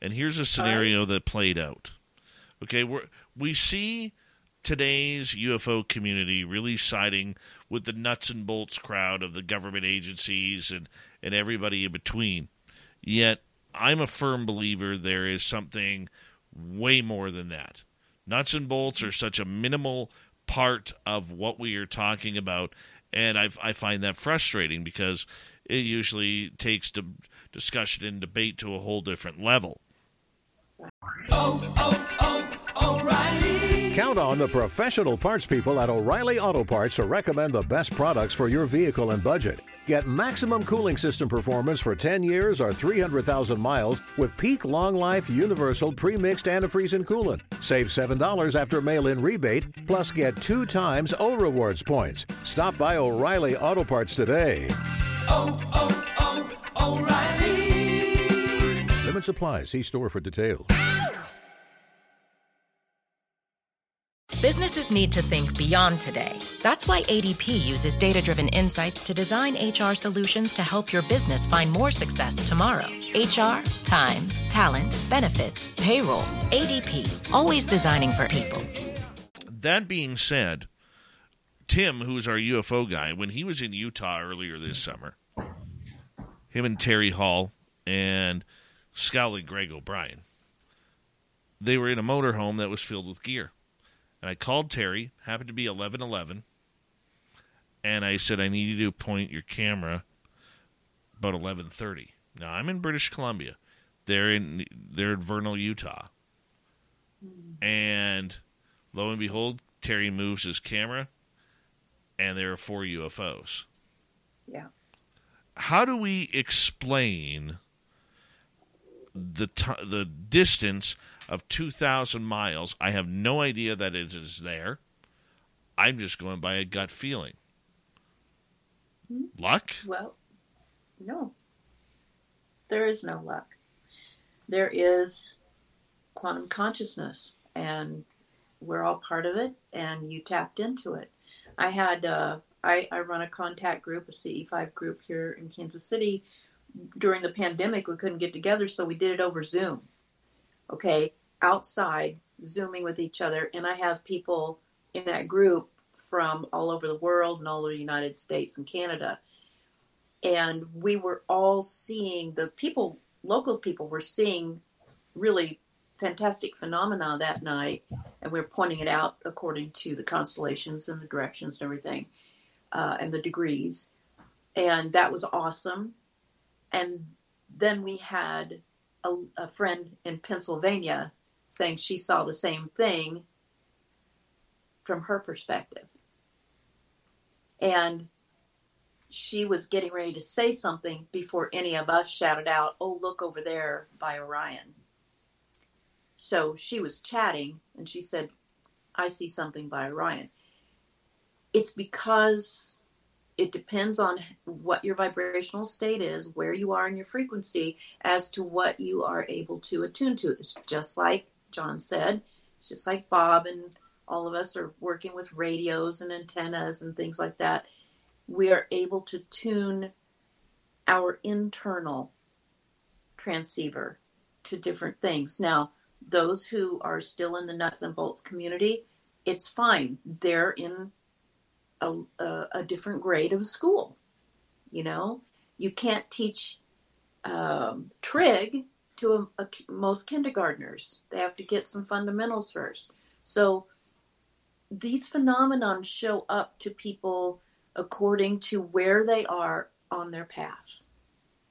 Speaker 2: and here's a scenario that played out. Okay, we we see today's UFO community really siding with the nuts and bolts crowd of the government agencies and, and everybody in between. Yet, I'm a firm believer there is something way more than that. Nuts and bolts are such a minimal part of what we are talking about, and I, I find that frustrating because it usually takes the discussion and debate to a whole different level.
Speaker 19: Oh, oh, oh, oh O'Reilly! Count on the professional parts people at O'Reilly Auto Parts to recommend the best products for your vehicle and budget. Get maximum cooling system performance for 10 years or 300,000 miles with peak long life universal pre-mixed antifreeze and coolant. Save $7 after mail-in rebate, plus get two times O Rewards points. Stop by O'Reilly Auto Parts today.
Speaker 20: Oh, oh, oh, O'Reilly!
Speaker 19: Limit supply. See store for details.
Speaker 15: Businesses need to think beyond today. That's why ADP uses data driven insights to design HR solutions to help your business find more success tomorrow. HR, time, talent, benefits, payroll. ADP, always designing for people.
Speaker 2: That being said, Tim, who's our UFO guy, when he was in Utah earlier this summer, him and Terry Hall and Scowling Greg O'Brien, they were in a motorhome that was filled with gear. And I called Terry, happened to be 1111, and I said, I need you to point your camera about 1130. Now, I'm in British Columbia. They're in, they're in Vernal, Utah. And lo and behold, Terry moves his camera, and there are four UFOs.
Speaker 7: Yeah.
Speaker 2: How do we explain the t- the distance of 2,000 miles. I have no idea that it is there. I'm just going by a gut feeling. Luck?
Speaker 7: Well, no. There is no luck. There is quantum consciousness, and we're all part of it, and you tapped into it. I had, uh, I, I run a contact group, a CE5 group here in Kansas City. During the pandemic, we couldn't get together, so we did it over Zoom okay, outside zooming with each other. And I have people in that group from all over the world and all over the United States and Canada. And we were all seeing the people, local people were seeing really fantastic phenomena that night. And we were pointing it out according to the constellations and the directions and everything, uh, and the degrees. And that was awesome. And then we had a, a friend in Pennsylvania saying she saw the same thing from her perspective. And she was getting ready to say something before any of us shouted out, Oh, look over there by Orion. So she was chatting and she said, I see something by Orion. It's because it depends on what your vibrational state is, where you are in your frequency, as to what you are able to attune to. It's just like John said, it's just like Bob and all of us are working with radios and antennas and things like that. We are able to tune our internal transceiver to different things. Now, those who are still in the nuts and bolts community, it's fine. They're in a, a, a different grade of school. You know, you can't teach um, trig to a, most kindergartners. They have to get some fundamentals first. So these phenomenon show up to people according to where they are on their path.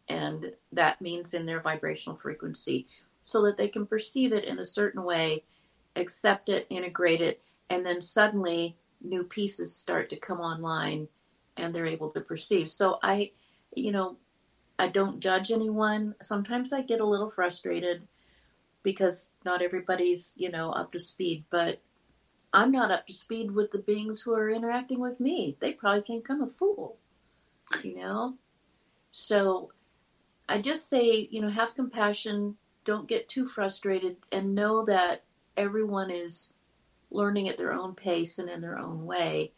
Speaker 7: And that means in their vibrational frequency, so that they can perceive it in a certain way, accept it, integrate it, and then suddenly new pieces start to come online and they're able to perceive. So I, you know, I don't judge anyone. Sometimes I get a little frustrated because not everybody's, you know, up to speed, but I'm not up to speed with the beings who are interacting with me. They probably think I'm a fool, you know? So I just say, you know, have compassion, don't get too frustrated, and know that everyone is learning at their own pace and in their own way.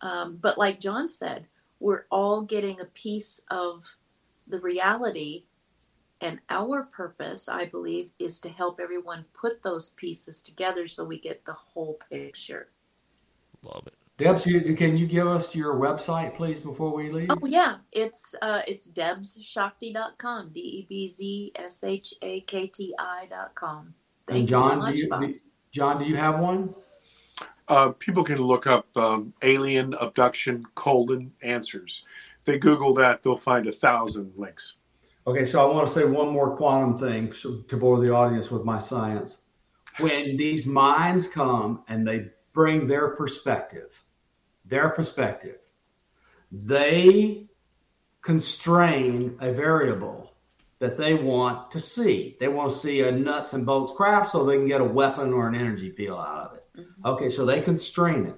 Speaker 7: Um, but like John said, we're all getting a piece of the reality. And our purpose, I believe, is to help everyone put those pieces together so we get the whole picture.
Speaker 2: Love it.
Speaker 3: Debs, you, can you give us your website, please, before we leave?
Speaker 7: Oh yeah, it's uh, it's debzshakti.com, d e b z s h a k t i dot com. Thank
Speaker 3: and John,
Speaker 7: you so much,
Speaker 3: do you,
Speaker 7: Bob.
Speaker 3: do- John, do you have one?
Speaker 5: Uh, people can look up um, alien abduction colon answers. If they Google that, they'll find a thousand links.
Speaker 3: Okay, so I want to say one more quantum thing so- to bore the audience with my science. When these minds come and they bring their perspective, their perspective, they constrain a variable that they want to see. They want to see a nuts and bolts craft so they can get a weapon or an energy field out of it. Mm-hmm. Okay, so they constrain it.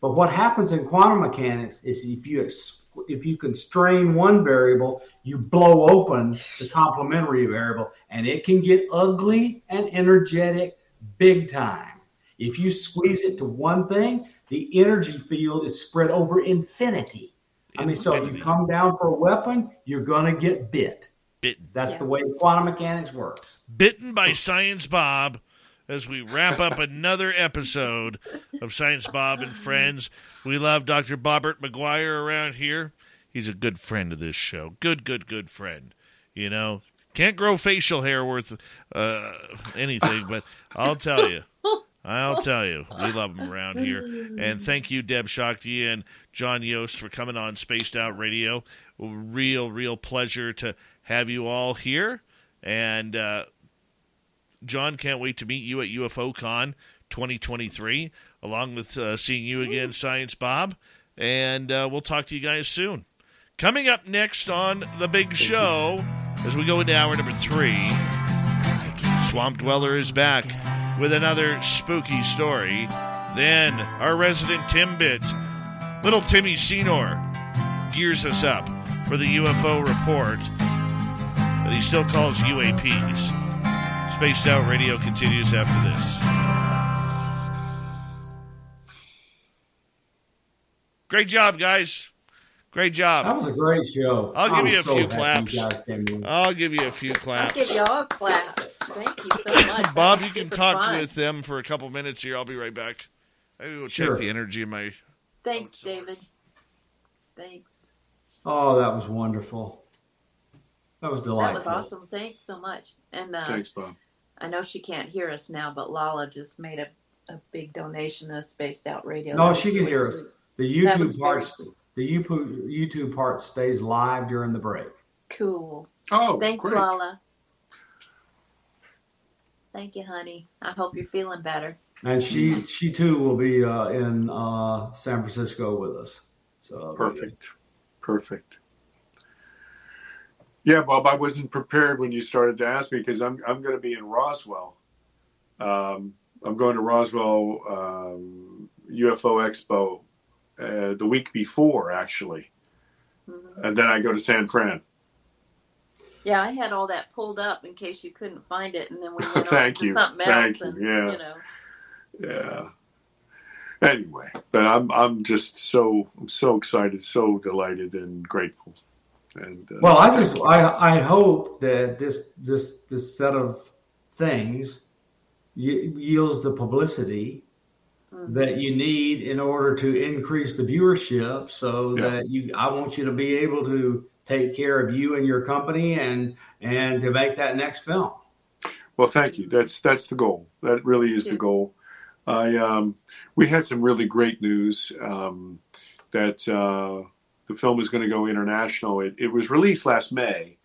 Speaker 3: But what happens in quantum mechanics is if you ex- if you constrain one variable, you blow open the complementary variable, and it can get ugly and energetic big time. If you squeeze it to one thing, the energy field is spread over infinity. I mean, so if you come down for a weapon, you're going to get bit.
Speaker 2: Bitten.
Speaker 3: That's the way quantum mechanics works.
Speaker 2: Bitten by Science Bob as we wrap up another episode of Science Bob and Friends. We love Dr. Bobbert McGuire around here. He's a good friend of this show. Good, good, good friend. You know, can't grow facial hair worth uh, anything, but I'll tell you. I'll tell you, we love him around here. And thank you, Deb Shakti and John Yost, for coming on Spaced Out Radio. Real, real pleasure to have you all here. And uh, John, can't wait to meet you at UFO Con 2023, along with uh, seeing you again, Science Bob. And uh, we'll talk to you guys soon. Coming up next on The Big Show, as we go into hour number three, Swamp Dweller is back with another spooky story. Then our resident Timbit, little Timmy Senor, gears us up for the UFO report that he still calls UAPs. Spaced Out Radio continues after this. Great job, guys. Great job.
Speaker 3: That was a great show.
Speaker 2: I'll give
Speaker 3: I'm
Speaker 2: you a
Speaker 3: so
Speaker 2: few claps.
Speaker 3: you guys came in.
Speaker 2: I'll give you a few claps.
Speaker 7: I'll
Speaker 2: claps.
Speaker 7: give y'all claps. Thank you so much.
Speaker 2: Bob, you can talk
Speaker 7: fun.
Speaker 2: with them for a couple minutes here. I'll be right back. I will check the energy in my.
Speaker 7: Thanks, David. Thanks.
Speaker 3: Oh, that was wonderful. That was delightful.
Speaker 7: That was awesome. Thanks so much. And uh,
Speaker 5: Thanks, Bob.
Speaker 7: I know she can't hear us now, but Lala just made a, a big donation to Spaced Out Radio.
Speaker 3: No, she can
Speaker 7: really
Speaker 3: hear us. The YouTube part, the YouTube YouTube part stays live during the break.
Speaker 7: Cool.
Speaker 5: Oh,
Speaker 7: Thanks,
Speaker 5: great.
Speaker 7: Lala. Thank you, honey. I hope you're feeling better.
Speaker 3: And she she too will be uh, in uh, San Francisco with us. So
Speaker 5: Perfect. Perfect. Yeah, Bob, I wasn't prepared when you started to ask me because I'm I'm going to be in Roswell. Um, I'm going to Roswell um, UFO Expo uh, the week before, actually, and then I go to San Fran.
Speaker 7: Yeah, I had all that pulled up in case you couldn't find it, and then we went on
Speaker 5: Thank
Speaker 7: to
Speaker 5: you.
Speaker 7: something
Speaker 5: Thank
Speaker 7: else,
Speaker 5: you.
Speaker 7: and
Speaker 5: Yeah.
Speaker 7: you know.
Speaker 5: Yeah. Anyway, but I'm I'm just so I'm so excited, so delighted, and grateful. And uh,
Speaker 3: Well, I just. I I hope that this this this set of things y- yields the publicity that you need in order to increase the viewership so
Speaker 5: Yeah.
Speaker 3: that you I want you to be able to take care of you and your company and and to make that next film.
Speaker 5: Well, thank you. That's that's the goal. That really is the goal. I um, we had some really great news um, that uh, the film is going to go international. It, it was released last May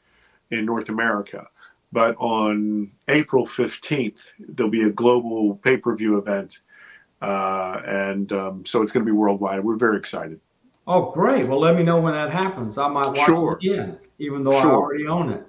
Speaker 5: in North America, but on April fifteenth there'll be a global pay per view event, uh, and um, so it's going to be worldwide. We're very excited.
Speaker 3: Oh, great! Well, let me know when that happens. I might watch
Speaker 5: Sure.
Speaker 3: it again, even though I already own it.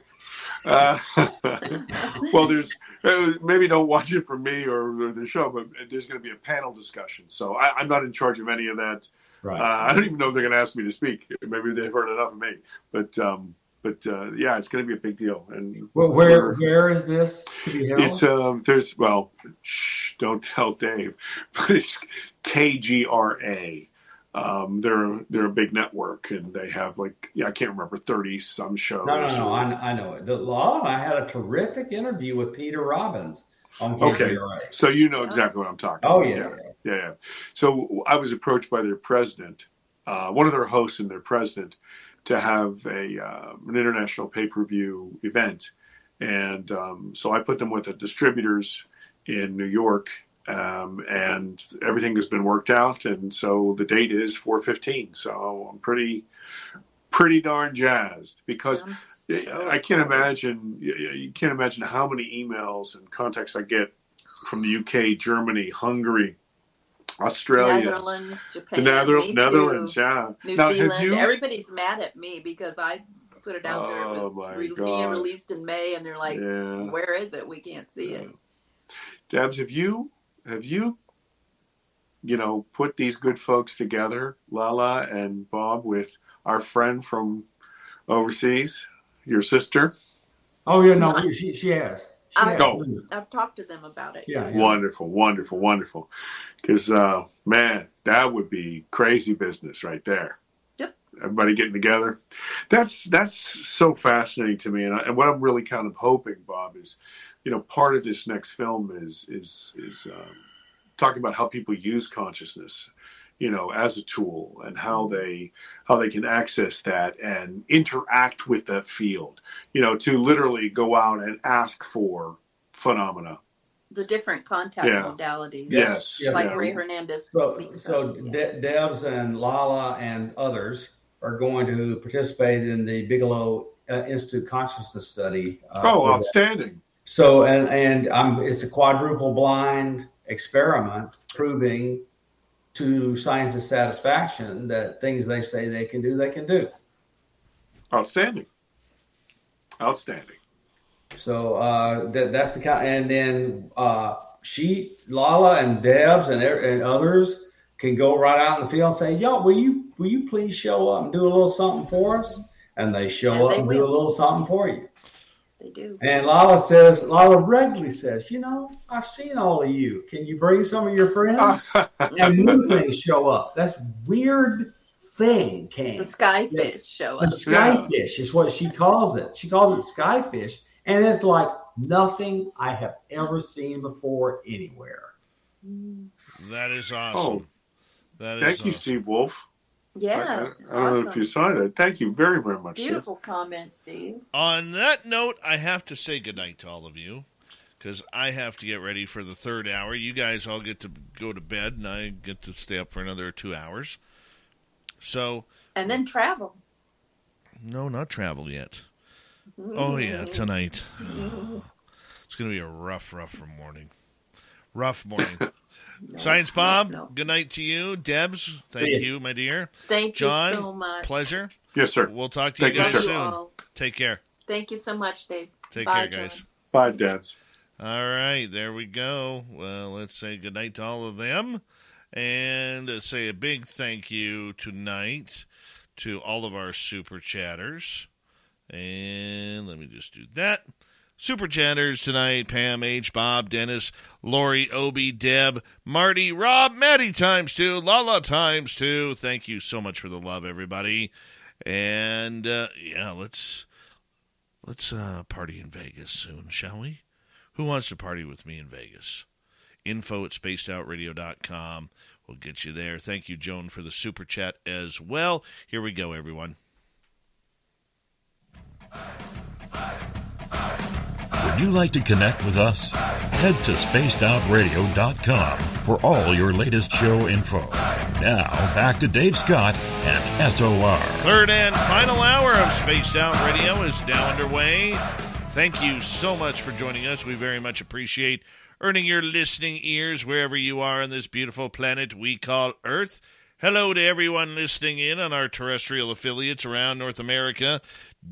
Speaker 5: Uh, well, there's uh, maybe don't watch it for me or, or the show, but there's going to be a panel discussion. So I, I'm not in charge of any of that.
Speaker 3: Right.
Speaker 5: Uh, I don't even know if they're going to ask me to speak. Maybe they've heard enough of me. But um, but uh, yeah, it's going to be a big deal. And
Speaker 3: Well, where where is this to be held?
Speaker 5: It's um, there's well, shh, don't tell Dave, but it's KGRA. Um, they're they're a big network, and they have like yeah, I can't remember thirty some shows.
Speaker 3: no, no, no. I, I know it. The law. I had a terrific interview with Peter Robbins on
Speaker 5: Okay, so you know exactly what I'm talking
Speaker 3: Oh,
Speaker 5: about.
Speaker 3: yeah,
Speaker 5: yeah, yeah. yeah. So I was approached by their president, uh, one of their hosts and their president, to have a uh, an international pay per view event, and um, so I put them with the distributors in New York, um, and everything has been worked out, and so the date is 415. So I'm pretty pretty darn jazzed because I can't imagine you can't imagine how many emails and contacts I get from the UK, Germany, Hungary, Australia,
Speaker 7: Netherlands, Japan,
Speaker 5: the Nether-
Speaker 7: me too.
Speaker 5: Netherlands. Yeah.
Speaker 7: New
Speaker 5: Now,
Speaker 7: Zealand.
Speaker 5: you-
Speaker 7: Everybody's mad at me because I put it out there. It
Speaker 5: Oh,
Speaker 7: was
Speaker 5: my
Speaker 7: re-
Speaker 5: God.
Speaker 7: being released in May, and they're like,
Speaker 5: Yeah.
Speaker 7: "Where is it? We can't see it."
Speaker 5: Debs, have you have you you know put these good folks together, Lala and Bob, with our friend from overseas, your sister?
Speaker 3: Oh yeah, no, she she has. She
Speaker 7: I,
Speaker 3: has.
Speaker 5: Go.
Speaker 7: I've talked to them about it.
Speaker 3: Yeah,
Speaker 7: yes.
Speaker 5: Wonderful, wonderful, wonderful. Because uh, man, that would be crazy business right there.
Speaker 7: Yep.
Speaker 5: Everybody getting together. That's that's so fascinating to me, and, I, and what I'm really kind of hoping, Bob, is you know part of this next film is is is um, talking about how people use consciousness you know as a tool and how they how they can access that and interact with that field you know to literally go out and ask for phenomena
Speaker 7: The different contact
Speaker 5: Yeah.
Speaker 7: modalities.
Speaker 5: Yes.
Speaker 3: Yes.
Speaker 7: Like
Speaker 3: Yes.
Speaker 7: Rey Hernandez
Speaker 3: So,
Speaker 7: speaks
Speaker 3: so
Speaker 7: of.
Speaker 3: De- Debs and Lala and others are going to participate in the Bigelow uh, Institute Consciousness Study. uh,
Speaker 5: oh
Speaker 3: for that.
Speaker 5: outstanding
Speaker 3: So, and and um, it's a quadruple blind experiment proving to scientists' satisfaction that things they say they can do, they can do.
Speaker 5: outstanding outstanding
Speaker 3: So uh, that, that's the kind. And then uh, she, Lala, and Debs and, er- and others can go right out in the field and say, "Yo, will you will you please show up and do a little something for us?" And they show
Speaker 7: And
Speaker 3: up
Speaker 7: they
Speaker 3: and do a little something for you.
Speaker 7: They do.
Speaker 3: And Lala says, Lala regularly says, "You know, I've seen all of you. Can you bring some of your friends?" and new things show up. That's weird thing came.
Speaker 7: The skyfish show up.
Speaker 3: The
Speaker 7: up.
Speaker 3: skyfish is what she calls it. She calls it skyfish, and it's like nothing I have ever seen before anywhere.
Speaker 2: That is awesome. Oh. That is
Speaker 5: thank you steve wolf
Speaker 7: Yeah.
Speaker 5: I, I- I don't know if you saw that thank you very very much Steve.
Speaker 7: Beautiful comment, Steve.
Speaker 2: On that note, I have to say goodnight to all of you because I have to get ready for the third hour. You guys all get to go to bed, and I get to stay up for another two hours. So,
Speaker 7: And then travel.
Speaker 2: no, not travel yet. Mm-hmm. Oh, yeah, tonight. It's going to be a rough, rough morning. Rough morning. Science Bob, good night to you. Debs, thank
Speaker 3: See
Speaker 2: you, my dear.
Speaker 7: Thank you
Speaker 2: John,
Speaker 7: so much.
Speaker 2: pleasure.
Speaker 5: yes sir
Speaker 2: We'll talk to
Speaker 5: Thank
Speaker 2: you
Speaker 5: you,
Speaker 2: guys
Speaker 5: sir.
Speaker 2: soon.
Speaker 7: Well,
Speaker 2: Take care.
Speaker 7: thank you so much, Dave.
Speaker 2: Take
Speaker 7: Bye,
Speaker 2: care, guys.
Speaker 7: John.
Speaker 5: bye debs
Speaker 2: All right, there we go. Well, let's say good night to all of them and say a big thank you tonight to all of our super chatters. And let me just do that. Super chatters tonight Pam H, Bob, Dennis, Lori, Obi, Deb, Marty, Rob, Maddie times two, Lala times two. Thank you so much for the love, everybody. And uh, yeah, let's let's uh, party in Vegas soon, shall we? Who wants to party with me in Vegas? Info at spacedoutradio.com will get you there. Thank you, Joan, for the super chat as well. Here we go, everyone.
Speaker 17: Would you like to connect with us? Head to spacedoutradio.com for all your latest show info. Now, back to Dave Scott and SOR.
Speaker 2: Third and final hour of Spaced Out Radio is now underway. Thank you so much for joining us. We very much appreciate earning your listening ears wherever you are on this beautiful planet we call Earth. Hello to everyone listening in on our terrestrial affiliates around North America,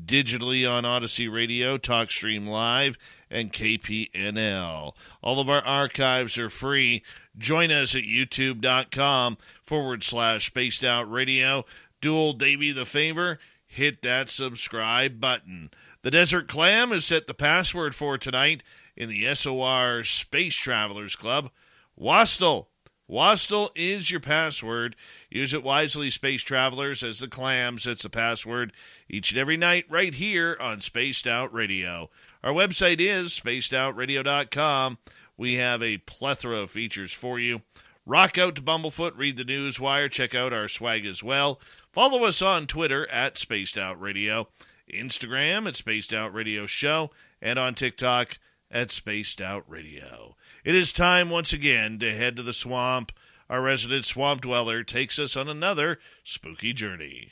Speaker 2: digitally on Odyssey Radio, TalkStream Live, and KPNL. All of our archives are free. Join us at youtube.com forward slash spaced out radio. Do old Davey the favor. hit that subscribe button. The Desert Clam has set the password for tonight in the SOR Space Travelers Club. Wastel. Wastel is your password. Use it wisely, Space Travelers, as the Clam sets the password each and every night right here on Spaced Out Radio. Our website is spacedoutradio.com. We have a plethora of features for you. Rock out to Bumblefoot, read the news wire, check out our swag as well. Follow us on Twitter at Spaced Out Radio, Instagram at Spaced Out Radio Show, and on TikTok at Spaced Out Radio. It is time once again to head to the swamp. Our resident swamp dweller takes us on another spooky journey.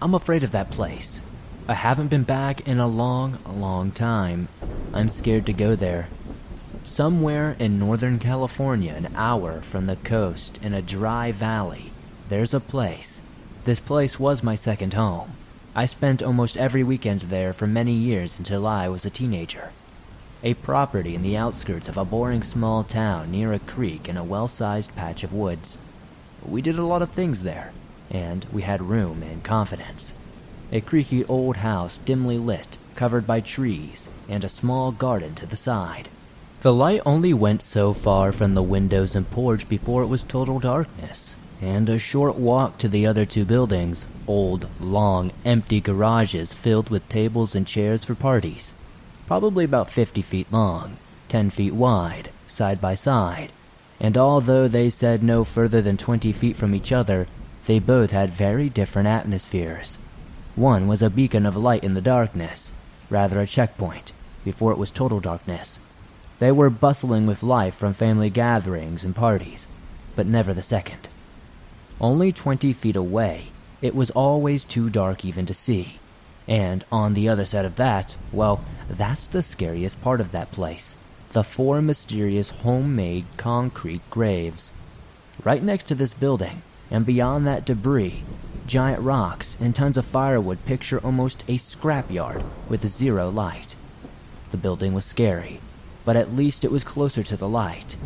Speaker 21: I'm afraid of that place. I haven't been back in a long, long time. I'm scared to go there. Somewhere in Northern California, an hour from the coast in a dry valley, there's a place. This place was my second home. I spent almost every weekend there for many years until I was a teenager. A property in the outskirts of a boring small town near a creek in a well sized patch of woods. We did a lot of things there and we had room and confidence. A creaky old house dimly lit, covered by trees, and a small garden to the side. The light only went so far from the windows and porch before it was total darkness, and a short walk to the other two buildings, old, long, empty garages filled with tables and chairs for parties. Probably about 50 feet long, 10 feet wide, side by side, and although they said no further than 20 feet from each other, they both had very different atmospheres. One was a beacon of light in the darkness, rather a checkpoint, before it was total darkness. They were bustling with life from family gatherings and parties, but never the second. Only twenty feet away, it was always too dark even to see. And on the other side of that, well, that's the scariest part of that place. The four mysterious homemade concrete graves. Right next to this building, and beyond that debris, giant rocks and tons of firewood picture almost a scrapyard with zero light. The building was scary, but at least it was closer to the light.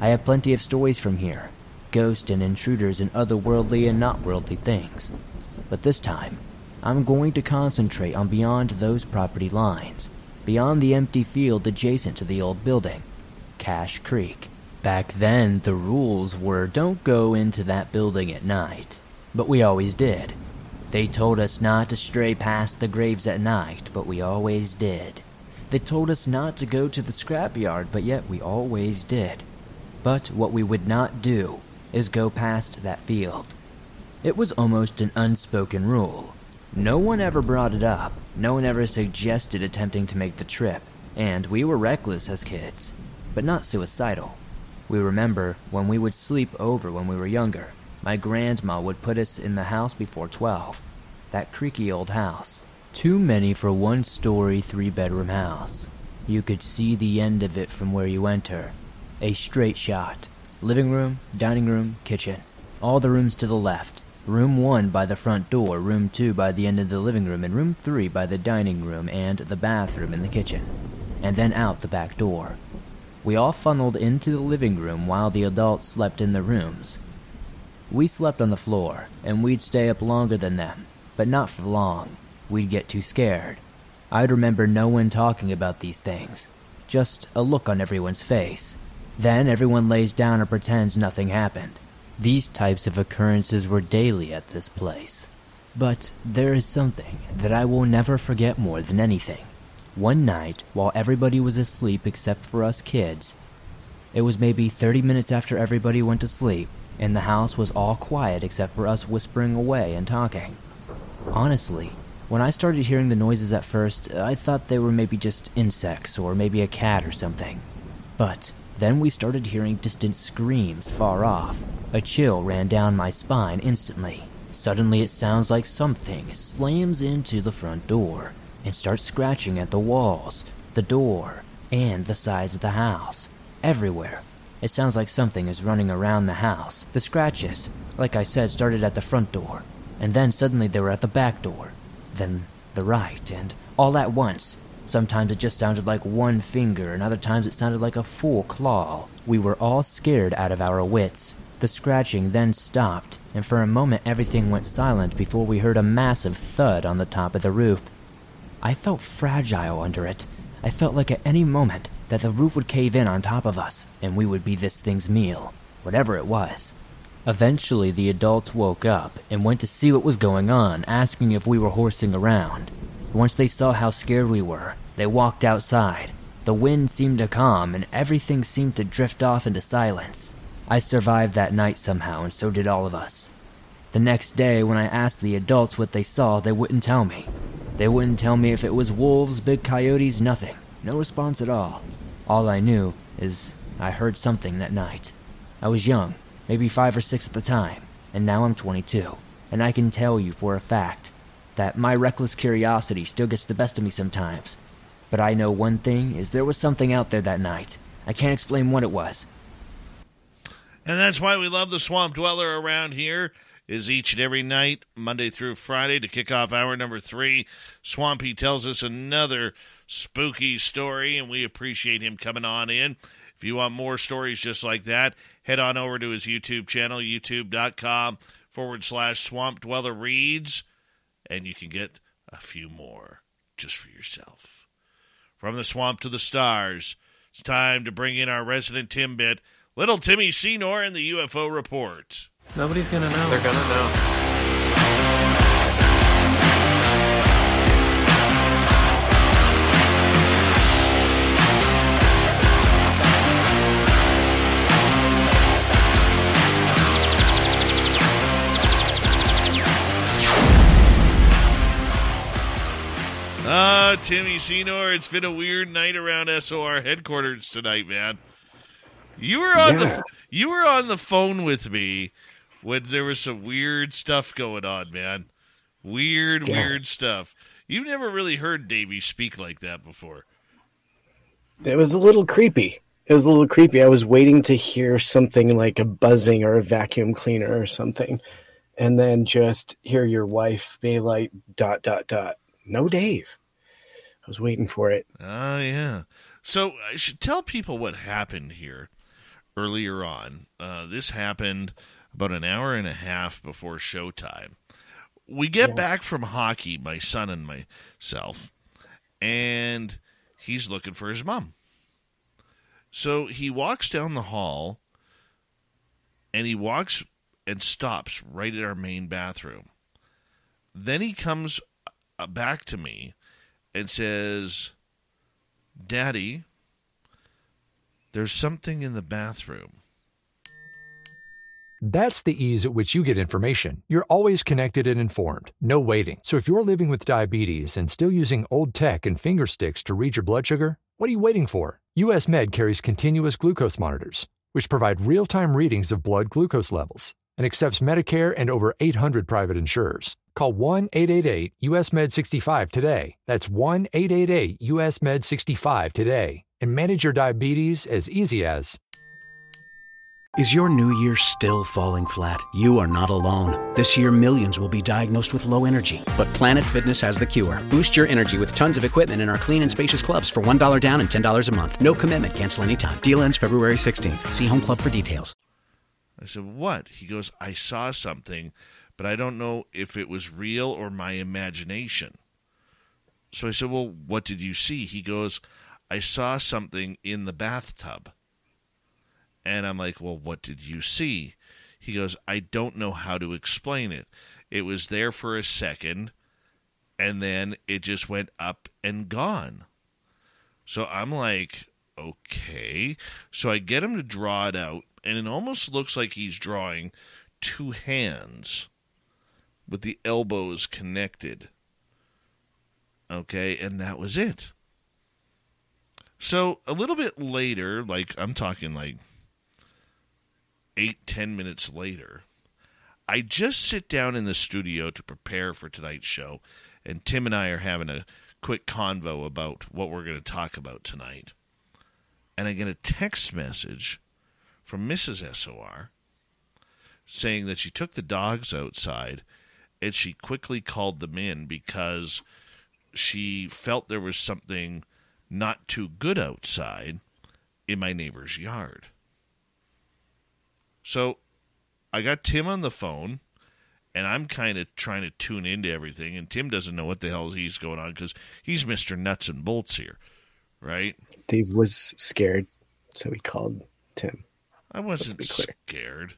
Speaker 21: I have plenty of stories from here ghosts and intruders and otherworldly and not worldly things. But this time, I'm going to concentrate on beyond those property lines, beyond the empty field adjacent to the old building, Cache Creek. Back then, the rules were don't go into that building at night, but we always did. They told us not to stray past the graves at night, but we always did. They told us not to go to the scrapyard, but yet we always did. But what we would not do is go past that field. It was almost an unspoken rule. No one ever brought it up, no one ever suggested attempting to make the trip, and we were reckless as kids, but not suicidal. We remember when we would sleep over when we were younger. My grandma would put us in the house before 12. That creaky old house. Too many for one story, three bedroom house. You could see the end of it from where you enter. A straight shot. Living room, dining room, kitchen. All the rooms to the left. Room 1 by the front door, room 2 by the end of the living room, and room 3 by the dining room and the bathroom in the kitchen. And then out the back door. We all funneled into the living room while the adults slept in their rooms. We slept on the floor, and we'd stay up longer than them, but not for long. We'd get too scared. I'd remember no one talking about these things, just a look on everyone's face. Then everyone lays down and pretends nothing happened. These types of occurrences were daily at this place. But there is something that I will never forget more than anything. One night, while everybody was asleep except for us kids, it was maybe 30 minutes after everybody went to sleep, and the house was all quiet except for us whispering away and talking. Honestly, when I started hearing the noises at first, I thought they were maybe just insects or maybe a cat or something. But then we started hearing distant screams far off. A chill ran down my spine instantly. Suddenly, it sounds like something slams into the front door and starts scratching at the walls, the door, and the sides of the house. Everywhere. It sounds like something is running around the house. The scratches, like I said, started at the front door, and then suddenly they were at the back door, then the right, and all at once. Sometimes it just sounded like one finger, and other times it sounded like a full claw. We were all scared out of our wits. The scratching then stopped, and for a moment everything went silent before we heard a massive thud on the top of the roof. I felt fragile under it. I felt like at any moment that the roof would cave in on top of us, and we would be this thing's meal, whatever it was. Eventually, the adults woke up and went to see what was going on, asking if we were horsing around. Once they saw how scared we were, they walked outside. The wind seemed to calm, and everything seemed to drift off into silence. I survived that night somehow, and so did all of us. The next day, when I asked the adults what they saw, they wouldn't tell me. They wouldn't tell me if it was wolves, big coyotes, nothing. No response at all. All I knew is I heard something that night. I was young, maybe five or six at the time, and now I'm 22, and I can tell you for a fact that my reckless curiosity still gets the best of me sometimes. But I know one thing is there was something out there that night. I can't explain what it was.
Speaker 2: And that's why we love the Swamp Dweller around here. Is each and every night, Monday through Friday, to kick off hour number three. Swampy tells us another spooky story, and we appreciate him coming on in. If you want more stories just like that, head on over to his YouTube channel, youtube.com forward slash swamp dweller reads, and you can get a few more just for yourself. From the swamp to the stars, it's time to bring in our resident Timbit, little Timmy Senor, in the UFO report.
Speaker 22: Nobody's gonna know.
Speaker 23: They're gonna know.
Speaker 2: Ah, Timmy Senor, it's been a weird night around SOR headquarters tonight, man. You were on
Speaker 24: Yeah.
Speaker 2: the you were on the phone with me when there was some weird stuff going on, man. Weird,
Speaker 24: Yeah.
Speaker 2: weird stuff. You've never really heard Davey speak like that before.
Speaker 24: It was a little creepy. It was a little creepy. I was waiting to hear something like a buzzing or a vacuum cleaner or something, and then just hear your wife be like, dot, dot, dot. No, Dave. I was waiting for it.
Speaker 2: Oh yeah. So I should tell people what happened here earlier on. Uh, this happened about an hour and a half before showtime. We get
Speaker 24: Yeah.
Speaker 2: back from hockey, my son and myself, and he's looking for his mom. So he walks down the hall and he walks and stops right at our main bathroom. Then he comes uh, back to me and says, Daddy, there's something in the bathroom.
Speaker 25: That's the ease at which you get information. You're always connected and informed. No waiting. So if you're living with diabetes and still using old tech and finger sticks to read your blood sugar, what are you waiting for? US Med carries continuous glucose monitors, which provide real-time readings of blood glucose levels and accepts Medicare and over 800 private insurers. Call 1-888-US-MED65 today. That's 1-888-US-MED65 today and manage your diabetes as easy as
Speaker 26: Is your new year still falling flat? You are not alone. This year, millions will be diagnosed with low energy. But Planet Fitness has the cure. Boost your energy with tons of equipment in our clean and spacious clubs for $1 down and $10 a month. No commitment, cancel anytime. Deal ends February 16th. See Home Club for details.
Speaker 2: I said, What? He goes, I saw something, but I don't know if it was real or my imagination. So I said, Well, what did you see? He goes, I saw something in the bathtub. And I'm like, Well, what did you see? He goes, I don't know how to explain it. It was there for a second, and then it just went up and gone. So I'm like, okay. So I get him to draw it out, and it almost looks like he's drawing two hands with the elbows connected. Okay, and that was it. So a little bit later, like I'm talking like eight, ten minutes later, I just sit down in the studio to prepare for tonight's show, and Tim and I are having a quick convo about what we're going to talk about tonight. And I get a text message from Mrs. SOR saying that she took the dogs outside and she quickly called them in because she felt there was something not too good outside in my neighbor's yard. So I got Tim on the phone and I'm kind of trying to tune into everything and Tim doesn't know what the hell he's going on cuz he's Mr. Nuts and Bolts here, right?
Speaker 24: Dave was scared, so he called Tim.
Speaker 2: I wasn't scared.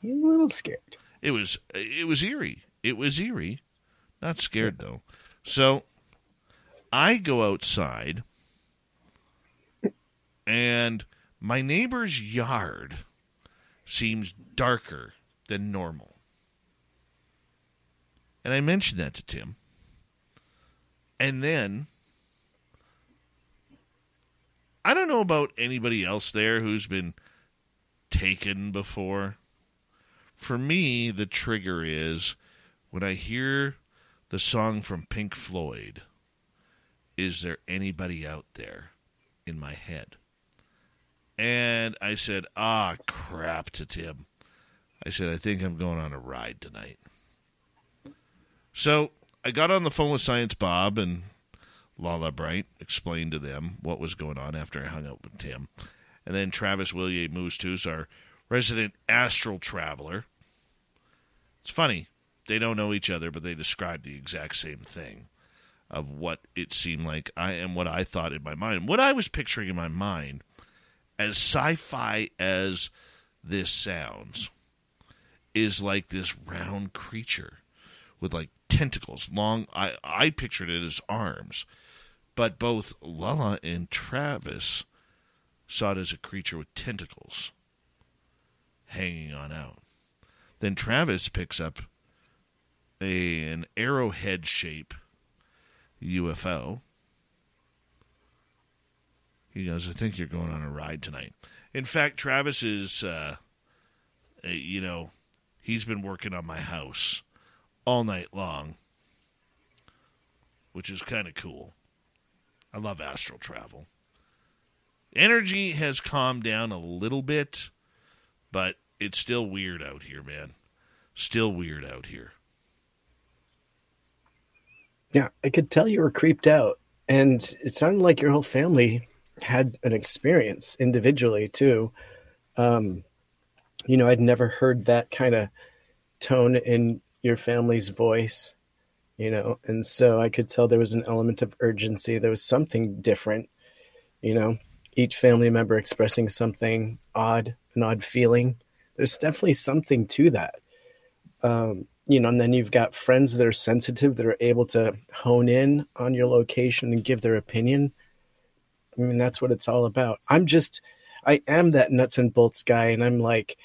Speaker 24: He's a little scared.
Speaker 2: It was it was eerie. It was eerie. Not scared though. So I go outside and my neighbor's yard seems darker than normal. And I mentioned that to Tim. And then I don't know about anybody else there who's been taken before. For me, the trigger is when I hear the song from Pink Floyd, Is There Anybody Out There in my head? And I said, Ah, crap to Tim. I said, I think I'm going on a ride tonight. So I got on the phone with Science Bob and Lala Bright, explained to them what was going on after I hung out with Tim. And then Travis Willier Moostus, our resident astral traveler. It's funny. They don't know each other, but they describe the exact same thing of what it seemed like I and what I thought in my mind. What I was picturing in my mind, as sci fi as this sounds, is like this round creature with like tentacles, long. I, I pictured it as arms, but both Lala and Travis saw it as a creature with tentacles hanging on out. Then Travis picks up a, an arrowhead shape UFO. He goes, I think you're going on a ride tonight. In fact, Travis is, uh, uh, you know, he's been working on my house all night long, which is kind of cool. I love astral travel. Energy has calmed down a little bit, but it's still weird out here, man. Still weird out here.
Speaker 24: Yeah, I could tell you were creeped out. And it sounded like your whole family had an experience individually, too. Um, you know, I'd never heard that kind of tone in your family's voice, you know, and so I could tell there was an element of urgency. There was something different, you know, each family member expressing something odd, an odd feeling. There's definitely something to that. Um, you know, and then you've got friends that are sensitive that are able to hone in on your location and give their opinion. I mean, that's what it's all about. I'm just, I am that nuts and bolts guy, and I'm like,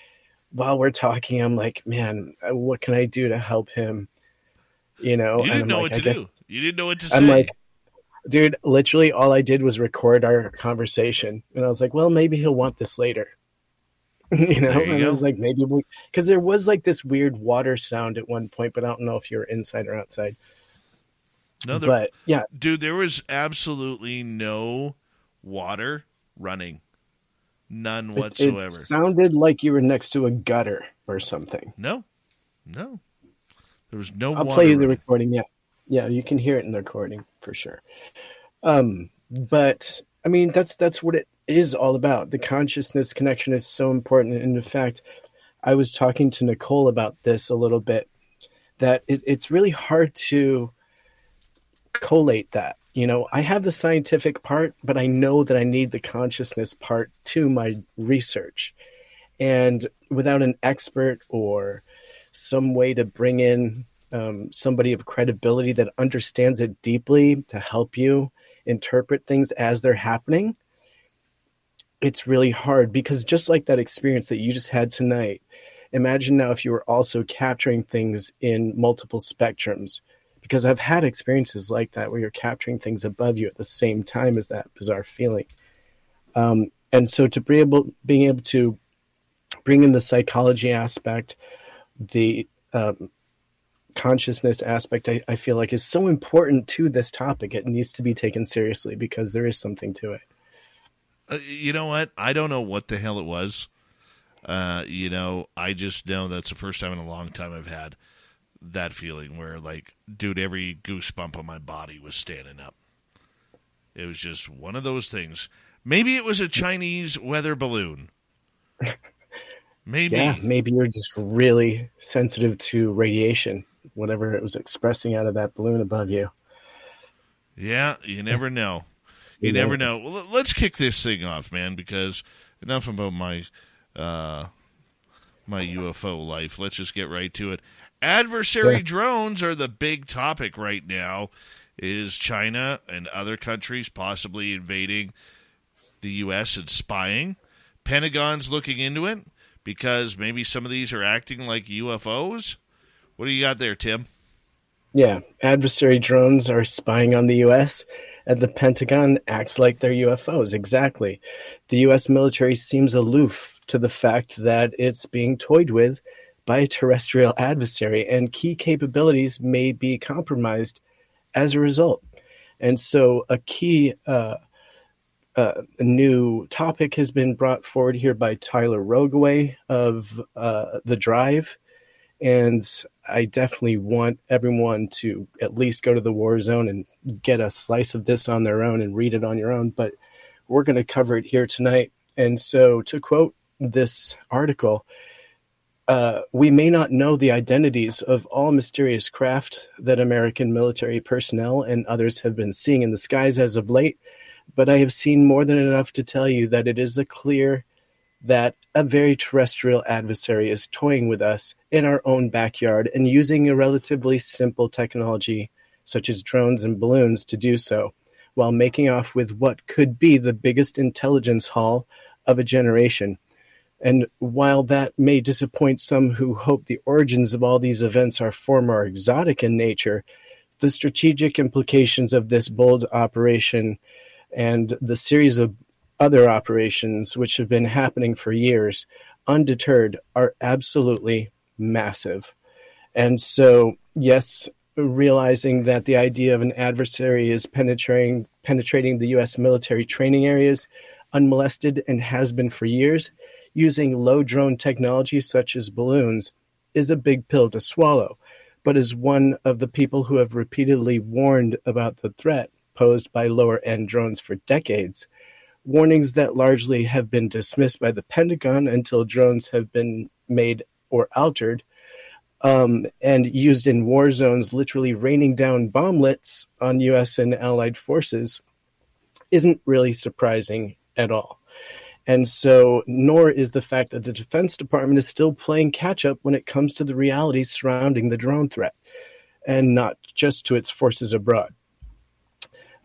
Speaker 24: while we're talking, I'm like, man, uh, what can I do to help him? You know,
Speaker 2: You didn't
Speaker 24: and
Speaker 2: know
Speaker 24: I'm
Speaker 2: what
Speaker 24: like,
Speaker 2: to
Speaker 24: guess,
Speaker 2: do. You didn't know what to say.
Speaker 24: I'm like, dude, literally all I did was record our conversation, and I was like, well, maybe he'll want this later. you know,
Speaker 2: you
Speaker 24: and
Speaker 2: go.
Speaker 24: I was like, maybe we, because there was like this weird water sound at one point, but I don't know if you were inside or outside.
Speaker 2: No, there,
Speaker 24: but yeah,
Speaker 2: dude, there was absolutely no water running, none whatsoever.
Speaker 24: It, sounded like you were next to a gutter or something.
Speaker 2: no, no, there was no.
Speaker 24: I'll play you the recording. Yeah, yeah, you can hear it in the recording for sure. Um, but I mean, that's that's what it is all about. The consciousness connection is so important, and in fact, I was talking to Nicole about this a little bit. That it, it's really hard to collate that. You know, I have the scientific part, but I know that I need the consciousness part to my research. And without an expert or some way to bring in um, somebody of credibility that understands it deeply to help you interpret things as they're happening, it's really hard because just like that experience that you just had tonight, imagine now if you were also capturing things in multiple spectrums. Because I've had experiences like that where you're capturing things above you at the same time as that bizarre feeling. Um, and so to be able being able to bring in the psychology aspect the um, consciousness aspect, I, I feel like, is so important to this topic. It needs to be taken seriously because there is something to it.
Speaker 2: Uh, you know what? I don't know what the hell it was. Uh, you know, I just know that's the first time in a long time I've had that feeling where, like, dude, every goosebump on my body was standing up. It was just one of those things. Maybe it was a Chinese weather balloon. Maybe.
Speaker 24: Yeah, maybe you're just really sensitive to radiation, whatever it was expressing out of that balloon above you.
Speaker 2: Yeah, you never know. You never
Speaker 24: knows?
Speaker 2: know. Well, let's kick this thing off, man, because enough about my uh, my UFO life. Let's just get right to it. Adversary
Speaker 24: Yeah.
Speaker 2: drones are the big topic right now. Is China and other countries possibly invading the U.S. and spying? Pentagon's looking into it because maybe some of these are acting like UFOs. What do you got there, Tim?
Speaker 24: Yeah, adversary drones are spying on the U.S., and the Pentagon acts like they're UFOs. Exactly. The U.S. military seems aloof to the fact that it's being toyed with by a terrestrial adversary, and key capabilities may be compromised as a result. And so, a key uh, uh, new topic has been brought forward here by Tyler Rogoway of uh, The Drive. And I definitely want everyone to at least go to the war zone and get a slice of this on their own and read it on your own. But we're going to cover it here tonight. And so, to quote this article, uh, we may not know the identities of all mysterious craft that American military personnel and others have been seeing in the skies as of late, but I have seen more than enough to tell you that it is a clear that a very terrestrial adversary is toying with us in our own backyard and using a relatively simple technology such as drones and balloons to do so, while making off with what could be the biggest intelligence haul of a generation. And while that may disappoint some who hope the origins of all these events are far more exotic in nature, the strategic implications of this bold operation and the series of other operations which have been happening for years undeterred are absolutely massive. And so, yes, realizing that the idea of an adversary is penetrating penetrating the US military training areas unmolested and has been for years using low drone technology such as balloons is a big pill to swallow. But as one of the people who have repeatedly warned about the threat posed by lower end drones for decades, warnings that largely have been dismissed by the Pentagon until drones have been made or altered um, and used in war zones, literally raining down bomblets on U.S. and allied forces, isn't really surprising at all. And so, nor is the fact that the Defense Department is still playing catch up when it comes to the realities surrounding the drone threat, and not just to its forces abroad.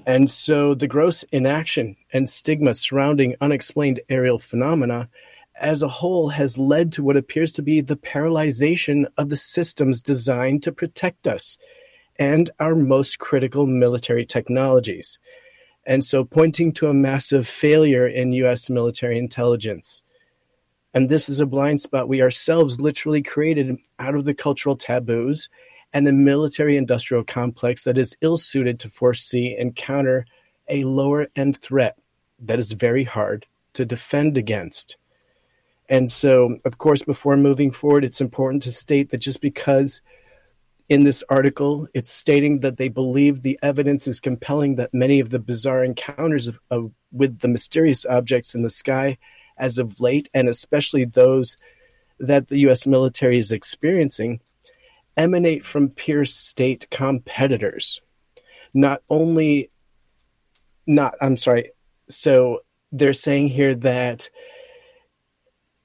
Speaker 24: And so, the gross inaction and stigma surrounding unexplained aerial phenomena as a whole has led to what appears to be the paralyzation of the systems designed to protect us and our most critical military technologies. And so, pointing to a massive failure in US military intelligence. And this is a blind spot we ourselves literally created out of the cultural taboos and a military industrial complex that is ill suited to foresee and counter a lower end threat that is very hard to defend against. And so, of course, before moving forward, it's important to state that just because in this article it's stating that they believe the evidence is compelling that many of the bizarre encounters of, of, with the mysterious objects in the sky as of late, and especially those that the U.S. military is experiencing, emanate from peer state competitors. Not only, not, I'm sorry, so they're saying here that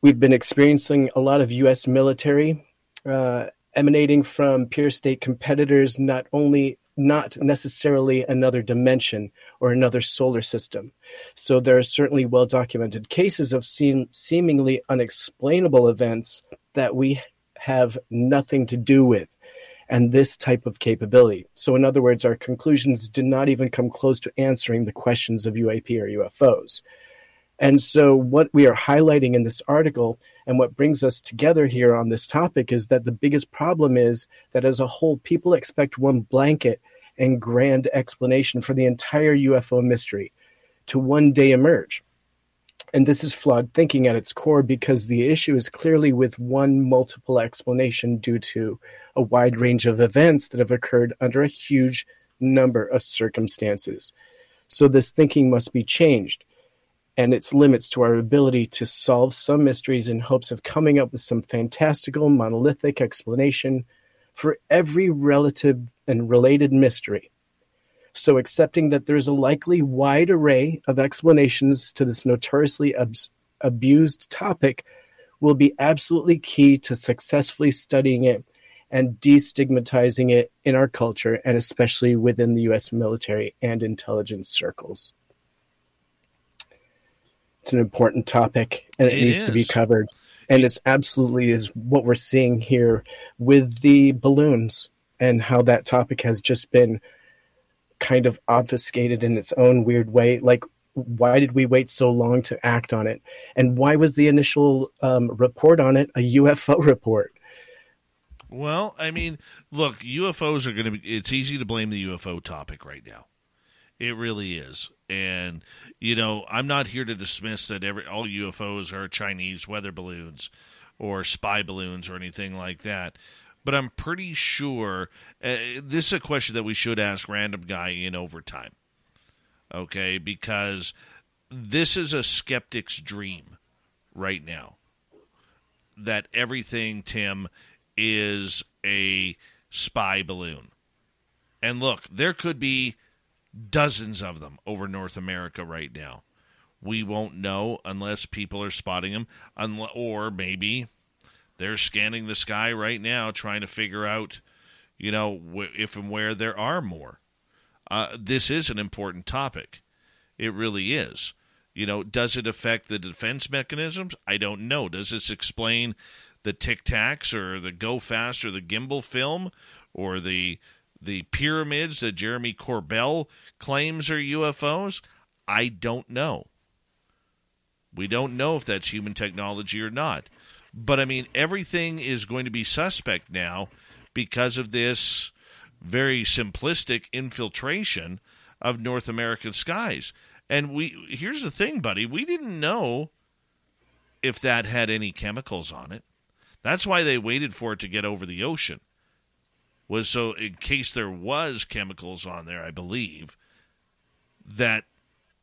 Speaker 24: we've been experiencing a lot of U.S. military uh, emanating from peer state competitors, not only not necessarily another dimension or another solar system. So there are certainly well documented cases of seem, seemingly unexplainable events that we have nothing to do with. And this type of capability. So, in other words, our conclusions did not even come close to answering the questions of UAP or UFOs. And so, what we are highlighting in this article and what brings us together here on this topic is that the biggest problem is that as a whole, people expect one blanket and grand explanation for the entire UFO mystery to one day emerge. And this is flawed thinking at its core because the issue is clearly with one multiple explanation due to a wide range of events that have occurred under a huge number of circumstances. So this thinking must be changed and its limits to our ability to solve some mysteries in hopes of coming up with some fantastical monolithic explanation for every relative and related mystery so, accepting that there's a likely wide array of explanations to this notoriously ab- abused topic will be absolutely key to successfully studying it and destigmatizing it in our culture and especially within the US military and intelligence circles. It's an important topic and it,
Speaker 2: It
Speaker 24: needs to be covered. And it's absolutely is what we're seeing here with the balloons and how that topic has just been kind of obfuscated in its own weird way. Like, why did we wait so long to act on it? And why was the initial um, report on it a UFO report?
Speaker 2: Well, I mean, look, UFOs are going to be. It's easy to blame the UFO topic right now. It really is, and you know, I'm not here to dismiss that every all UFOs are Chinese weather balloons or spy balloons or anything like that. But I'm pretty sure uh, this is a question that we should ask random guy in overtime. Okay, because this is a skeptic's dream right now. That everything, Tim, is a spy balloon. And look, there could be dozens of them over North America right now. We won't know unless people are spotting them, or maybe they're scanning the sky right now trying to figure out, you know, if and where there are more. Uh, this is an important topic. It really is. You know, does it affect the defense mechanisms? I don't know. Does this explain the Tic Tacs or the Go Fast or the Gimbal film or the the pyramids that Jeremy Corbell claims are UFOs? I don't know. We don't know if that's human technology or not. But I mean, everything is going to be suspect now because of this very simplistic infiltration of North American skies. And we here's the thing, buddy, we didn't know if that had any chemicals on it. That's why they waited for it to get over the ocean. Was so in case there was chemicals on there, I believe, that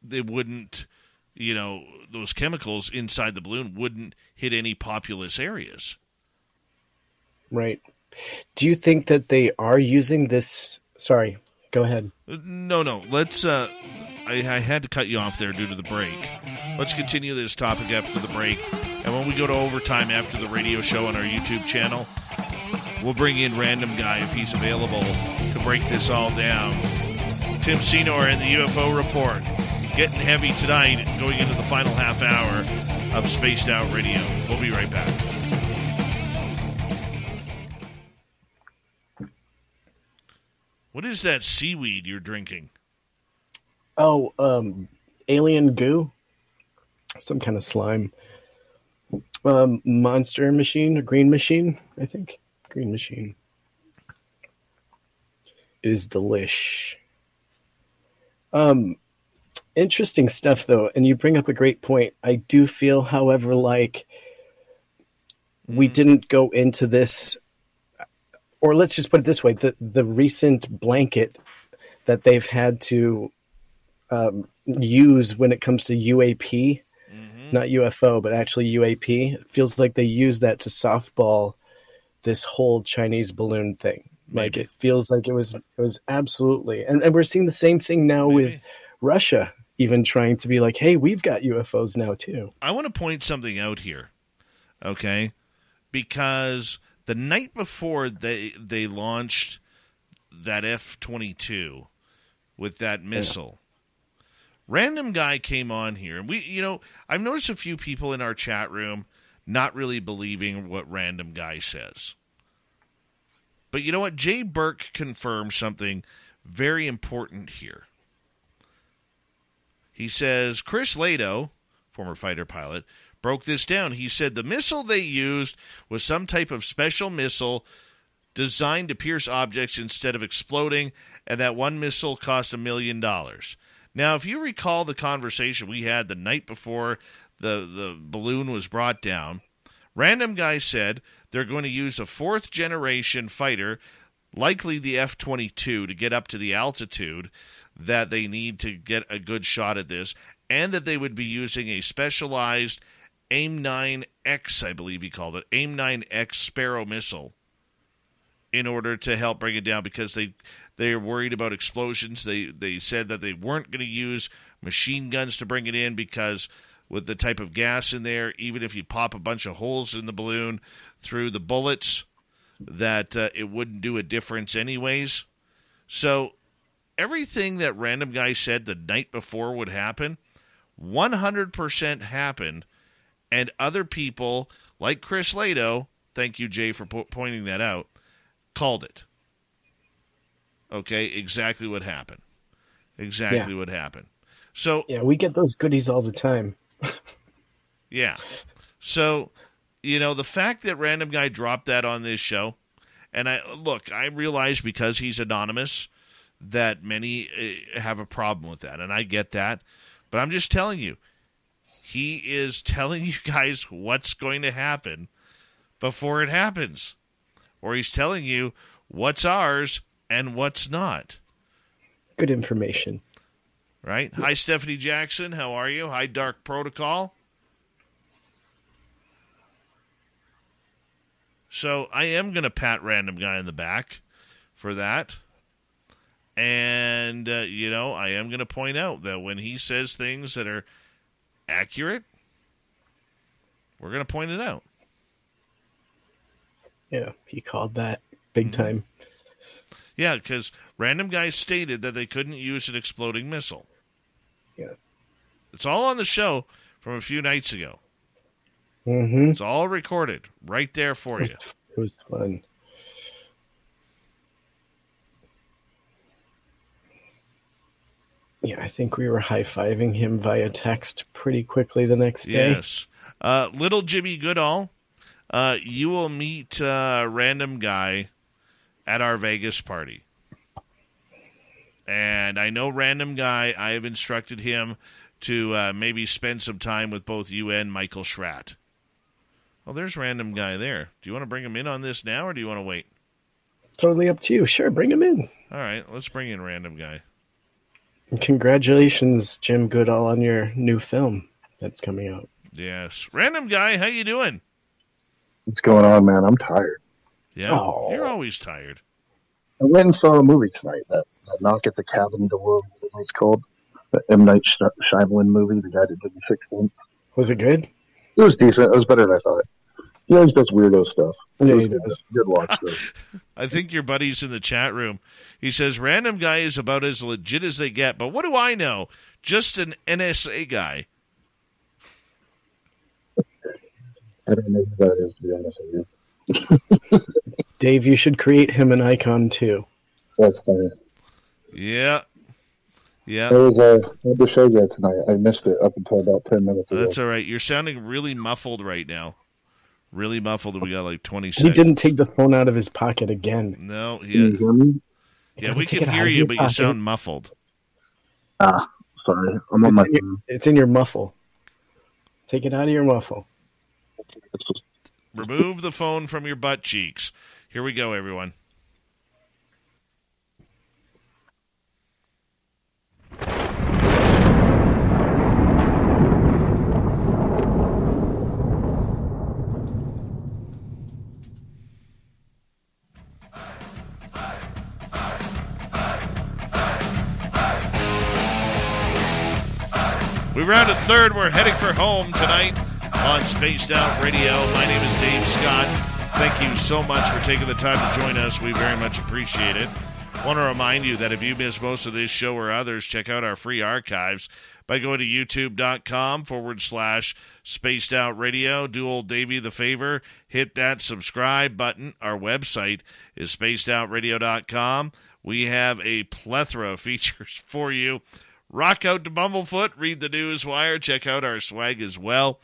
Speaker 2: they wouldn't, you know, those chemicals inside the balloon wouldn't hit any populous areas.
Speaker 24: Right. Do you think that they are using this? Sorry, go ahead.
Speaker 2: No, no. Let's. Uh, I, I had to cut you off there due to the break. Let's continue this topic after the break, and when we go to overtime after the radio show on our YouTube channel, we'll bring in random guy if he's available to break this all down. Tim Senor and the UFO report getting heavy tonight, going into the final half hour of Spaced Out Radio. We'll be right back. What is that seaweed you're drinking?
Speaker 24: Oh, um, alien goo, some kind of slime. Um, monster machine, a green machine, I think. Green machine. It is delish. Um, interesting stuff though, and you bring up a great point. I do feel, however, like we didn't go into this, or let's just put it this way: the the recent blanket that they've had to um, use when it comes to UAP, not UFO, but actually UAP. It feels like they use that to softball this whole Chinese balloon thing. Like it feels like it was it was absolutely, and, and we're seeing the same thing now with Russia, even trying to be like, hey, we've got UFOs now too.
Speaker 2: I want to point something out here, okay? Because the night before they they launched that F twenty two with that missile, random guy came on here, and we, you know, I've noticed a few people in our chat room not really believing what random guy says. But you know what? Jay Burke confirmed something very important here. He says Chris Lato, former fighter pilot, broke this down. He said the missile they used was some type of special missile designed to pierce objects instead of exploding, and that one missile cost a million dollars. Now, if you recall the conversation we had the night before the, the balloon was brought down, Random Guy said they're going to use a fourth generation fighter, likely the F 22, to get up to the altitude that they need to get a good shot at this, and that they would be using a specialized AIM 9X, I believe he called it, AIM 9X Sparrow missile in order to help bring it down because they they're worried about explosions. They they said that they weren't going to use machine guns to bring it in because with the type of gas in there, even if you pop a bunch of holes in the balloon through the bullets, that uh, it wouldn't do a difference anyways. So everything that random guy said the night before would happen, 100% happened, and other people like Chris Lato, thank you Jay for po- pointing that out, called it. Okay, exactly what happened. Exactly
Speaker 24: Yeah.
Speaker 2: what happened. So
Speaker 24: Yeah, we get those goodies all the time.
Speaker 2: yeah. So, you know, the fact that random guy dropped that on this show, and I look, I realize because he's anonymous that many uh, have a problem with that, and I get that. But I'm just telling you, he is telling you guys what's going to happen before it happens, or he's telling you what's ours and what's not.
Speaker 24: Good information.
Speaker 2: Right? Hi, Stephanie Jackson. How are you? Hi, Dark Protocol. So I am going to pat random guy in the back for that. And, uh, you know, I am going to point out that when he says things that are accurate, we're going to point it out.
Speaker 24: Yeah, he called that big time.
Speaker 2: Yeah, because random guy stated that they couldn't use an exploding missile.
Speaker 24: Yeah.
Speaker 2: It's all on the show from a few nights ago.
Speaker 24: Mm-hmm.
Speaker 2: It's all recorded right there for you.
Speaker 24: It was fun. Yeah, I think we were high fiving him via text pretty quickly the next day.
Speaker 2: Yes. Uh, little Jimmy Goodall, uh, you will meet uh, random guy at our Vegas party. And I know random guy, I have instructed him to uh, maybe spend some time with both you and Michael Schratt. Oh, there's random guy there. Do you want to bring him in on this now or do you want to wait?
Speaker 24: Totally up to you. Sure, bring him in.
Speaker 2: All right, let's bring in random guy.
Speaker 24: And congratulations, Jim Goodall, on your new film that's coming out.
Speaker 2: Yes. Random guy, how you doing?
Speaker 22: What's going on, man? I'm tired.
Speaker 2: Yeah.
Speaker 24: Oh.
Speaker 2: You're always tired.
Speaker 22: I went and saw a movie tonight. That, that Knock at the Cabin Door, what it's called. The M. Night Sh- Shyamalan movie, the guy that did the Sixth Sense.
Speaker 24: Was it good?
Speaker 22: It was decent. It was better than I thought. He always does weirdo stuff.
Speaker 24: Yeah, he
Speaker 22: good.
Speaker 24: does.
Speaker 22: Good watch, though.
Speaker 2: I think your buddy's in the chat room. He says random guy is about as legit as they get, but what do I know? Just an NSA guy.
Speaker 22: I don't know who that is, to be honest with you.
Speaker 24: Dave, you should create him an icon too.
Speaker 22: That's funny.
Speaker 2: Yeah. Yeah.
Speaker 22: There was a, I had to show you that tonight. I missed it up until about 10 minutes ago.
Speaker 2: That's all right. You're sounding really muffled right now. Really muffled. We got like 20
Speaker 24: He
Speaker 2: seconds.
Speaker 24: He didn't take the phone out of his pocket again.
Speaker 2: No,
Speaker 22: Can you
Speaker 2: yeah.
Speaker 22: hear me?
Speaker 2: Yeah,
Speaker 24: gotta
Speaker 2: we can
Speaker 24: it out
Speaker 2: hear
Speaker 24: of
Speaker 2: you,
Speaker 24: your
Speaker 2: but you sound muffled.
Speaker 22: Ah, sorry. I'm on
Speaker 24: It's
Speaker 22: my
Speaker 24: in, your, it's in your muffle. Take it out of your muffle.
Speaker 2: Remove the phone from your butt cheeks. Here we go, everyone. We rounded third. We're heading for home tonight on Spaced Out Radio. My name is Dave Scott. Thank you so much for taking the time to join us. We very much appreciate it. Want to remind you that if you missed most of this show or others, check out our free archives by going to youtube.com forward slash spaced out radio. Do old Davey the favor, hit that subscribe button. Our website is spacedoutradio.com. We have a plethora of features for you Rock out to Bumblefoot, read the news wire, check out our swag as well.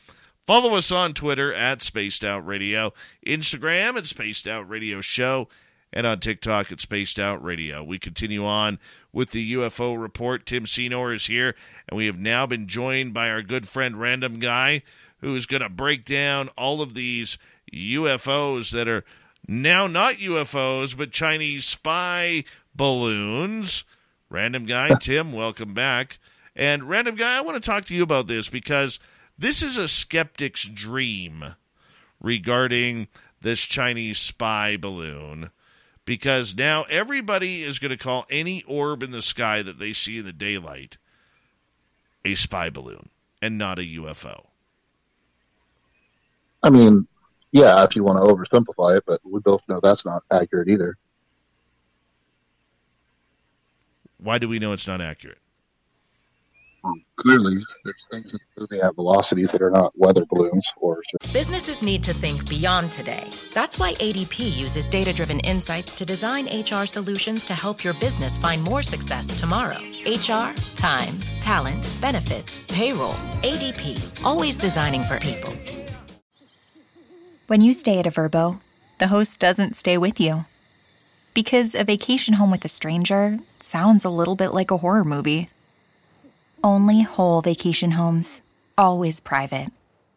Speaker 2: Follow us on Twitter at Spaced Out Radio, Instagram at Spaced Out Radio Show, and on TikTok at Spaced Out Radio. We continue on with the UFO report. Tim Senor is here, and we have now been joined by our good friend Random Guy, who is going to break down all of these UFOs that are now not UFOs, but Chinese spy balloons. Random Guy, Tim, welcome back. And Random Guy, I want to talk to you about this because this is a skeptic's dream regarding this Chinese spy balloon. Because now everybody is going to call any orb in the sky that they see in the daylight a spy balloon and not a UFO.
Speaker 22: I mean, yeah, if you want to oversimplify it, but we both know that's not accurate either.
Speaker 2: Why do we know it's not accurate?
Speaker 22: Clearly, there's things in the movie have velocities that are not weather balloons or.
Speaker 15: Businesses need to think beyond today. That's why ADP uses data driven insights to design HR solutions to help your business find more success tomorrow. HR, time, talent, benefits, payroll. ADP, always designing for people.
Speaker 27: When you stay at a Vrbo, the host doesn't stay with you. Because a vacation home with a stranger sounds a little bit like a horror movie. Only whole vacation homes, always private.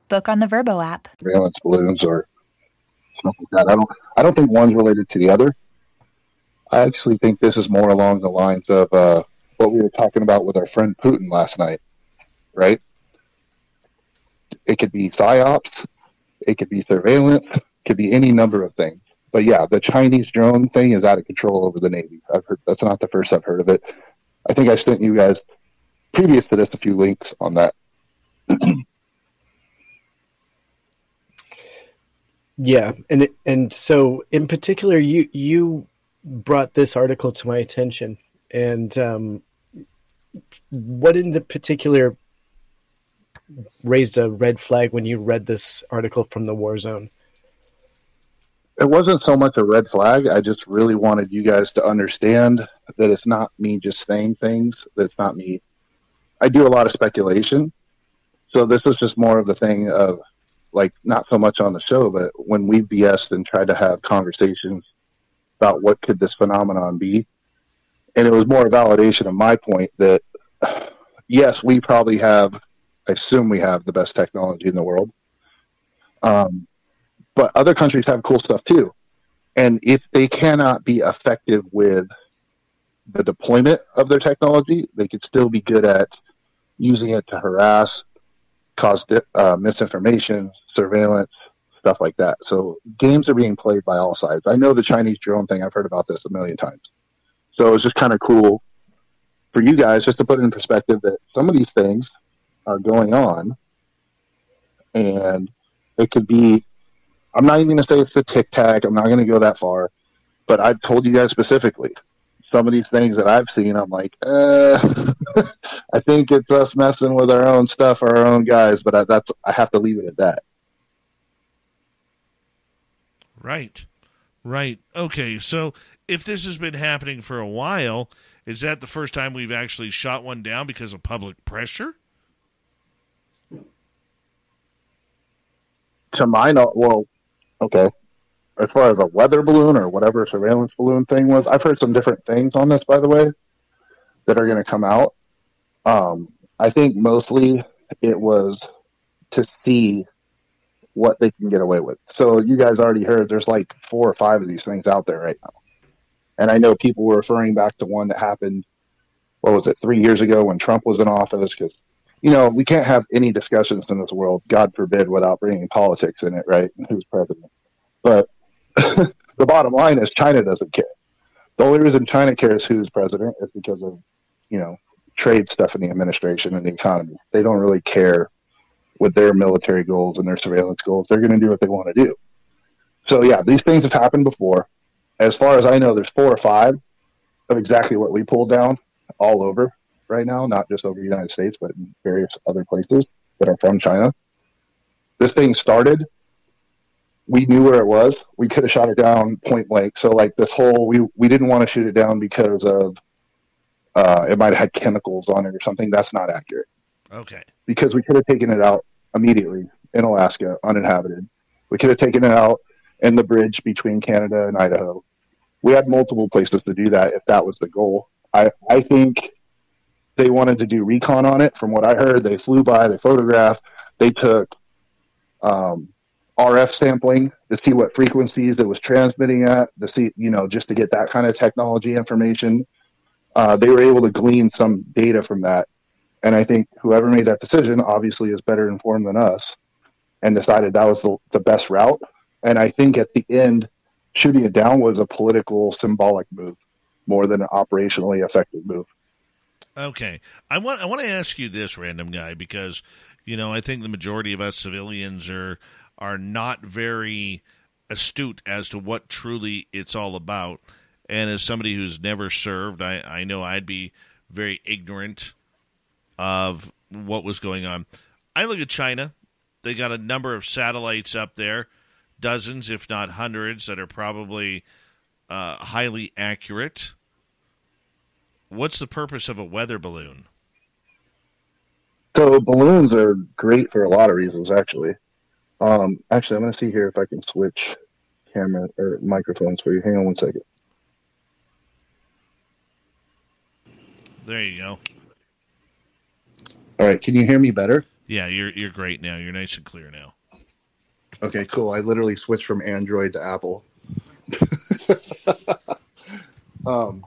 Speaker 27: Book on the Vrbo app.
Speaker 22: Valence balloons or something like that. I don't. I don't think one's related to the other. I actually think this is more along the lines of uh, what we were talking about with our friend Putin last night, right? It could be psyops, it could be surveillance, it could be any number of things. But yeah, the Chinese drone thing is out of control over the Navy. I've heard that's not the first I've heard of it. I think I sent you guys previous to this a few links on that.
Speaker 24: Yeah, and and so in particular, you you brought this article to my attention, and um, what in the particular raised a red flag when you read this article from the War Zone?
Speaker 22: It wasn't so much a red flag. I just really wanted you guys to understand that it's not me just saying things. That it's not me. I do a lot of speculation, so this was just more of the thing of like not so much on the show, but when we BS'd and tried to have conversations about what could this phenomenon be, and it was more a validation of my point that yes, we probably have, I assume we have the best technology in the world, um, but other countries have cool stuff too, and if they cannot be effective with the deployment of their technology, they could still be good at using it to harass, cause uh, misinformation, surveillance, stuff like that. So games are being played by all sides. I know the Chinese drone thing. I've heard about this a million times. So it's just kind of cool for you guys just to put in perspective that some of these things are going on, and it could be. I'm not even going to say it's the tic tac. I'm not going to go that far, but I've told you guys specifically some of these things that I've seen, I'm like, uh, I think it's us messing with our own stuff, our own guys. But I, that's I have to leave it at that.
Speaker 2: Right, right. Okay, so if this has been happening for a while, is that the first time we've actually shot one down because of public pressure?
Speaker 22: To my knowledge, well, okay as far as a weather balloon or whatever surveillance balloon thing was, I've heard some different things on this, by the way, that are going to come out. Um, I think mostly it was to see what they can get away with. So you guys already heard there's like four or five of these things out there right now. And I know people were referring back to one that happened, what was it, three years ago when Trump was in office? Because, you know, we can't have any discussions in this world, God forbid, without bringing politics in it, right? Who's president. But the bottom line is China doesn't care. The only reason China cares who's president is because of, you know, trade stuff in the administration and the economy. They don't really care with their military goals and their surveillance goals. They're going to do what they want to do. So yeah, these things have happened before. As far as I know, there's four or five of exactly what we pulled down all over right now, not just over the United States, but in various other places that are from China. This thing started we knew where it was. We could have shot it down point blank. So like this whole we we didn't want to shoot it down because of uh, it might have had chemicals on it or something. That's not accurate
Speaker 2: Okay.
Speaker 22: because we could have taken it out immediately in Alaska, uninhabited. We could have taken it out in the bridge between Canada and Idaho. We had multiple places to do that if that was the goal. I, I think they wanted to do recon on it. From what I heard, they flew by, they photographed, they took um, RF sampling to see what frequencies it was transmitting at, to see, you know, just to get that kind of technology information. Uh, they were able to glean some data from that. And I think whoever made that decision obviously is better informed than us and decided that was the, the best route. And I think at the end, shooting it down was a political, symbolic move more than an operationally effective move.
Speaker 2: Okay, I want I want to ask you this, random guy, because you know I think the majority of us civilians are are not very astute as to what truly it's all about. And as somebody who's never served, I, I know I'd be very ignorant of what was going on. I look at China; they got a number of satellites up there, dozens, if not hundreds, that are probably uh, highly accurate. What's the purpose of a weather balloon?
Speaker 22: So balloons are great for a lot of reasons, actually. Um, actually, I'm going to see here if I can switch camera or microphones for you. Hang on one second.
Speaker 2: There you go.
Speaker 22: All right, can you hear me better?
Speaker 2: Yeah, you're you're great now. You're nice and clear now.
Speaker 22: Okay, cool. I literally switched from Android to Apple. um,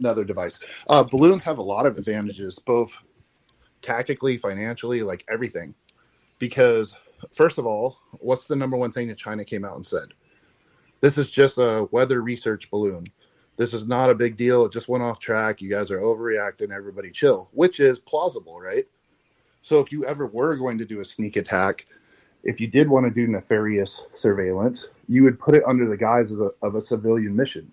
Speaker 22: another device. Uh, balloons have a lot of advantages, both tactically, financially, like everything. Because, first of all, what's the number one thing that China came out and said? This is just a weather research balloon. This is not a big deal. It just went off track. You guys are overreacting. Everybody chill, which is plausible, right? So, if you ever were going to do a sneak attack, if you did want to do nefarious surveillance, you would put it under the guise of a, of a civilian mission,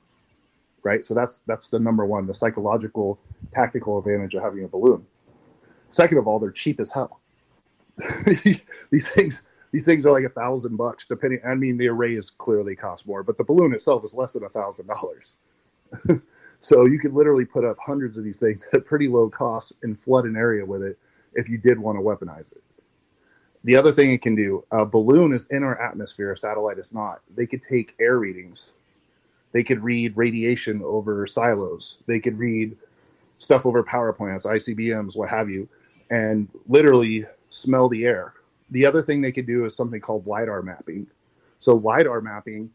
Speaker 22: right? So that's that's the number one, the psychological, tactical advantage of having a balloon. Second of all, they're cheap as hell. these things these things are like a thousand bucks, depending. I mean, the arrays clearly cost more, but the balloon itself is less than a thousand dollars. So you could literally put up hundreds of these things at pretty low cost and flood an area with it if you did want to weaponize it. The other thing it can do, a balloon is in our atmosphere, a satellite is not. They could take air readings. They could read radiation over silos. They could read stuff over power plants, ICBMs, what have you, and literally smell the air. The other thing they could do is something called LIDAR mapping. So, LIDAR mapping,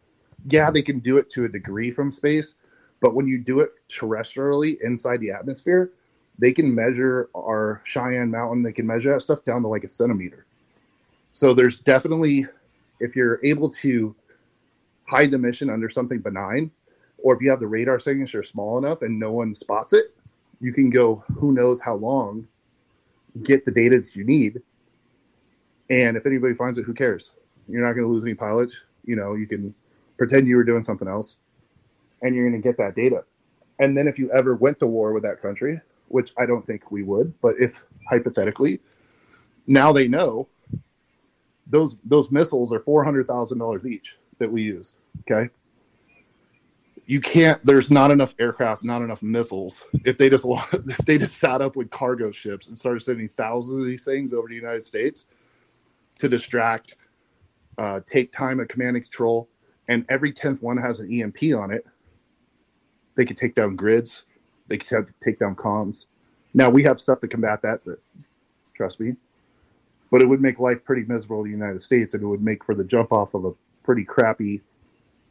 Speaker 22: yeah, they can do it to a degree from space, but when you do it terrestrially inside the atmosphere, they can measure our Cheyenne Mountain, they can measure that stuff down to like a centimeter. So there's definitely, if you're able to hide the mission under something benign, or if you have the radar signature small enough and no one spots it, you can go who knows how long, get the data that you need. And if anybody finds it, who cares? You're not going to lose any pilots. You know, you can pretend you were doing something else and you're going to get that data. And then if you ever went to war with that country, which I don't think we would, but if hypothetically, now they know those those missiles are four hundred thousand dollars each that we used. Okay, you can't. There's not enough aircraft, not enough missiles. If they just if they just sat up with cargo ships and started sending thousands of these things over the United States to distract, uh, take time at command and control, and every tenth one has an EMP on it, they could take down grids. They could take down comms. Now we have stuff to combat that. That trust me, but it would make life pretty miserable in the United States, and it would make for the jump off of a pretty crappy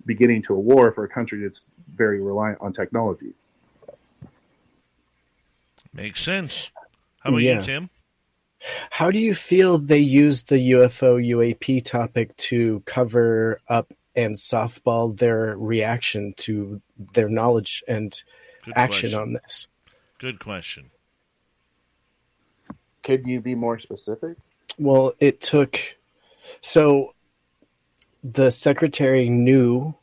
Speaker 22: beginning to a war for a country that's very reliant on technology.
Speaker 2: Makes sense. How about
Speaker 24: Yeah.
Speaker 2: you, Tim?
Speaker 24: How do you feel they used the UFO UAP topic to cover up and softball their reaction to their knowledge and
Speaker 2: Good
Speaker 24: action
Speaker 2: question.
Speaker 24: on this?
Speaker 2: Good question.
Speaker 22: Can you be more specific?
Speaker 24: Well, it took so the secretary knew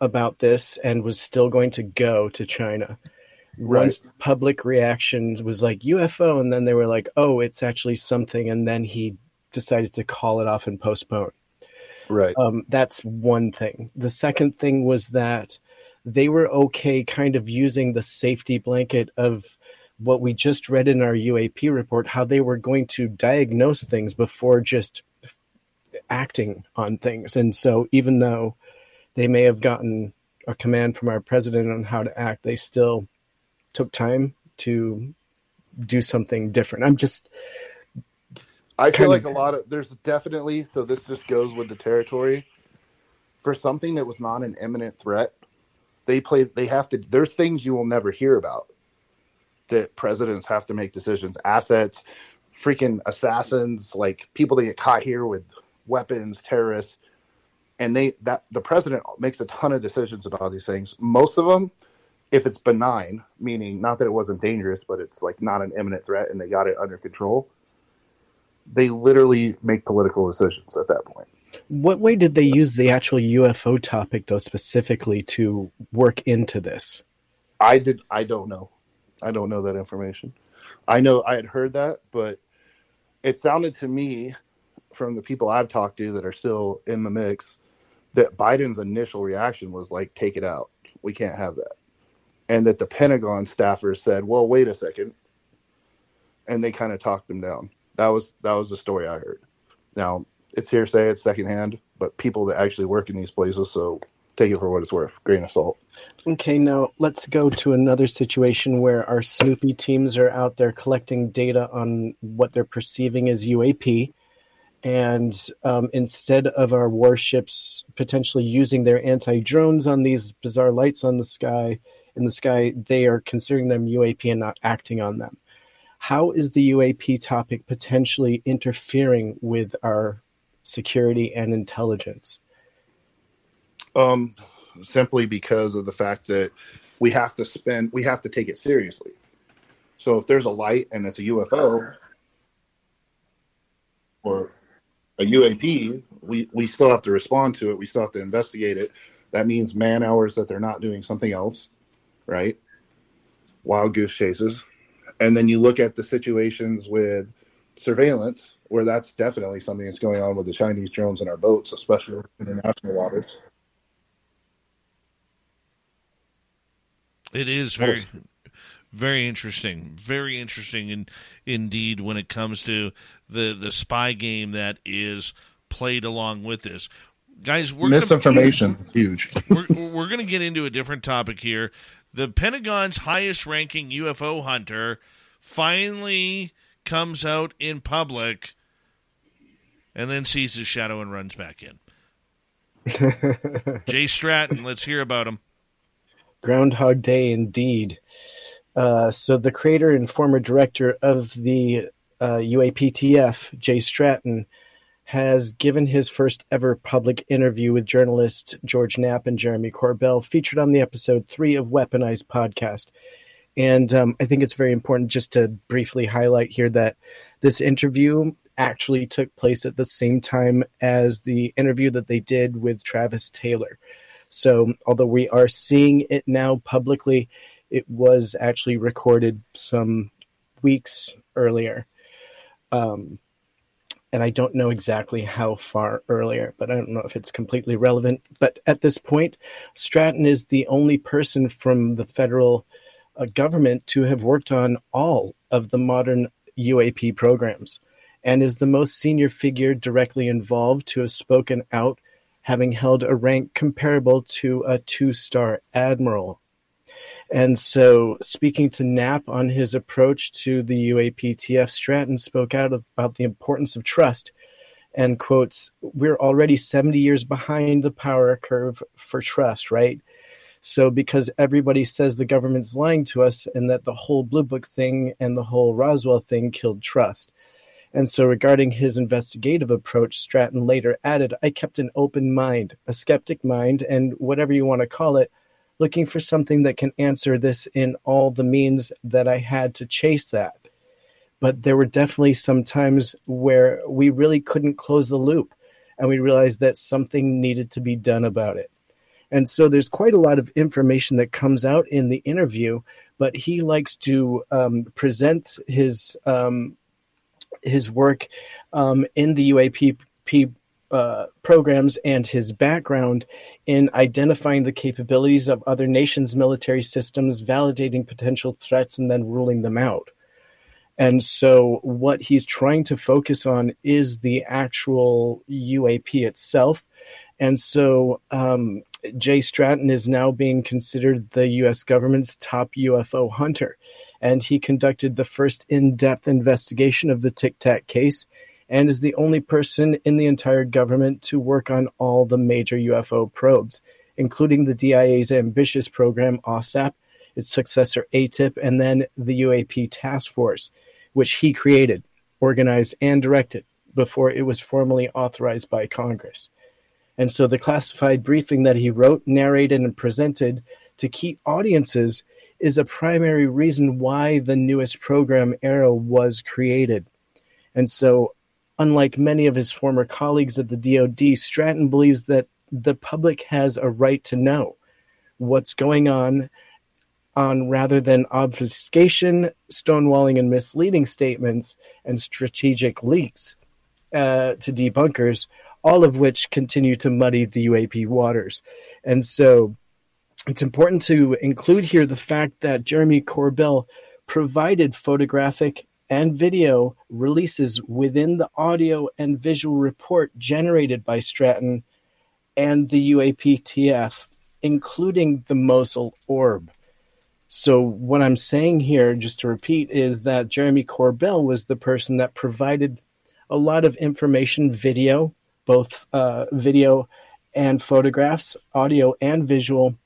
Speaker 24: about this and was still going to go to China. Once public reaction was like UFO, and then they were like, "Oh, it's actually something," and then he decided to call it off and postpone.
Speaker 22: Right.
Speaker 24: Um, that's one thing. The second thing was that they were okay kind of using the safety blanket of what we just read in our UAP report, how they were going to diagnose things before just acting on things. And so, even though they may have gotten a command from our president on how to act, they still took time to do something different. I'm just.
Speaker 22: I feel like
Speaker 24: of-
Speaker 22: a lot of there's definitely so this just goes with the territory. For something that was not an imminent threat, they play they have to there's things you will never hear about that presidents have to make decisions, assets, freaking assassins, like people that get caught here with weapons, terrorists. And they that the president makes a ton of decisions about these things. Most of them, if it's benign, meaning not that it wasn't dangerous, but it's like not an imminent threat and they got it under control, they literally make political decisions at that point.
Speaker 24: What way did they use the actual UFO topic, though, specifically to work into this?
Speaker 22: I did. I don't know. I don't know that information. I know I had heard that, but it sounded to me from the people I've talked to that are still in the mix that Biden's initial reaction was like, "Take it out. We can't have that," and that the Pentagon staffers said, "Well, wait a second. and they kind of talked him down. That was that was the story I heard. Now it's hearsay, it's secondhand, but people that actually work in these places, so take it for what it's worth, grain of salt.
Speaker 24: Okay, now let's go to another situation where our Snoopy teams are out there collecting data on what they're perceiving as UAP. And um, instead of our warships potentially using their anti drones on these bizarre lights on the sky, in the sky, they are considering them UAP and not acting on them. How is the UAP topic potentially interfering with our security and intelligence?
Speaker 22: Um, simply because of the fact that we have to spend, we have to take it seriously. So if there's a light and it's a UFO or a UAP, we we still have to respond to it. We still have to investigate it. That means man hours that they're not doing something else, right? Wild goose chases, and then you look at the situations with surveillance, where that's definitely something that's going on with the Chinese drones in our boats, especially international waters.
Speaker 2: It is very, very interesting. Very interesting, in, indeed, when it comes to the the spy game that is played along with this. Guys, we're gonna-
Speaker 22: Misinformation is huge.
Speaker 2: we're, we're going to get into a different topic here. The Pentagon's highest ranking UFO hunter finally comes out in public and then sees his shadow and runs back in. Jay Stratton, let's hear about him.
Speaker 24: Groundhog Day, indeed. Uh, so, the creator and former director of the uh, UAPTF, Jay Stratton, has given his first ever public interview with journalists George Knapp and Jeremy Corbell, featured on the episode three of Weaponized podcast. And um, I think it's very important just to briefly highlight here that this interview actually took place at the same time as the interview that they did with Travis Taylor. So, although we are seeing it now publicly, it was actually recorded some weeks earlier. Um, and I don't know exactly how far earlier, but I don't know if it's completely relevant. But at this point, Stratton is the only person from the federal uh, government to have worked on all of the modern UAP programs and is the most senior figure directly involved to have spoken out, having held a rank comparable to a two star admiral. And so, speaking to Knapp on his approach to the UAPTF, Stratton spoke out about the importance of trust and quotes, We're already 70 years behind the power curve for trust, right? So, because everybody says the government's lying to us and that the whole Blue Book thing and the whole Roswell thing killed trust. And so, regarding his investigative approach, Stratton later added, I kept an open mind, a skeptic mind, and whatever you want to call it, looking for something that can answer this in all the means that I had to chase that. But there were definitely some times where we really couldn't close the loop, and we realized that something needed to be done about it. And so there's quite a lot of information that comes out in the interview, but he likes to um, present his um, his work um, in the UAP uh, programs and his background in identifying the capabilities of other nations' military systems, validating potential threats, and then ruling them out. And so, what he's trying to focus on is the actual UAP itself. And so, um, Jay Stratton is now being considered the U.S. government's top UFO hunter. And he conducted the first in depth investigation of the Tic Tac case and is the only person in the entire government to work on all the major UFO probes, including the DIA's ambitious program AAWSAP, its successor AATIP, and then the UAP Task Force, which he created, organized, and directed before it was formally authorized by Congress. And so the classified briefing that he wrote, narrated, and presented to key audiences is a primary reason why the newest program AARO was created. And so, unlike many of his former colleagues at the DoD, Stratton believes that the public has a right to know what's going on on rather than obfuscation, stonewalling, and misleading statements and strategic leaks uh, to debunkers, all of which continue to muddy the UAP waters. And so it's important to include here the fact that Jeremy Corbell provided photographic and video releases within the audio and visual report generated by Stratton and the UAPTF, including the Mosul orb. So, what I'm saying here, just to repeat, is that Jeremy Corbell was the person that provided a lot of information, video, both uh, video and photographs, audio and visual,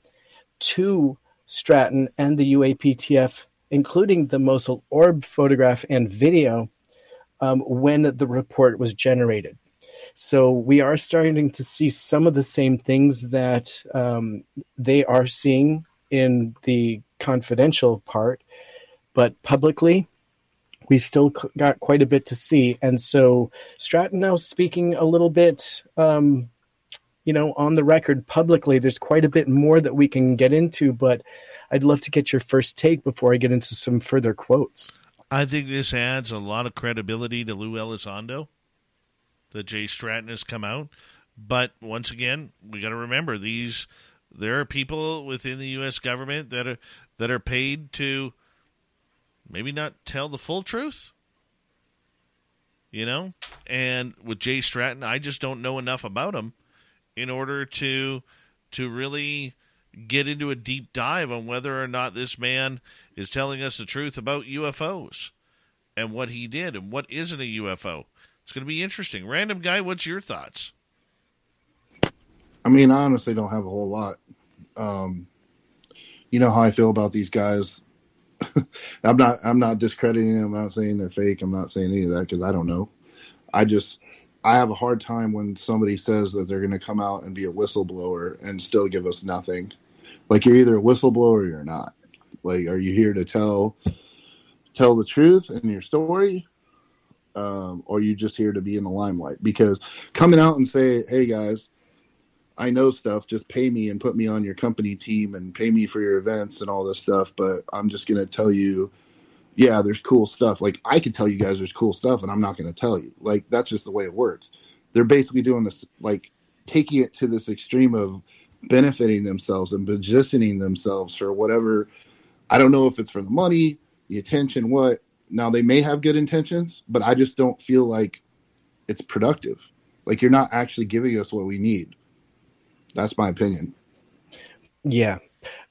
Speaker 24: to Stratton and the UAPTF, including the Mosul orb photograph and video, um, when the report was generated. So we are starting to see some of the same things that um, they are seeing in the confidential part, but publicly, we've still got quite a bit to see. And so Stratton now speaking a little bit, um, you know, on the record publicly. There's quite a bit more that we can get into, but I'd love to get your first take before I get into some further quotes.
Speaker 2: I think this adds a lot of credibility to Lou Elizondo that Jay Stratton has come out. But once again, we got to remember these. There are people within the U.S. government that are that are paid to maybe not tell the full truth. You know, and with Jay Stratton, I just don't know enough about him in order to to really get into a deep dive on whether or not this man is telling us the truth about UFOs and what he did and what isn't a UFO. It's going to be interesting. Random guy, what's your thoughts?
Speaker 22: I mean, I honestly don't have a whole lot. Um, you know how I feel about these guys. I'm not. I'm not discrediting them. I'm not saying they're fake. I'm not saying any of that because I don't know. I just. I have a hard time when somebody says that they're going to come out and be a whistleblower and still give us nothing. Like you're either a whistleblower or you're not. Like, are you here to tell tell the truth in your story, um, or you just here to be in the limelight? Because coming out and say, "Hey guys, I know stuff. Just pay me and put me on your company team and pay me for your events and all this stuff." But I'm just going to tell you, yeah, there's cool stuff. Like I can tell you guys there's cool stuff, and I'm not going to tell you. Like that's just the way it works. They're basically doing this, like taking it to this extreme of benefiting themselves and positioning themselves for whatever. I don't know if it's for the money, the attention, what. Now they may have good intentions, but I just don't feel like it's productive. Like you're not actually giving us what we need. That's my opinion.
Speaker 24: Yeah.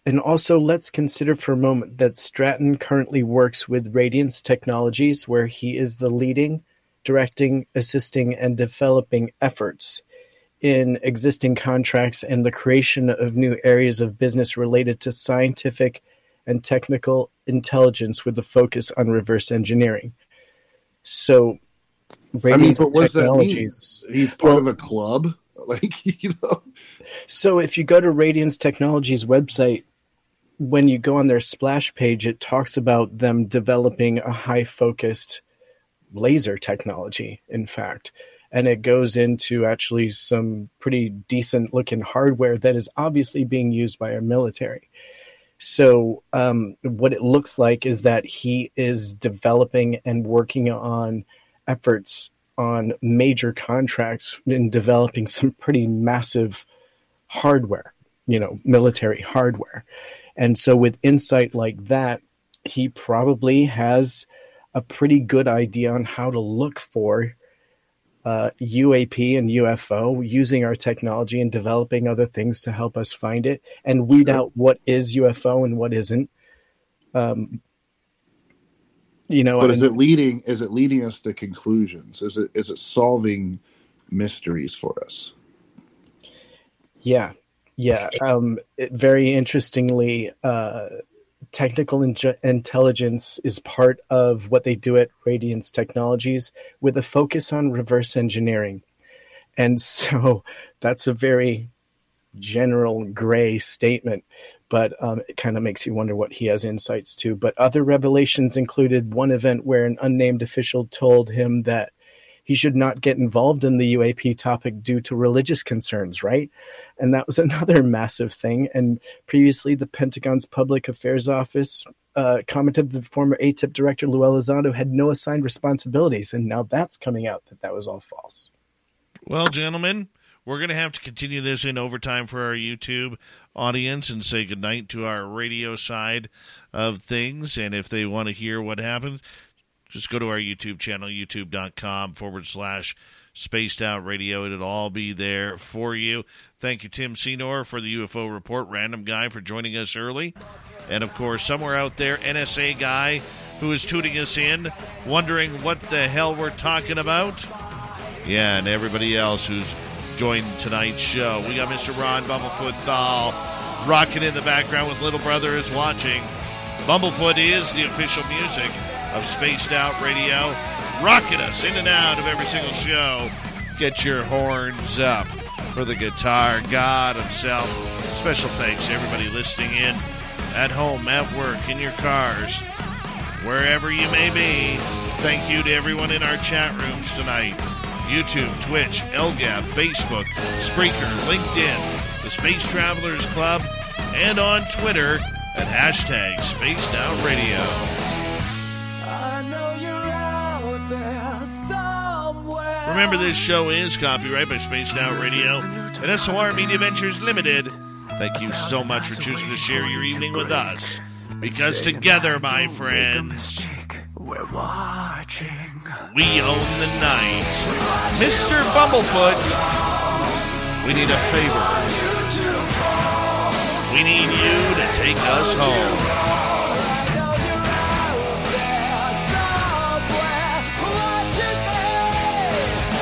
Speaker 24: And also, let's consider for a moment that Stratton currently works with Radiance Technologies, where he is the leading, directing, assisting, and developing efforts in existing contracts and the creation of new areas of business related to scientific and technical intelligence with a focus on reverse engineering. So,
Speaker 22: Radiance I mean, Technologies. He's part well, of a club, like you know.
Speaker 24: So, if you go to Radiance Technologies website, when you go on their splash page, it talks about them developing a high focused laser technology. In fact, and it goes into actually some pretty decent looking hardware that is obviously being used by our military. So, um, what it looks like is that he is developing and working on efforts on major contracts in developing some pretty massive hardware, you know, military hardware. And so, with insight like that, he probably has a pretty good idea on how to look for uh, UAP and UFO using our technology and developing other things to help us find it and weed
Speaker 22: Sure.
Speaker 24: out what is UFO and what isn't. Um, you know,
Speaker 22: but is
Speaker 24: and-
Speaker 22: it leading? Is it leading us to conclusions? Is it is it solving mysteries for us?
Speaker 24: Yeah, yeah. Um, it, very interestingly, uh, technical inge- intelligence is part of what they do at Radiance Technologies with a focus on reverse engineering. And so that's a very general gray statement, but um, it kind of makes you wonder what he has insights to. But other revelations included one event where an unnamed official told him that he should not get involved in the UAP topic due to religious concerns, right? And that was another massive thing. And previously, the Pentagon's Public Affairs Office uh, commented that the former AATIP director, Lou Elizondo, had no assigned responsibilities. And now that's coming out that that was all false.
Speaker 2: Well, gentlemen, we're going to have to continue this in overtime for our YouTube audience and say goodnight to our radio side of things. And if they want to hear what happens, just go to our YouTube channel, youtube.com forward slash spaced out radio. It'll all be there for you. Thank you, Tim Senor, for the UFO report. Random guy for joining us early. And of course, somewhere out there, NSA guy who is tuning us in, wondering what the hell we're talking about. Yeah, and everybody else who's joined tonight's show. We got Mr. Ron Bumblefoot Thal rocking in the background with Little Brother is watching. Bumblefoot is the official music of Spaced Out Radio, rocking us in and out of every single show. Get your horns up for the guitar god himself. Special thanks to everybody listening in at home, at work, in your cars, wherever you may be. Thank you to everyone in our chat rooms tonight. YouTube, Twitch, LGAB, Facebook, Spreaker, LinkedIn, the Space Travelers Club, and on Twitter at hashtag Spaced Out Radio. Remember, this show is copyright by Spaced Out Radio and SOR Media Ventures Limited. Thank you so much for choosing to share your evening with us. Because together, my friends,
Speaker 20: We're watching.
Speaker 2: we own the night. Mr. Bumblefoot, we need a favor. We need you to take us home.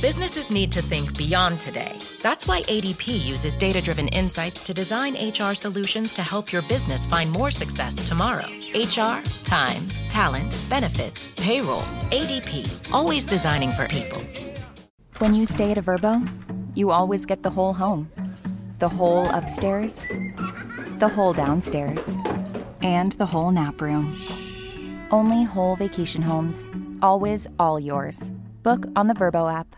Speaker 15: Businesses need to think beyond today. That's why ADP uses data driven insights to design HR solutions to help your business find more success tomorrow. HR, time, talent, benefits, payroll. ADP, always designing for people.
Speaker 27: When you stay at a Vrbo, you always get the whole home the whole upstairs, the whole downstairs, and the whole nap room. Only whole vacation homes. Always all yours. Book on the Vrbo app.